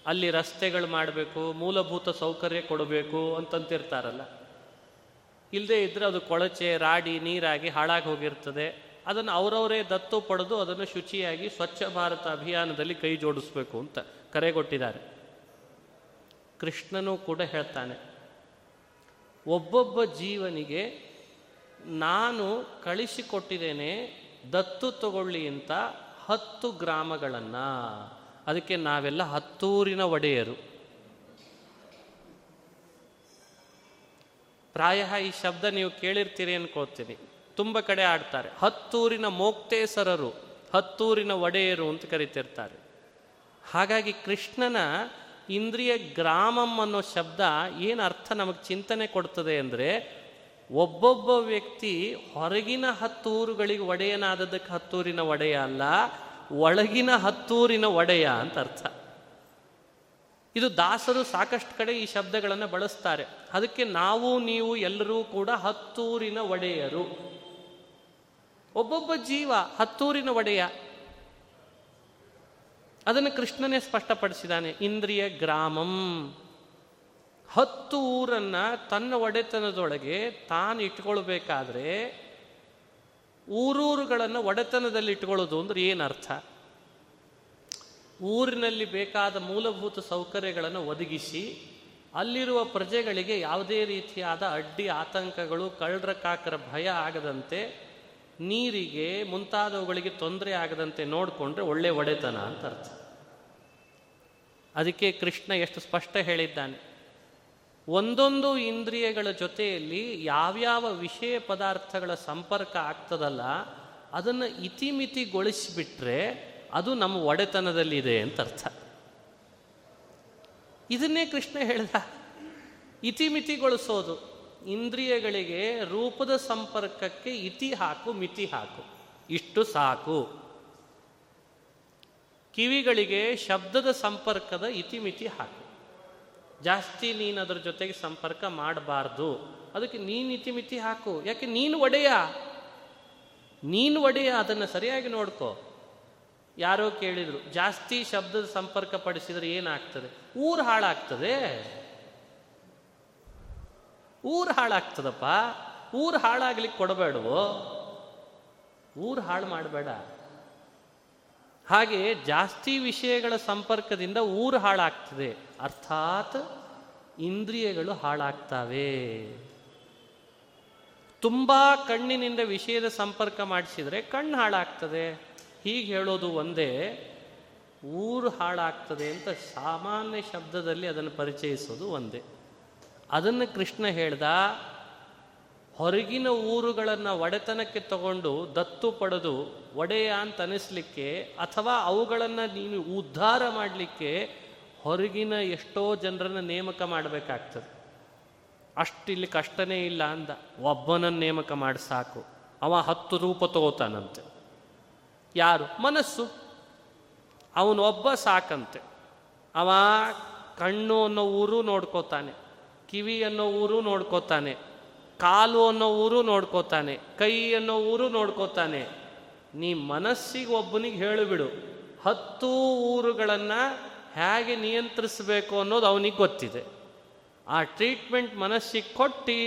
ಅಲ್ಲಿ ರಸ್ತೆಗಳು ಮಾಡಬೇಕು, ಮೂಲಭೂತ ಸೌಕರ್ಯ ಕೊಡಬೇಕು ಅಂತಂತಿರ್ತಾರಲ್ಲ. ಇಲ್ಲದೆ ಇದ್ದರೆ ಅದು ಕೊಳಚೆ, ರಾಡಿ, ನೀರಾಗಿ ಹಾಳಾಗಿ ಹೋಗಿರ್ತದೆ. ಅದನ್ನು ಅವರವರೇ ದತ್ತು ಪಡೆದು ಅದನ್ನು ಶುಚಿಯಾಗಿ ಸ್ವಚ್ಛ ಭಾರತ ಅಭಿಯಾನದಲ್ಲಿ ಕೈ ಜೋಡಿಸ್ಬೇಕು ಅಂತ ಕರೆಗೊಟ್ಟಿದ್ದಾರೆ ಕೃಷ್ಣನೂ ಕೂಡ ಹೇಳ್ತಾನೆ, ಒಬ್ಬೊಬ್ಬ ಜೀವನಿಗೆ ನಾನು ಕಳಿಸಿಕೊಟ್ಟಿದ್ದೇನೆ, ದತ್ತು ತಗೊಳ್ಳಿ ಅಂತ ಹತ್ತು ಗ್ರಾಮಗಳನ್ನು. ಅದಕ್ಕೆ ನಾವೆಲ್ಲ ಹತ್ತೂರಿನ ಒಡೆಯರು. ಪ್ರಾಯ ಈ ಶಬ್ದ ನೀವು ಕೇಳಿರ್ತೀರಿ ಅನ್ಕೋತೀನಿ. ತುಂಬ ಕಡೆ ಆಡ್ತಾರೆ. ಹತ್ತೂರಿನ ಮೋಕ್ತೇಸರರು, ಹತ್ತೂರಿನ ಒಡೆಯರು ಅಂತ ಕರಿತಿರ್ತಾರೆ. ಹಾಗಾಗಿ ಕೃಷ್ಣನ ಇಂದ್ರಿಯ ಗ್ರಾಮಂ ಅನ್ನೋ ಶಬ್ದ ಏನು ಅರ್ಥ ನಮಗೆ ಚಿಂತನೆ ಕೊಡ್ತದೆ ಅಂದರೆ ಒಬ್ಬೊಬ್ಬ ವ್ಯಕ್ತಿ ಹೊರಗಿನ ಹತ್ತೂರುಗಳಿಗೆ ಒಡೆಯನಾದದಕ್ಕೆ ಹತ್ತೂರಿನ ಒಡೆಯ ಅಲ್ಲ, ಒಳಗಿನ ಹತ್ತೂರಿನ ಒಡೆಯ ಅಂತ ಅರ್ಥ. ಇದು ದಾಸರು ಸಾಕಷ್ಟು ಕಡೆ ಈ ಶಬ್ದಗಳನ್ನು ಬಳಸ್ತಾರೆ. ಅದಕ್ಕೆ ನಾವು, ನೀವು ಎಲ್ಲರೂ ಕೂಡ ಹತ್ತೂರಿನ ಒಡೆಯರು. ಒಬ್ಬೊಬ್ಬ ಜೀವ ಹತ್ತೂರಿನ ಒಡೆಯ. ಅದನ್ನು ಕೃಷ್ಣನೇ ಸ್ಪಷ್ಟಪಡಿಸಿದ್ದಾನೆ, ಇಂದ್ರಿಯ ಗ್ರಾಮಂ. ಹತ್ತು ಊರನ್ನು ತನ್ನ ಒಡೆತನದೊಳಗೆ ತಾನು ಇಟ್ಕೊಳ್ಬೇಕಾದ್ರೆ ಊರೂರುಗಳನ್ನು ಒಡೆತನದಲ್ಲಿ ಇಟ್ಕೊಳ್ಳೋದು ಅಂದ್ರೆ ಏನರ್ಥ? ಊರಿನಲ್ಲಿ ಬೇಕಾದ ಮೂಲಭೂತ ಸೌಕರ್ಯಗಳನ್ನು ಒದಗಿಸಿ ಅಲ್ಲಿರುವ ಪ್ರಜೆಗಳಿಗೆ ಯಾವುದೇ ರೀತಿಯಾದ ಅಡ್ಡಿ ಆತಂಕಗಳು, ಕಳ್ಳರ ಕಾಕರ ಭಯ ಆಗದಂತೆ ನೀರಿಗೆ ಮುಂತಾದವುಗಳಿಗೆ ತೊಂದರೆ ಆಗದಂತೆ ನೋಡಿಕೊಂಡ್ರೆ ಒಳ್ಳೆ ಒಡೆತನ ಅಂತ ಅರ್ಥ. ಅದಕ್ಕೆ ಕೃಷ್ಣ ಎಷ್ಟು ಸ್ಪಷ್ಟ ಹೇಳಿದ್ದಾನೆ. ಒಂದೊಂದು ಇಂದ್ರಿಯಗಳ ಜೊತೆಯಲ್ಲಿ ಯಾವ್ಯಾವ ವಿಷಯ ಪದಾರ್ಥಗಳ ಸಂಪರ್ಕ ಆಗ್ತದಲ್ಲ, ಅದನ್ನು ಇತಿಮಿತಿಗೊಳಿಸಿಬಿಟ್ರೆ ಅದು ನಮ್ಮ ಒಡೆತನದಲ್ಲಿದೆ ಅಂತ ಅರ್ಥ. ಇದನ್ನೇ ಕೃಷ್ಣ ಹೇಳ್ದ. ಇತಿಮಿತಿಗೊಳಿಸೋದು. ಇಂದ್ರಿಯಗಳಿಗೆ ರೂಪದ ಸಂಪರ್ಕಕ್ಕೆ ಇತಿ ಹಾಕು, ಮಿತಿ ಹಾಕು. ಇಷ್ಟು ಸಾಕು. ಕಿವಿಗಳಿಗೆ ಶಬ್ದದ ಸಂಪರ್ಕದ ಇತಿಮಿತಿ ಹಾಕು. ಜಾಸ್ತಿ ನೀನು ಅದರ ಜೊತೆಗೆ ಸಂಪರ್ಕ ಮಾಡಬಾರ್ದು. ಅದಕ್ಕೆ ನೀನು ಇತಿಮಿತಿ ಹಾಕು. ಯಾಕೆ ನೀನು ಒಡೆಯ? ನೀನು ಒಡೆಯ, ಅದನ್ನು ಸರಿಯಾಗಿ ನೋಡ್ಕೋ. ಯಾರೋ ಕೇಳಿದ್ರು, ಜಾಸ್ತಿ ಶಬ್ದದ ಸಂಪರ್ಕ ಪಡಿಸಿದ್ರೆ ಏನಾಗ್ತದೆ? ಊರು ಹಾಳಾಗ್ತದೆ. ಊರು ಹಾಳಾಗ್ತದಪ್ಪ. ಊರು ಹಾಳಾಗ್ಲಿಕ್ಕೆ ಕೊಡಬೇಡವೋ. ಊರು ಹಾಳು ಮಾಡಬೇಡ. ಹಾಗೆ ಜಾಸ್ತಿ ವಿಷಯಗಳ ಸಂಪರ್ಕದಿಂದ ಊರು ಹಾಳಾಗ್ತದೆ. ಅರ್ಥಾತ್ ಇಂದ್ರಿಯಗಳು ಹಾಳಾಗ್ತವೆ. ತುಂಬಾ ಕಣ್ಣಿನಿಂದ ವಿಷಯದ ಸಂಪರ್ಕ ಮಾಡಿಸಿದರೆ ಕಣ್ಣು ಹಾಳಾಗ್ತದೆ. ಹೀಗೆ ಹೇಳೋದು ಒಂದೇ. ಊರು ಹಾಳಾಗ್ತದೆ ಅಂತ ಸಾಮಾನ್ಯ ಶಬ್ದದಲ್ಲಿ ಅದನ್ನು ಪರಿಚಯಿಸೋದು ಒಂದೇ. ಅದನ್ನು ಕೃಷ್ಣ ಹೇಳ್ದ, ಹೊರಗಿನ ಊರುಗಳನ್ನು ಒಡೆತನಕ್ಕೆ ತಗೊಂಡು ದತ್ತು ಪಡೆದು ಒಡೆಯ ಅಂತ ಅನಿಸ್ಲಿಕ್ಕೆ ಅಥವಾ ಅವುಗಳನ್ನು ನೀನು ಉದ್ಧಾರ ಮಾಡಲಿಕ್ಕೆ ಹೊರಗಿನ ಎಷ್ಟೋ ಜನರನ್ನು ನೇಮಕ ಮಾಡಬೇಕಾಗ್ತದೆ. ಅಷ್ಟಿಲ್ಲಿ ಕಷ್ಟನೇ ಇಲ್ಲ ಅಂದ. ಒಬ್ಬನನ್ನು ನೇಮಕ ಮಾಡಿ ಸಾಕು. ಅವ ಹತ್ತು ರೂಪ ತಗೋತಾನಂತೆ. ಯಾರು? ಮನಸ್ಸು. ಅವನು ಒಬ್ಬ ಸಾಕಂತೆ. ಅವ ಕಣ್ಣು ಅನ್ನೋ ಊರು ನೋಡ್ಕೋತಾನೆ. ಕಿವಿ ಅನ್ನೋ ಊರು ನೋಡ್ಕೋತಾನೆ, ಕಾಲು ಅನ್ನೋ ಊರು ನೋಡ್ಕೋತಾನೆ, ಕೈ ಅನ್ನೋ ಊರು ನೋಡ್ಕೋತಾನೆ. ನೀ ಮನಸ್ಸಿಗೆ ಒಬ್ಬನಿಗೆ ಹೇಳಿಬಿಡು ಹತ್ತು ಊರುಗಳನ್ನು ಹೇಗೆ ನಿಯಂತ್ರಿಸಬೇಕು ಅನ್ನೋದು ಅವನಿಗೆ ಗೊತ್ತಿದೆ. ಆ ಟ್ರೀಟ್ಮೆಂಟ್ ಮನಸ್ಸಿಗೆ ಕೊಟ್ಟು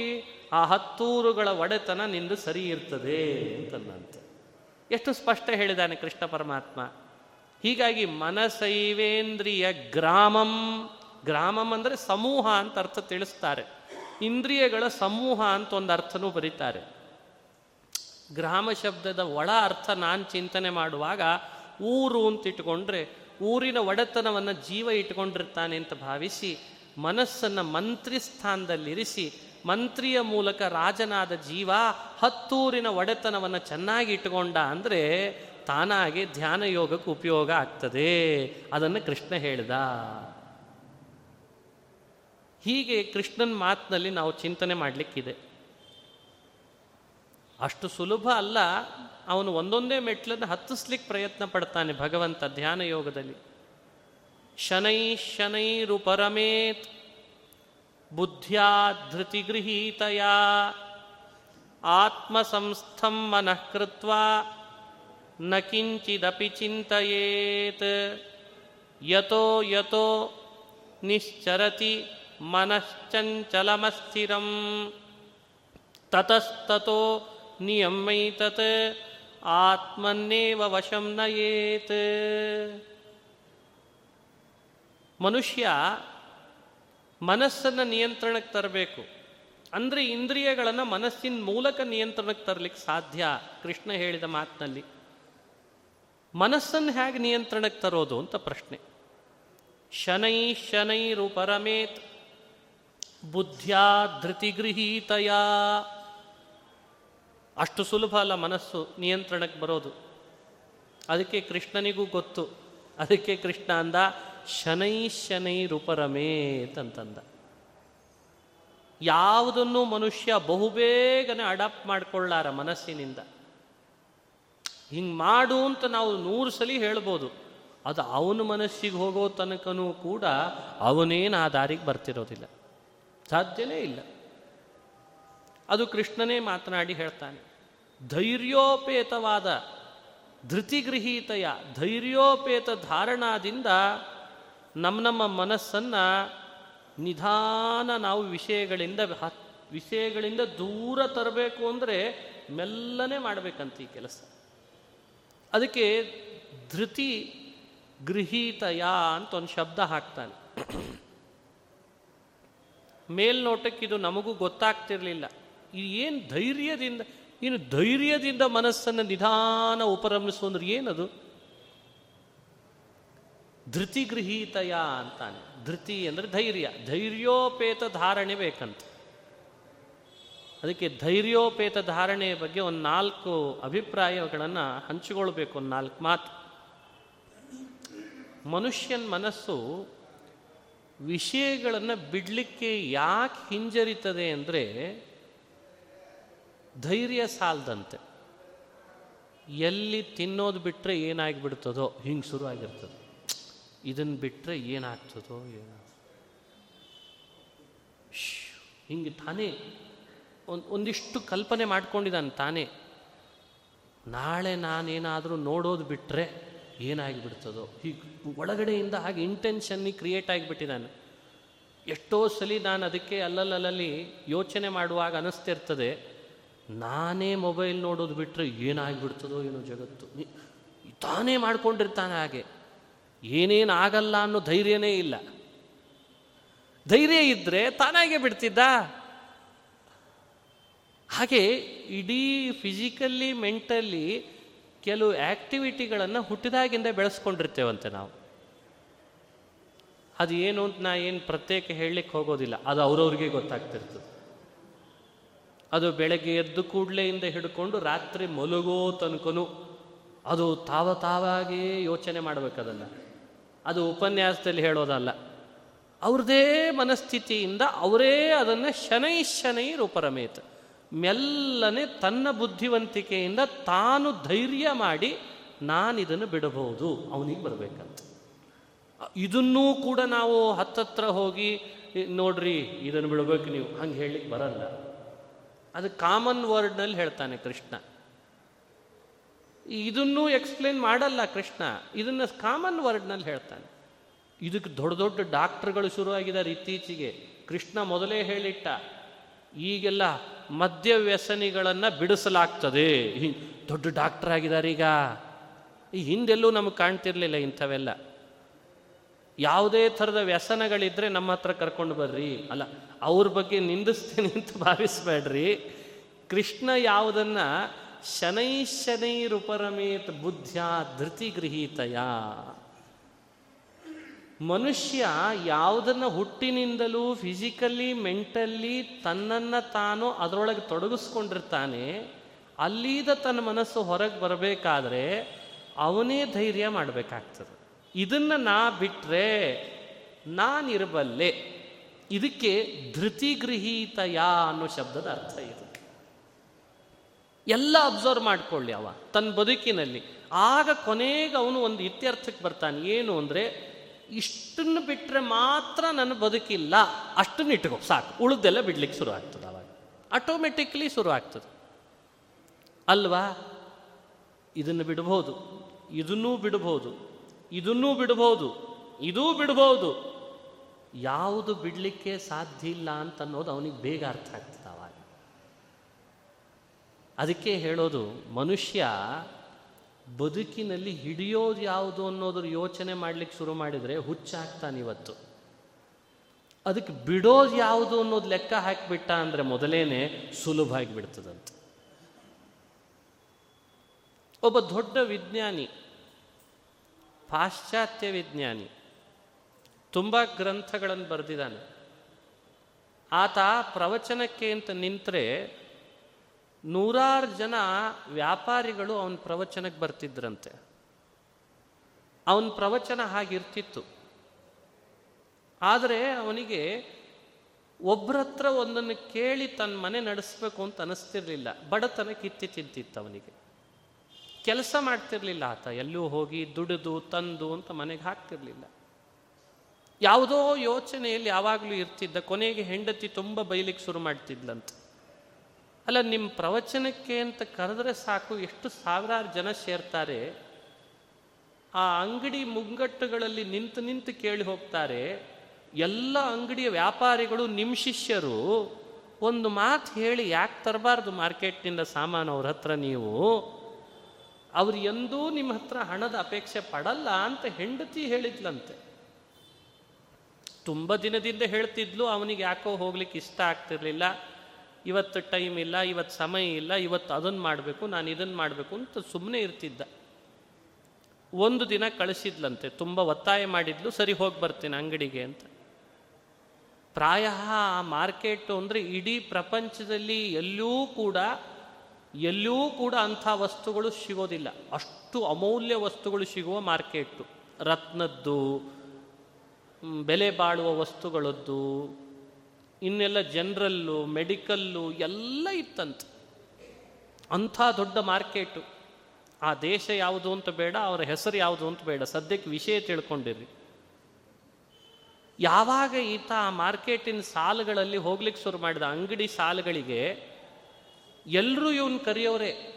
ಆ ಹತ್ತೂರುಗಳ ಒಡೆತನ ನಿಂದು ಸರಿ ಇರ್ತದೆ ಅಂತಂದಂತೆ ಎಷ್ಟು ಸ್ಪಷ್ಟ ಹೇಳಿದಾನೆ ಕೃಷ್ಣ ಪರಮಾತ್ಮ. ಹೀಗಾಗಿ ಮನಸೈವೇಂದ್ರಿಯ ಗ್ರಾಮಂ ಗ್ರಾಮಂ ಅಂದರೆ ಸಮೂಹ ಅಂತ ಅರ್ಥ ತಿಳಿಸ್ತಾರೆ. ಇಂದ್ರಿಯಗಳ ಸಮೂಹ ಅಂತ ಒಂದು ಅರ್ಥನೂ ಬರೀತಾರೆ. ಗ್ರಾಮ ಶಬ್ದದ ಒಳ ಅರ್ಥ ನಾನು ಚಿಂತನೆ ಮಾಡುವಾಗ ಊರು ಅಂತ ಇಟ್ಕೊಂಡ್ರೆ ಊರಿನ ಒಡೆತನವನ್ನು ಜೀವ ಇಟ್ಕೊಂಡಿರ್ತಾನೆ ಅಂತ ಭಾವಿಸಿ ಮನಸ್ಸನ್ನು ಮಂತ್ರಿ ಸ್ಥಾನದಲ್ಲಿರಿಸಿ ಮಂತ್ರಿಯ ಮೂಲಕ ರಾಜನಾದ ಜೀವ ಹತ್ತೂರಿನ ಒಡೆತನವನ್ನು ಚೆನ್ನಾಗಿ ಇಟ್ಟುಕೊಂಡ ಅಂದರೆ ತಾನಾಗೆ ಧ್ಯಾನ ಯೋಗಕ್ಕೆ ಉಪಯೋಗ ಆಗ್ತದೆ. ಅದನ್ನು ಕೃಷ್ಣ ಹೇಳ್ದ. ಹೀಗೆ ಕೃಷ್ಣನ ಮಾತಿನಲ್ಲಿ ನಾವು ಚಿಂತನೆ ಮಾಡಲಿಕ್ಕಿದೆ. ಅಷ್ಟು ಸುಲಭ ಅಲ್ಲ, ಅವನು ಒಂದೊಂದೇ ಮೆಟ್ಲನ್ನು ಹತ್ತಿಸ್ಲಿಕ್ಕೆ ಪ್ರಯತ್ನ ಪಡ್ತಾನೆ ಭಗವಂತ ಧ್ಯಾನ ಯೋಗದಲ್ಲಿ. ಶನೈ ಶನೈರುಪರಮೇತ್ ಬುದ್ಧ್ಯಾ ಧೃತಿಗೃಹೀತಯ ಆತ್ಮಸಂಸ್ಥಂ ಸಂಸ್ಥಂ ಕೃತ್ವ ನ ಕಿಂಚಿದಪಿ ಚಿಂತೆಯೇತ್ ಯತೋ ಯತೋ ನಿಶ್ಚರತಿ ಮನಶ್ಚಂಚಲಮಸ್ಥಿರಂ. ತತಸ್ತತೋ ನಿಯಮೈತತ್ ಆತ್ಮನ್ನೇವ ವಶಂ ನಯೇತ್. ಮನುಷ್ಯ ಮನಸ್ಸನ್ನು ನಿಯಂತ್ರಣಕ್ಕೆ ತರಬೇಕು. ಅಂದರೆ ಇಂದ್ರಿಯಗಳನ್ನು ಮನಸ್ಸಿನ ಮೂಲಕ ನಿಯಂತ್ರಣಕ್ಕೆ ತರಲಿಕ್ಕೆ ಸಾಧ್ಯ ಕೃಷ್ಣ ಹೇಳಿದ ಮಾತಿನಲ್ಲಿ. ಮನಸ್ಸನ್ನು ಹೇಗೆ ನಿಯಂತ್ರಣಕ್ಕೆ ತರೋದು ಅಂತ ಪ್ರಶ್ನೆ. ಶನೈ ಶನೈರುಪರಮೇತ್ ಬುದ್ಧ್ಯಾ ಧೃತಿಗೃಹೀತಯ. ಅಷ್ಟು ಸುಲಭ ಅಲ್ಲ ಮನಸ್ಸು ನಿಯಂತ್ರಣಕ್ಕೆ ಬರೋದು. ಅದಕ್ಕೆ ಕೃಷ್ಣನಿಗೂ ಗೊತ್ತು. ಅದಕ್ಕೆ ಕೃಷ್ಣ ಅಂದ, ಶನೈ ಶನೈ ರೂಪರಮೇತ್ ಅಂತಂದ. ಯಾವುದನ್ನು ಮನುಷ್ಯ ಬಹುಬೇಗನೆ ಅಡಾಪ್ಟ್ ಮಾಡಿಕೊಳ್ಳಾರ ಮನಸ್ಸಿನಿಂದ. ಹಿಂಗೆ ಮಾಡು ಅಂತ ನಾವು ನೂರು ಸಲ ಹೇಳ್ಬೋದು. ಅದು ಅವನ ಮನಸ್ಸಿಗೆ ಹೋಗೋ ತನಕನೂ ಕೂಡ ಅವನೇನು ಆ ದಾರಿಗೆ ಬರ್ತಿರೋದಿಲ್ಲ. ಸಾಧ್ಯನೇ ಇಲ್ಲ. ಅದು ಕೃಷ್ಣನೇ ಮಾತನಾಡಿ ಹೇಳ್ತಾನೆ, ಧೈರ್ಯೋಪೇತವಾದ ಧೃತಿಗೃಹೀತೆಯ ಧೈರ್ಯೋಪೇತ ಧಾರಣಾದಿಂದ ನಮ್ಮ ನಮ್ಮ ಮನಸ್ಸನ್ನು ನಿಧಾನ ನಾವು ವಿಷಯಗಳಿಂದ ವಿಷಯಗಳಿಂದ ದೂರ ತರಬೇಕು ಅಂದರೆ ಮೆಲ್ಲನೆ ಮಾಡಬೇಕಂತ ಈ ಕೆಲಸ. ಅದಕ್ಕೆ ಧೃತಿ ಗೃಹೀತಯ ಅಂತ ಒಂದು ಶಬ್ದ ಹಾಕ್ತಾನೆ. ಮೇಲ್ನೋಟಕ್ಕೆ ಇದು ನಮಗೂ ಗೊತ್ತಾಗ್ತಿರಲಿಲ್ಲ. ಇದು ಏನು ಧೈರ್ಯದಿಂದ ಇನ್ನು ಧೈರ್ಯದಿಂದ ಮನಸ್ಸನ್ನು ನಿಧಾನ ಉಪರಮಿಸು ಅಂದ್ರೆ ಏನದು? ಧೃತಿ ಗೃಹೀತಯ ಅಂತಾನೆ. ಧೃತಿ ಅಂದರೆ ಧೈರ್ಯ. ಧೈರ್ಯೋಪೇತ ಧಾರಣೆ ಬೇಕಂತ. ಅದಕ್ಕೆ ಧೈರ್ಯೋಪೇತ ಧಾರಣೆಯ ಬಗ್ಗೆ ಒಂದು ನಾಲ್ಕು ಅಭಿಪ್ರಾಯಗಳನ್ನು ಹಂಚಿಕೊಳ್ಬೇಕು, ಒಂದು ನಾಲ್ಕು ಮಾತು. ಮನುಷ್ಯನ ಮನಸ್ಸು ವಿಷಯಗಳನ್ನು ಬಿಡಲಿಕ್ಕೆ ಯಾಕೆ ಹಿಂಜರಿತದೆ ಅಂದರೆ ಧೈರ್ಯ ಸಾಲದಂತೆ. ಎಲ್ಲಿ ತಿನ್ನೋದು ಬಿಟ್ಟರೆ ಏನಾಗಿಬಿಡ್ತದೋ, ಹಿಂಗೆ ಶುರು ಆಗಿರ್ತದೆ ಇದನ್ನು ಬಿಟ್ಟರೆ ಏನಾಗ್ತದೋ, ಏನೋ. ಹಿಂಗೆ ತಾನೇ ಒಂದು, ಒಂದಿಷ್ಟು ಕಲ್ಪನೆ ಮಾಡ್ಕೊಂಡಿದ್ದಾನೆ ತಾನೇ. ನಾಳೆ ನಾನೇನಾದರೂ ನೋಡೋದು ಬಿಟ್ಟರೆ ಏನಾಗಿಬಿಡ್ತದೋ? ಹೀಗೆ ಒಳಗಡೆಯಿಂದ ಹಾಗೆ ಇಂಟೆನ್ಷನ್ನಿ ಕ್ರಿಯೇಟ್ ಆಗಿಬಿಟ್ಟಿದ್ದಾನೆ ಎಷ್ಟೋ ಸಲ ನಾನು ಅದಕ್ಕೆ ಅಲ್ಲಲ್ಲಲ್ಲಿ ಯೋಚನೆ ಮಾಡುವಾಗ ಅನ್ನಿಸ್ತಿರ್ತದೆ ನಾನೇ ಮೊಬೈಲ್ ನೋಡೋದು ಬಿಟ್ಟರೆ ಏನಾಗಿಬಿಡ್ತದೋ ಏನೋ ಜಗತ್ತು. ತಾನೇ ಮಾಡ್ಕೊಂಡಿರ್ತಾನೆ ಹಾಗೆ. ಏನೇನು ಆಗಲ್ಲ ಅನ್ನೋ ಧೈರ್ಯನೇ ಇಲ್ಲ. ಧೈರ್ಯ ಇದ್ದರೆ ತಾನಾಗೆ ಬಿಡ್ತಿದ್ದ? ಹಾಗೆ ಇಡೀ ಫಿಸಿಕಲ್ಲಿ ಮೆಂಟಲ್ಲಿ ಕೆಲವು ಆ್ಯಕ್ಟಿವಿಟಿಗಳನ್ನು ಹುಟ್ಟಿದಾಗಿಂದ ಬೆಳೆಸ್ಕೊಂಡಿರ್ತೇವಂತೆ ನಾವು. ಅದು ಏನು ಅಂತ ನಾ ಏನು ಪ್ರತ್ಯೇಕ ಹೇಳಲಿಕ್ಕೆ ಹೋಗೋದಿಲ್ಲ. ಅದು ಅವ್ರವ್ರಿಗೆ ಗೊತ್ತಾಗ್ತಿರ್ತದೆ. ಅದು ಬೆಳಗ್ಗೆ ಎದ್ದು ಕೂಡಲೆಯಿಂದ ಹಿಡ್ಕೊಂಡು ರಾತ್ರಿ ಮಲಗೋ ತನಕನು ಅದು ತಾವ ತಾವಾಗೇ ಯೋಚನೆ ಮಾಡಬೇಕು ಅದನ್ನು. ಅದು ಉಪನ್ಯಾಸದಲ್ಲಿ ಹೇಳೋದಲ್ಲ. ಅವ್ರದೇ ಮನಸ್ಥಿತಿಯಿಂದ ಅವರೇ ಅದನ್ನು ಶನೈ ಶನೈ ರೂಪರಮೇತ. ಮೆಲ್ಲನೆ ತನ್ನ ಬುದ್ಧಿವಂತಿಕೆಯಿಂದ ತಾನು ಧೈರ್ಯ ಮಾಡಿ ನಾನು ಇದನ್ನು ಬಿಡಬಹುದು, ಅವನಿಗೆ ಬರಬೇಕಂತ. ಇದನ್ನೂ ಕೂಡ ನಾವು ಹತ್ತತ್ರ ಹೋಗಿ ನೋಡ್ರಿ, ಇದನ್ನು ಬಿಡಬೇಕು ನೀವು. ಹಂಗೆ ಹೇಳಲಿಕ್ಕೆ ಬರಲ್ಲ. ಅದು ಕಾಮನ್ ವರ್ಡ್ನಲ್ಲಿ ಹೇಳ್ತಾನೆ ಕೃಷ್ಣ. ಇದನ್ನೂ ಎಕ್ಸ್ಪ್ಲೇನ್ ಮಾಡಲ್ಲ ಕೃಷ್ಣ. ಇದನ್ನು ಕಾಮನ್ ವರ್ಡ್ನಲ್ಲಿ ಹೇಳ್ತಾನೆ. ಇದಕ್ಕೆ ದೊಡ್ಡ ದೊಡ್ಡ ಡಾಕ್ಟರ್ಗಳು ಶುರುವಾಗಿದ್ದಾರೆ ಇತ್ತೀಚೆಗೆ. ಕೃಷ್ಣ ಮೊದಲೇ ಹೇಳಿಟ್ಟ ಈಗೆಲ್ಲ ಮದ್ಯ ವ್ಯಸನಿಗಳನ್ನು ಬಿಡಿಸಲಾಗ್ತದೆ. ದೊಡ್ಡ ಡಾಕ್ಟರ್ ಆಗಿದ್ದಾರೆ ಈಗ. ಈ ಹಿಂದೆಲ್ಲೂ ನಮಗೆ ಕಾಣ್ತಿರ್ಲಿಲ್ಲ ಇಂಥವೆಲ್ಲ. ಯಾವುದೇ ಥರದ ವ್ಯಸನಗಳಿದ್ರೆ ನಮ್ಮ ಹತ್ರ ಕರ್ಕೊಂಡು ಬರ್ರಿ. ಅಲ್ಲ, ಅವ್ರ ಬಗ್ಗೆ ನಿಂದಿಸ್ತೀನಿ ಅಂತ ಭಾವಿಸ್ಬೇಡ್ರಿ. ಕೃಷ್ಣ ಯಾವುದನ್ನು ಶನೈ ಶನೈರುಪರಮೇತ್ ಧೃತಿ ಗೃಹೀತಯ. ಮನುಷ್ಯ ಯಾವುದನ್ನು ಹುಟ್ಟಿನಿಂದಲೂ ಫಿಸಿಕಲಿ ಮೆಂಟಲ್ಲಿ ತನ್ನನ್ನು ತಾನು ಅದರೊಳಗೆ ತೊಡಗಿಸ್ಕೊಂಡಿರ್ತಾನೆ, ಅಲ್ಲಿದ ತನ್ನ ಮನಸ್ಸು ಹೊರಗೆ ಬರಬೇಕಾದ್ರೆ ಅವನೇ ಧೈರ್ಯ ಮಾಡಬೇಕಾಗ್ತದೆ. ಇದನ್ನು ನಾ ಬಿಟ್ಟರೆ ನಾನಿರಬಲ್ಲೆ. ಇದಕ್ಕೆ ಧೃತಿಗೃಹೀತಯ ಅನ್ನೋ ಶಬ್ದದ ಅರ್ಥ ಇದು. ಎಲ್ಲ ಅಬ್ಸರ್ವ್ ಮಾಡ್ಕೊಳ್ಳಿ ಅವ ತನ್ನ ಬದುಕಿನಲ್ಲಿ. ಆಗ ಕೊನೆಗೆ ಅವನು ಒಂದು ಇತ್ಯರ್ಥಕ್ಕೆ ಬರ್ತಾನೆ. ಏನು ಅಂದರೆ ಇಷ್ಟನ್ನು ಬಿಟ್ಟರೆ ಮಾತ್ರ ನನ್ನ ಬದುಕಿಲ್ಲ. ಅಷ್ಟನ್ನು ಇಟ್ಕೋ, ಸಾಕು. ಉಳಿದೆಲ್ಲ ಬಿಡ್ಲಿಕ್ಕೆ ಶುರು ಆಗ್ತದೆ ಅವಾಗ. ಆಟೋಮೆಟಿಕ್ಲಿ ಶುರು ಆಗ್ತದೆ. ಅಲ್ವಾ? ಇದನ್ನು ಬಿಡಬಹುದು ಇದನ್ನೂ ಬಿಡ್ಬೋದು. ಇದನ್ನೂ ಬಿಡ್ಬೋದು. ಇದೂ ಬಿಡಬಹುದು ಯಾವುದು ಬಿಡಲಿಕ್ಕೆ ಸಾಧ್ಯ ಇಲ್ಲ ಅಂತ ಅನ್ನೋದು ಅವನಿಗೆ ಬೇಗ ಅರ್ಥ ಆಗ್ತದೆ ಅವಾಗ. ಅದಕ್ಕೆ ಹೇಳೋದು, ಮನುಷ್ಯ ಬದುಕಿನಲ್ಲಿ ಹಿಡಿಯೋದು ಯಾವುದು ಅನ್ನೋದ್ರ ಯೋಚನೆ ಮಾಡ್ಲಿಕ್ಕೆ ಶುರು ಮಾಡಿದರೆ ಹುಚ್ಚಾಗ್ತಾನೆ ಇವತ್ತು. ಅದಕ್ಕೆ ಬಿಡೋದು ಯಾವುದು ಅನ್ನೋದು ಲೆಕ್ಕ ಹಾಕಿಬಿಟ್ಟ ಅಂದರೆ ಮೊದಲೇನೆ ಸುಲಭ ಆಗಿಬಿಡ್ತದಂತೆ. ಒಬ್ಬ ದೊಡ್ಡ ವಿಜ್ಞಾನಿ, ಪಾಶ್ಚಾತ್ಯ ವಿಜ್ಞಾನಿ, ತುಂಬ ಗ್ರಂಥಗಳನ್ನು ಬರೆದಿದ್ದಾನೆ. ಆತ ಪ್ರವಚನಕ್ಕೆ ಅಂತ ನಿಂತರೆ ನೂರಾರು ಜನ ವ್ಯಾಪಾರಿಗಳು ಅವನ ಪ್ರವಚನಕ್ಕೆ ಬರ್ತಿದ್ರಂತೆ. ಅವನ ಪ್ರವಚನ ಹಾಗಿರ್ತಿತ್ತು. ಆದರೆ ಅವನಿಗೆ ಒಬ್ಬರ ಹತ್ರ ಒಂದನ್ನು ಕೇಳಿ ತನ್ನ ಮನೆ ನಡೆಸಬೇಕು ಅಂತ ಅನಿಸ್ತಿರ್ಲಿಲ್ಲ. ಬಡತನ ಕಿತ್ತಿ ತಿಂತಿತ್ತು ಅವನಿಗೆ. ಕೆಲಸ ಮಾಡ್ತಿರ್ಲಿಲ್ಲ ಆತ. ಎಲ್ಲೂ ಹೋಗಿ ದುಡಿದು ತಂದು ಅಂತ ಮನೆಗೆ ಹಾಕ್ತಿರ್ಲಿಲ್ಲ. ಯಾವುದೋ ಯೋಚನೆಯಲ್ಲಿ ಯಾವಾಗಲೂ ಇರ್ತಿದ್ದ ಕೊನೆಗೆ ಹೆಂಡತಿ ತುಂಬ ಬೈಲಿಕ್ಕೆ ಶುರು ಮಾಡ್ತಿದ್ಲಂತ. ಅಲ್ಲ ನಿಮ್ಮ ಪ್ರವಚನಕ್ಕೆ ಅಂತ ಕರೆದ್ರೆ ಸಾಕು, ಎಷ್ಟು ಸಾವಿರಾರು ಜನ ಸೇರ್ತಾರೆ. ಆ ಅಂಗಡಿ ಮುಂಗಟ್ಟುಗಳಲ್ಲಿ ನಿಂತು ನಿಂತು ಕೇಳಿ ಹೋಗ್ತಾರೆ. ಎಲ್ಲ ಅಂಗಡಿಯ ವ್ಯಾಪಾರಿಗಳು ನಿಮ್ಮ ಶಿಷ್ಯರು, ಒಂದು ಮಾತು ಹೇಳಿ ಯಾಕೆ ತರಬಾರ್ದು ಮಾರ್ಕೆಟ್ನಿಂದ ಸಾಮಾನು ಅವ್ರ ಹತ್ರ ನೀವು? ಅವ್ರು ಎಂದೂ ನಿಮ್ಮ ಹತ್ರ ಹಣದ ಅಪೇಕ್ಷೆ ಪಡಲ್ಲ ಅಂತ ಹೆಂಡತಿ ಹೇಳಿದ್ಲಂತೆ. ತುಂಬ ದಿನದಿಂದ ಹೇಳ್ತಿದ್ಲು, ಅವನಿಗೆ ಯಾಕೋ ಹೋಗ್ಲಿಕ್ಕೆ ಇಷ್ಟ ಆಗ್ತಿರ್ಲಿಲ್ಲ. ಇವತ್ತು ಟೈಮ್ ಇಲ್ಲ, ಇವತ್ತು ಸಮಯ ಇಲ್ಲ, ಇವತ್ತು ಅದನ್ನು ಮಾಡಬೇಕು, ನಾನು ಇದನ್ನು ಮಾಡಬೇಕು ಅಂತ ಸುಮ್ಮನೆ ಇರ್ತಿದ್ದ. ಒಂದು ದಿನ ಕಳಿಸಿದ್ಲಂತೆ, ತುಂಬ ಒತ್ತಾಯ ಮಾಡಿದ್ಲು, ಸರಿ ಹೋಗಿ ಬರ್ತೀನಿ ಅಂಗಡಿಗೆ ಅಂತ. ಪ್ರಾಯ ಆ ಮಾರ್ಕೆಟು ಅಂದರೆ ಇಡೀ ಪ್ರಪಂಚದಲ್ಲಿ ಎಲ್ಲೂ ಕೂಡ ಎಲ್ಲೂ ಕೂಡ ಅಂಥ ವಸ್ತುಗಳು ಸಿಗೋದಿಲ್ಲ. ಅಷ್ಟು ಅಮೂಲ್ಯ ವಸ್ತುಗಳು ಸಿಗುವ ಮಾರ್ಕೆಟು. ರತ್ನದ್ದು ಬೆಲೆ ಬಾಳುವ ವಸ್ತುಗಳದ್ದು ಇನ್ನೆಲ್ಲ ಜನರಲ್ಲು, ಮೆಡಿಕಲ್ಲು ಎಲ್ಲ ಇತ್ತಂತೆ. ಅಂಥ ದೊಡ್ಡ ಮಾರ್ಕೆಟು. ಆ ದೇಶ ಯಾವುದು ಅಂತ ಬೇಡ, ಅವರ ಹೆಸರು ಯಾವುದು ಅಂತ ಬೇಡ. ಸದ್ಯಕ್ಕೆ ವಿಷಯ ತಿಳ್ಕೊಂಡಿರಿ ಯಾವಾಗ ಈತ ಆ ಮಾರ್ಕೆಟಿನ ಸಾಲುಗಳಲ್ಲಿ ಹೋಗ್ಲಿಕ್ಕೆ ಶುರು ಮಾಡಿದ, ಅಂಗಡಿ ಸಾಲುಗಳಿಗೆ ಎಲ್ಲರೂ ಇವನ್ ಕರೆಯೋರೆ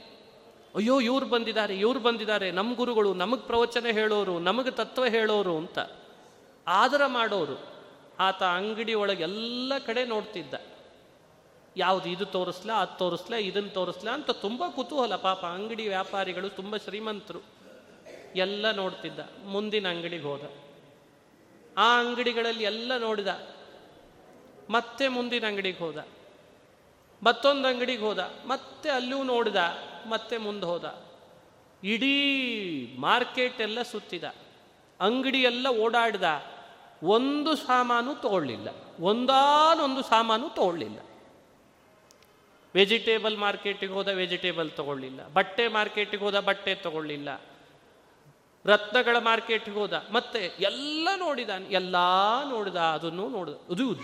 ಅಯ್ಯೋ, ಇವ್ರು ಬಂದಿದ್ದಾರೆ ಇವ್ರು ಬಂದಿದ್ದಾರೆ. ನಮ್ಮ ಗುರುಗಳು ನಮಗೆ ಪ್ರವಚನ ಹೇಳೋರು, ನಮಗೆ ತತ್ವ ಹೇಳೋರು ಅಂತ. ಆದರ ಮಾಡೋರು. ಆತ ಅಂಗಡಿ ಒಳಗೆ ಎಲ್ಲ ಕಡೆ ನೋಡ್ತಿದ್ದ. ಯಾವುದು ಇದು ತೋರಿಸ್ಲಾ, ಅದು ತೋರಿಸ್ಲಾ ಇದನ್ನು ತೋರಿಸ್ಲಾ ಅಂತ ತುಂಬ ಕುತೂಹಲ. ಪಾಪ ಅಂಗಡಿ ವ್ಯಾಪಾರಿಗಳು ತುಂಬ ಶ್ರೀಮಂತರು. ಎಲ್ಲ ನೋಡ್ತಿದ್ದ. ಮುಂದಿನ ಅಂಗಡಿಗೆ ಹೋದ. ಆ ಅಂಗಡಿಗಳಲ್ಲಿ ಎಲ್ಲ ನೋಡಿದ. ಮತ್ತೆ ಮುಂದಿನ ಅಂಗಡಿಗೆ ಹೋದ. ಮತ್ತೊಂದು ಅಂಗಡಿಗೆ ಹೋದ. ಮತ್ತೆ ಅಲ್ಲೂ ನೋಡಿದ. ಮತ್ತೆ ಮುಂದೆ ಹೋದ. ಇಡೀ ಮಾರ್ಕೆಟ್ ಎಲ್ಲ ಸುತ್ತಿದ. ಅಂಗಡಿ ಎಲ್ಲ ಓಡಾಡಿದ. ಒಂದು ಸಾಮಾನು ತಗೊಳ್ಳಿಲ್ಲ. ಒಂದಾನೊಂದು ಸಾಮಾನು ತಗೊಳ್ಳಿಲ್ಲ. ವೆಜಿಟೇಬಲ್ ಮಾರ್ಕೆಟಿಗೆ ಹೋದ ವೆಜಿಟೇಬಲ್ ತಗೊಳ್ಳಿಲ್ಲ. ಬಟ್ಟೆ ಮಾರ್ಕೆಟಿಗೆ ಹೋದ ಬಟ್ಟೆ ತಗೊಳ್ಳಿಲ್ಲ. ರತ್ನಗಳ ಮಾರ್ಕೆಟ್ಗೆ ಹೋದ, ಮತ್ತೆ ಎಲ್ಲ ನೋಡಿದ ಎಲ್ಲ ನೋಡಿದ, ಅದನ್ನು ನೋಡಿದ. ಅದು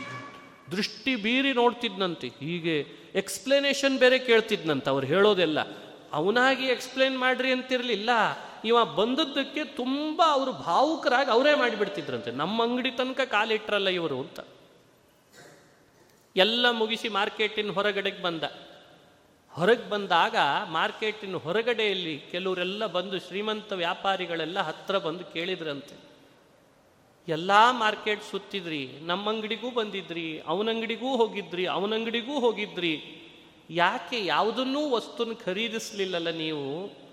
ದೃಷ್ಟಿ ಬೀರಿ ನೋಡ್ತಿದ್ನಂತೆ. ಹೀಗೆ ಎಕ್ಸ್ಪ್ಲನೇಷನ್ ಬೇರೆ ಕೇಳ್ತಿದ್ನಂತೆ. ಅವ್ರು ಹೇಳೋದೆಲ್ಲ. ಅವನಾಗಿ ಎಕ್ಸ್ಪ್ಲೇನ್ ಮಾಡ್ರಿ ಅಂತಿರ್ಲಿಲ್ಲ. ಇವ ಬಂದದ್ದಕ್ಕೆ ತುಂಬ ಅವರು ಭಾವುಕರಾಗಿ ಅವರೇ ಮಾಡಿಬಿಡ್ತಿದ್ರಂತೆ. ನಮ್ಮ ಅಂಗಡಿ ತನಕ ಕಾಲಿಟ್ರಲ್ಲ ಇವರು ಅಂತ. ಎಲ್ಲ ಮುಗಿಸಿ ಮಾರ್ಕೆಟಿನ ಹೊರಗಡೆಗೆ ಬಂದ. ಹೊರಗೆ ಬಂದಾಗ ಮಾರ್ಕೆಟಿನ ಹೊರಗಡೆಯಲ್ಲಿ ಕೆಲವರೆಲ್ಲ ಬಂದು ಶ್ರೀಮಂತ ವ್ಯಾಪಾರಿಗಳೆಲ್ಲ ಹತ್ರ ಬಂದು ಕೇಳಿದ್ರಂತೆ. ಎಲ್ಲ ಮಾರ್ಕೆಟ್ ಸುತ್ತಿದ್ರಿ, ನಮ್ಮ ಅಂಗಡಿಗೂ ಬಂದಿದ್ರಿ, ಅವನ ಅಂಗಡಿಗೂ ಹೋಗಿದ್ರಿ, ಅವನ ಅಂಗಡಿಗೂ ಹೋಗಿದ್ರಿ. ಯಾಕೆ ಯಾವುದನ್ನೂ ವಸ್ತುನ ಖರೀದಿಸಲಿಲ್ಲಲ್ಲ ನೀವು?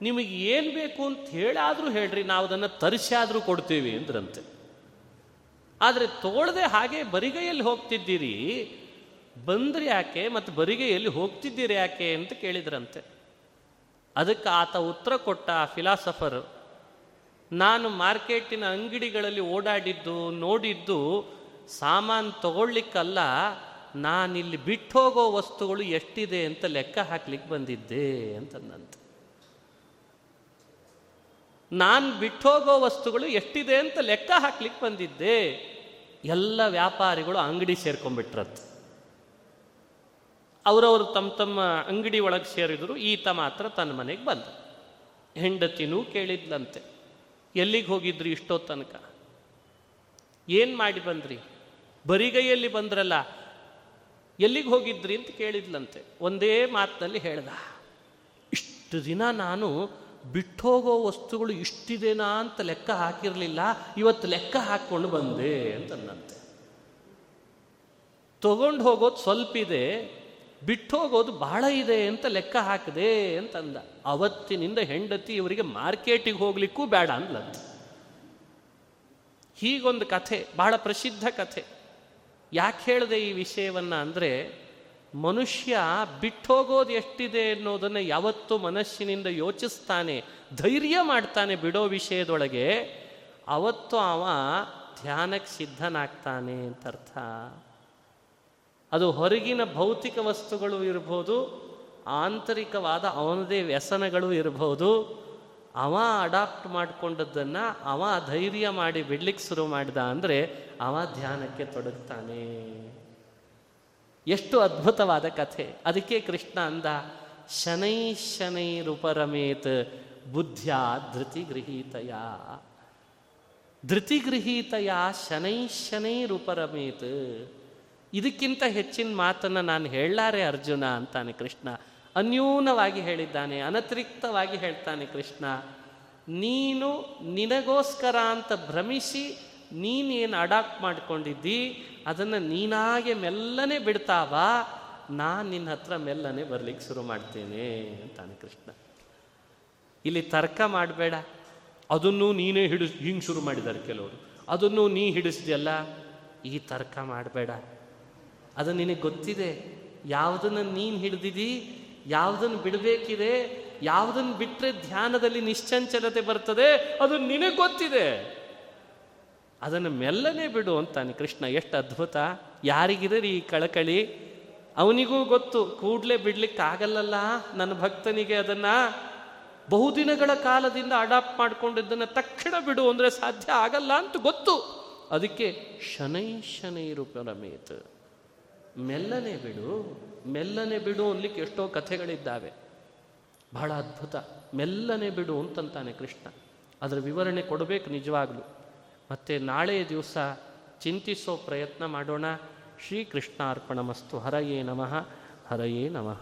ನಿಮಗೆ ಏನು ಬೇಕು ಅಂತ ಹೇಳಾದರೂ ಹೇಳ್ರಿ, ನಾವು ಅದನ್ನು ತರಿಸಾದರೂ ಕೊಡ್ತೀವಿ ಅಂದ್ರಂತೆ. ಆದರೆ ತೋಳದೆ ಹಾಗೆ ಬರಿಗೈಯಲ್ಲಿ ಹೋಗ್ತಿದ್ದೀರಿ, ಬಂದ್ರಿ ಯಾಕೆ ಮತ್ತು ಬರಿಗೈಯಲ್ಲಿ ಹೋಗ್ತಿದ್ದೀರಿ ಯಾಕೆ ಅಂತ ಕೇಳಿದ್ರಂತೆ. ಅದಕ್ಕೆ ಆತ ಉತ್ತರ ಕೊಟ್ಟ ಆ ಫಿಲಾಸಫರ್ ನಾನು ಮಾರ್ಕೆಟಿನ ಅಂಗಡಿಗಳಲ್ಲಿ ಓಡಾಡಿದ್ದು, ನೋಡಿದ್ದು ಸಾಮಾನು ತಗೊಳ್ಲಿಕ್ಕಲ್ಲ ನಾನಿಲ್ಲಿ ಬಿಟ್ಟು ಹೋಗೋ ವಸ್ತುಗಳು ಎಷ್ಟಿದೆ ಅಂತ ಲೆಕ್ಕ ಹಾಕ್ಲಿಕ್ಕೆ ಬಂದಿದ್ದೆ ಅಂತಂದಂತೆ. ನಾನು ಬಿಟ್ಟು ಹೋಗೋ ವಸ್ತುಗಳು ಎಷ್ಟಿದೆ ಅಂತ ಲೆಕ್ಕ ಹಾಕ್ಲಿಕ್ಕೆ ಬಂದಿದ್ದೆ. ಎಲ್ಲ ವ್ಯಾಪಾರಿಗಳು ಅಂಗಡಿ ಸೇರ್ಕೊಂಡ್ಬಿಟ್ರತ್. ಅವರವರು ತಮ್ಮ ತಮ್ಮ ಅಂಗಡಿ ಒಳಗೆ ಸೇರಿದ್ರು, ಈತ ಮಾತ್ರ ತನ್ನ ಮನೆಗೆ ಬಂದ. ಹೆಂಡತಿನೂ ಕೇಳಿದ್ಲಂತೆ, ಎಲ್ಲಿಗೆ ಹೋಗಿದ್ರಿ ಇಷ್ಟೋ ತನಕ? ಏನು ಮಾಡಿ ಬಂದ್ರಿ? ಬರಿಗೈಯಲ್ಲಿ ಬಂದ್ರಲ್ಲ, ಎಲ್ಲಿಗೆ ಹೋಗಿದ್ರಿ ಅಂತ ಕೇಳಿದ್ಲಂತೆ. ಒಂದೇ ಮಾತಿನಲ್ಲಿ ಹೇಳ್ದ, ಇಷ್ಟು ದಿನ ನಾನು ಬಿಟ್ಟೋಗೋ ವಸ್ತುಗಳು ಇಷ್ಟಿದೆನಾ ಅಂತ ಲೆಕ್ಕ ಹಾಕಿರಲಿಲ್ಲ, ಇವತ್ತು ಲೆಕ್ಕ ಹಾಕ್ಕೊಂಡು ಬಂದೆ ಅಂತಂದಂತೆ ತಗೊಂಡು ಹೋಗೋದು ಸ್ವಲ್ಪ ಇದೆ ಬಿಟ್ಟು ಹೋಗೋದು ಬಹಳ ಇದೆ ಅಂತ ಲೆಕ್ಕ ಹಾಕಿದೆ ಅಂತಂದ ಅವತ್ತಿನಿಂದ ಹೆಂಡತಿ ಇವರಿಗೆ ಮಾರ್ಕೆಟಿಗೆ ಹೋಗ್ಲಿಕ್ಕೂ ಬೇಡ ಅಂದ್ಲಂತ. ಹೀಗೊಂದು ಕಥೆ ಬಹಳ ಪ್ರಸಿದ್ಧ ಕಥೆ. ಯಾಕೆ ಹೇಳಿದೆ ಈ ವಿಷಯವನ್ನ ಅಂದರೆ ಮನುಷ್ಯ ಬಿಟ್ಟೋಗೋದು ಎಷ್ಟಿದೆ ಅನ್ನೋದನ್ನು ಯಾವತ್ತು ಮನಸ್ಸಿನಿಂದ ಯೋಚಿಸ್ತಾನೆ, ಧೈರ್ಯ ಮಾಡ್ತಾನೆ ಬಿಡೋ ವಿಷಯದೊಳಗೆ, ಅವತ್ತು ಅವ ಧ್ಯಾನಕ್ಕೆ ಸಿದ್ಧನಾಗ್ತಾನೆ ಅಂತ ಅರ್ಥ. ಅದು ಹೊರಗಿನ ಭೌತಿಕ ವಸ್ತುಗಳು ಇರ್ಬೋದು, ಆಂತರಿಕವಾದ ಅವನದೇ ವ್ಯಸನಗಳು ಇರಬಹುದು ಅವ ಅಡಾಪ್ಟ್ ಮಾಡಿಕೊಂಡದ್ದನ್ನು ಅವ ಧೈರ್ಯ ಮಾಡಿ ಬಿಡ್ಲಿಕ್ಕೆ ಶುರು ಮಾಡಿದ ಅಂದರೆ ಅವ ಧ್ಯಾನಕ್ಕೆ ತೊಡಗ್ತಾನೆ. ಎಷ್ಟು ಅದ್ಭುತವಾದ ಕಥೆ. ಅದಕ್ಕೆ ಕೃಷ್ಣ ಅಂದ, ಶನೈ ಶನೈರುಪರಮೇತ್ ಬುದ್ಧ್ಯ ಧೃತಿಗೃಹೀತಯ. ಧೃತಿಗೃಹೀತಯ, ಶನೈ ಶನೈರುಪರಮೇತ್ ಇದಕ್ಕಿಂತ ಹೆಚ್ಚಿನ ಮಾತನ್ನು ನಾನು ಹೇಳಲಾರೆ ಅರ್ಜುನ ಅಂತಾನೆ ಕೃಷ್ಣ. ಅನ್ಯೂನವಾಗಿ ಹೇಳಿದ್ದಾನೆ, ಅನತಿರಿಕ್ತವಾಗಿ ಹೇಳ್ತಾನೆ ಕೃಷ್ಣ. ನೀನು ನಿನಗೋಸ್ಕರ ಅಂತ ಭ್ರಮಿಸಿ ನೀನೇನು ಅಡಾಪ್ಟ್ ಮಾಡ್ಕೊಂಡಿದ್ದಿ? ಅದನ್ನು ನೀನಾಗೆ ಮೆಲ್ಲನೆ ಬಿಡ್ತಾವ? ನಾನು ನಿನ್ನ ಹತ್ರ ಮೆಲ್ಲನೆ ಬರ್ಲಿಕ್ಕೆ ಶುರು ಮಾಡ್ತೇನೆ ಅಂತಾನೆ ಕೃಷ್ಣ. ಇಲ್ಲಿ ತರ್ಕ ಮಾಡಬೇಡ. ಅದನ್ನು ನೀನೇ ಹಿಡಿಸ್, ಹಿಂಗೆ ಶುರು ಮಾಡಿದ್ದಾರೆ ಕೆಲವರು. ಅದನ್ನು ನೀ ಹಿಡಿಸ್ದೆಯಲ್ಲ? ಈ ತರ್ಕ ಮಾಡಬೇಡ. ಅದು ನಿನಗೆ ಗೊತ್ತಿದೆ. ಯಾವುದನ್ನು ನೀನು ಹಿಡಿದಿದಿ ಯಾವುದನ್ನು ಬಿಡಬೇಕಿದೆ ಯಾವುದನ್ನು ಬಿಟ್ಟರೆ ಧ್ಯಾನದಲ್ಲಿ ನಿಶ್ಚಂಚಲತೆ ಬರ್ತದೆ, ಅದು ನಿನಗೆ ಗೊತ್ತಿದೆ. ಅದನ್ನು ಮೆಲ್ಲನೆ ಬಿಡು ಅಂತಾನೆ ಕೃಷ್ಣ. ಎಷ್ಟು ಅದ್ಭುತ. ಯಾರಿಗಿದೆ ಈ ಕಳಕಳಿ? ಅವನಿಗೂ ಗೊತ್ತು. ಕೂಡಲೇ ಬಿಡ್ಲಿಕ್ಕೆ ಆಗಲ್ಲಲ್ಲ ನನ್ನ ಭಕ್ತನಿಗೆ ಅದನ್ನ. ಬಹುದಿನಗಳ ಕಾಲದಿಂದ ಅಡಾಪ್ಟ್ ಮಾಡಿಕೊಂಡಿದ್ದನ್ನು ತಕ್ಷಣ ಬಿಡು ಅಂದರೆ ಸಾಧ್ಯ ಆಗಲ್ಲ ಅಂತ ಗೊತ್ತು. ಅದಕ್ಕೆ ಶನೈ ಶನೈ ಪರಮೇತ್ ಮೆಲ್ಲನೆ ಬಿಡು. ಮೆಲ್ಲನೆ ಬಿಡು ಅನ್ಲಿಕ್ಕೆ ಎಷ್ಟೋ ಕಥೆಗಳಿದ್ದಾವೆ. ಬಹಳ ಅದ್ಭುತ. ಮೆಲ್ಲನೆ ಬಿಡು ಅಂತಂತಾನೆ ಕೃಷ್ಣ. ಅದರ ವಿವರಣೆ ಕೊಡಬೇಕು ನಿಜವಾಗ್ಲೂ. ಮತ್ತು ನಾಳೆಯ ದಿವಸ ಚಿಂತಿಸೋ ಪ್ರಯತ್ನ ಮಾಡೋಣ. ಶ್ರೀಕೃಷ್ಣಾರ್ಪಣಮಸ್ತು. ಹರಯೇ ನಮಃ. ಹರಯೇ ನಮಃ.